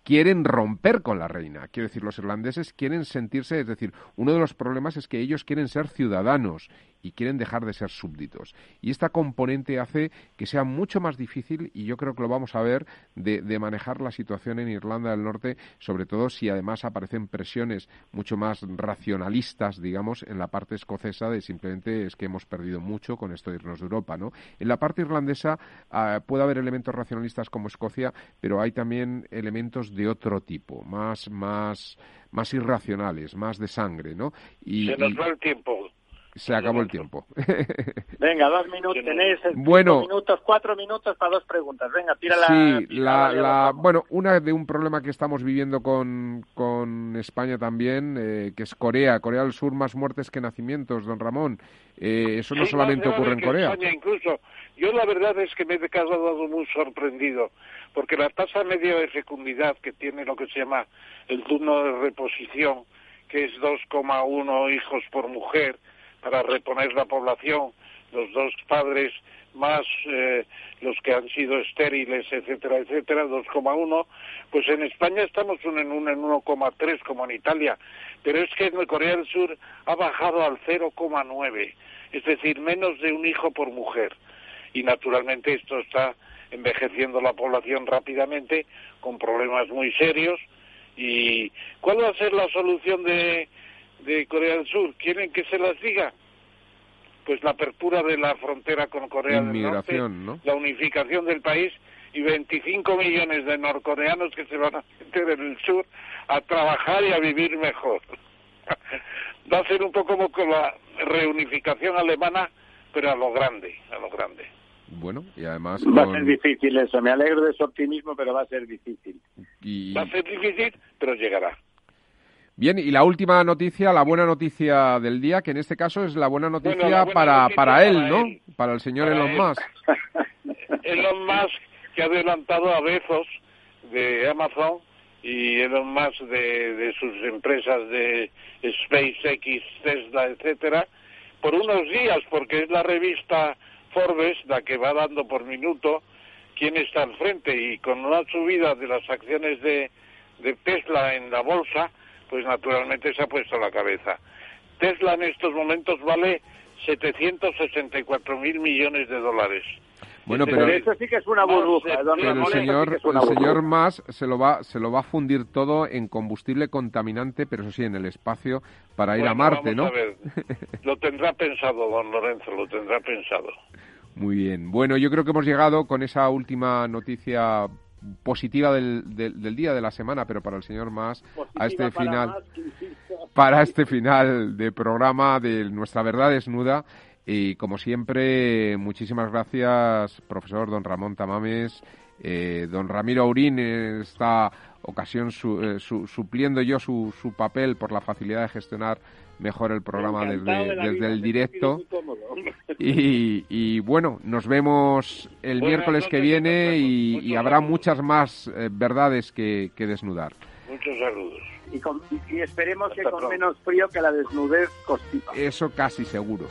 quieren romper con la reina. Quiero decir, los irlandeses quieren sentirse, es decir, uno de los problemas es que ellos quieren ser ciudadanos y quieren dejar de ser súbditos. Y esta componente hace que sea mucho más difícil, y yo creo que lo vamos a ver, de, manejar la situación en Irlanda del Norte, sobre todo si además aparecen presiones mucho más racionalistas, digamos, en la parte escocesa de simplemente es que hemos perdido mucho con esto de irnos de Europa, ¿no? En la parte irlandesa ah, puede haber elementos racionalistas como Escocia, pero hay también elementos de otro tipo, más, más, más irracionales, más de sangre, ¿no? Y, Se nos va el tiempo. Se acabó el tiempo. Venga, dos minutos. Tenéis bueno, minutos, cuatro minutos para dos preguntas. Venga, tira la. Sí, la, bueno, una de un problema que estamos viviendo con, con España también, eh, que es Corea. Corea del Sur, más muertes que nacimientos, don Ramón. Eh, eso no solamente ocurre en Corea. España incluso. Yo la verdad es que me he quedado muy sorprendido, porque la tasa media de fecundidad que tiene lo que se llama el turno de reposición, que es 2,1 hijos por mujer, para reponer la población, los dos padres más eh, los que han sido estériles, etcétera, etcétera, 2,1, pues en España estamos en un en 1,3 como en Italia, pero es que en Corea del Sur ha bajado al 0,9, es decir, menos de un hijo por mujer. Y naturalmente esto está envejeciendo la población rápidamente, con problemas muy serios. ¿Y cuál va a ser la solución de, de Corea del Sur. ¿Quieren que se las diga? Pues la apertura de la frontera con Corea del Norte, la unificación del país y 25 millones de norcoreanos que se van a meter en el sur a trabajar y a vivir mejor. Va a ser un poco como la reunificación alemana, pero a lo grande, a lo grande. Bueno, y además... Va a ser difícil eso, me alegro de su optimismo, pero va a ser difícil. Va a ser difícil, pero llegará. Bien, y la última noticia, la buena noticia del día, que en este caso es la buena noticia, para, para, él, ¿no? Para el señor Elon Musk. Elon Musk, que ha adelantado a Bezos de Amazon y Elon Musk de, de sus empresas de SpaceX, Tesla, etcétera, por unos días, porque es la revista Forbes la que va dando por minuto quién está al frente y con una subida de las acciones de, de Tesla en la bolsa, pues naturalmente se ha puesto la cabeza. Tesla en estos momentos vale 764 mil millones de dólares. Bueno, pero, eso sí que es una burbuja. el señor, el señor más se lo va, se lo va a fundir todo en combustible contaminante, pero eso sí, en el espacio para ir a Marte, ¿no? Lo tendrá pensado, don Lorenzo, lo tendrá pensado. Muy bien. Bueno, yo creo que hemos llegado con esa última noticia positiva del, del, día de la semana, pero para el señor más a este final para este final de programa de nuestra verdad desnuda y como siempre muchísimas gracias profesor don Ramón Tamames. Eh, don Ramiro Aurín en esta ocasión eh, supliendo yo su, su papel por la facilidad de gestionar mejor el programa desde, desde el directo. Y, y, bueno, nos vemos el miércoles que viene y, habrá muchas más eh, verdades que, que, desnudar. Muchos saludos. Y, y esperemos que con menos frío que la desnudez constipa. Eso casi seguro.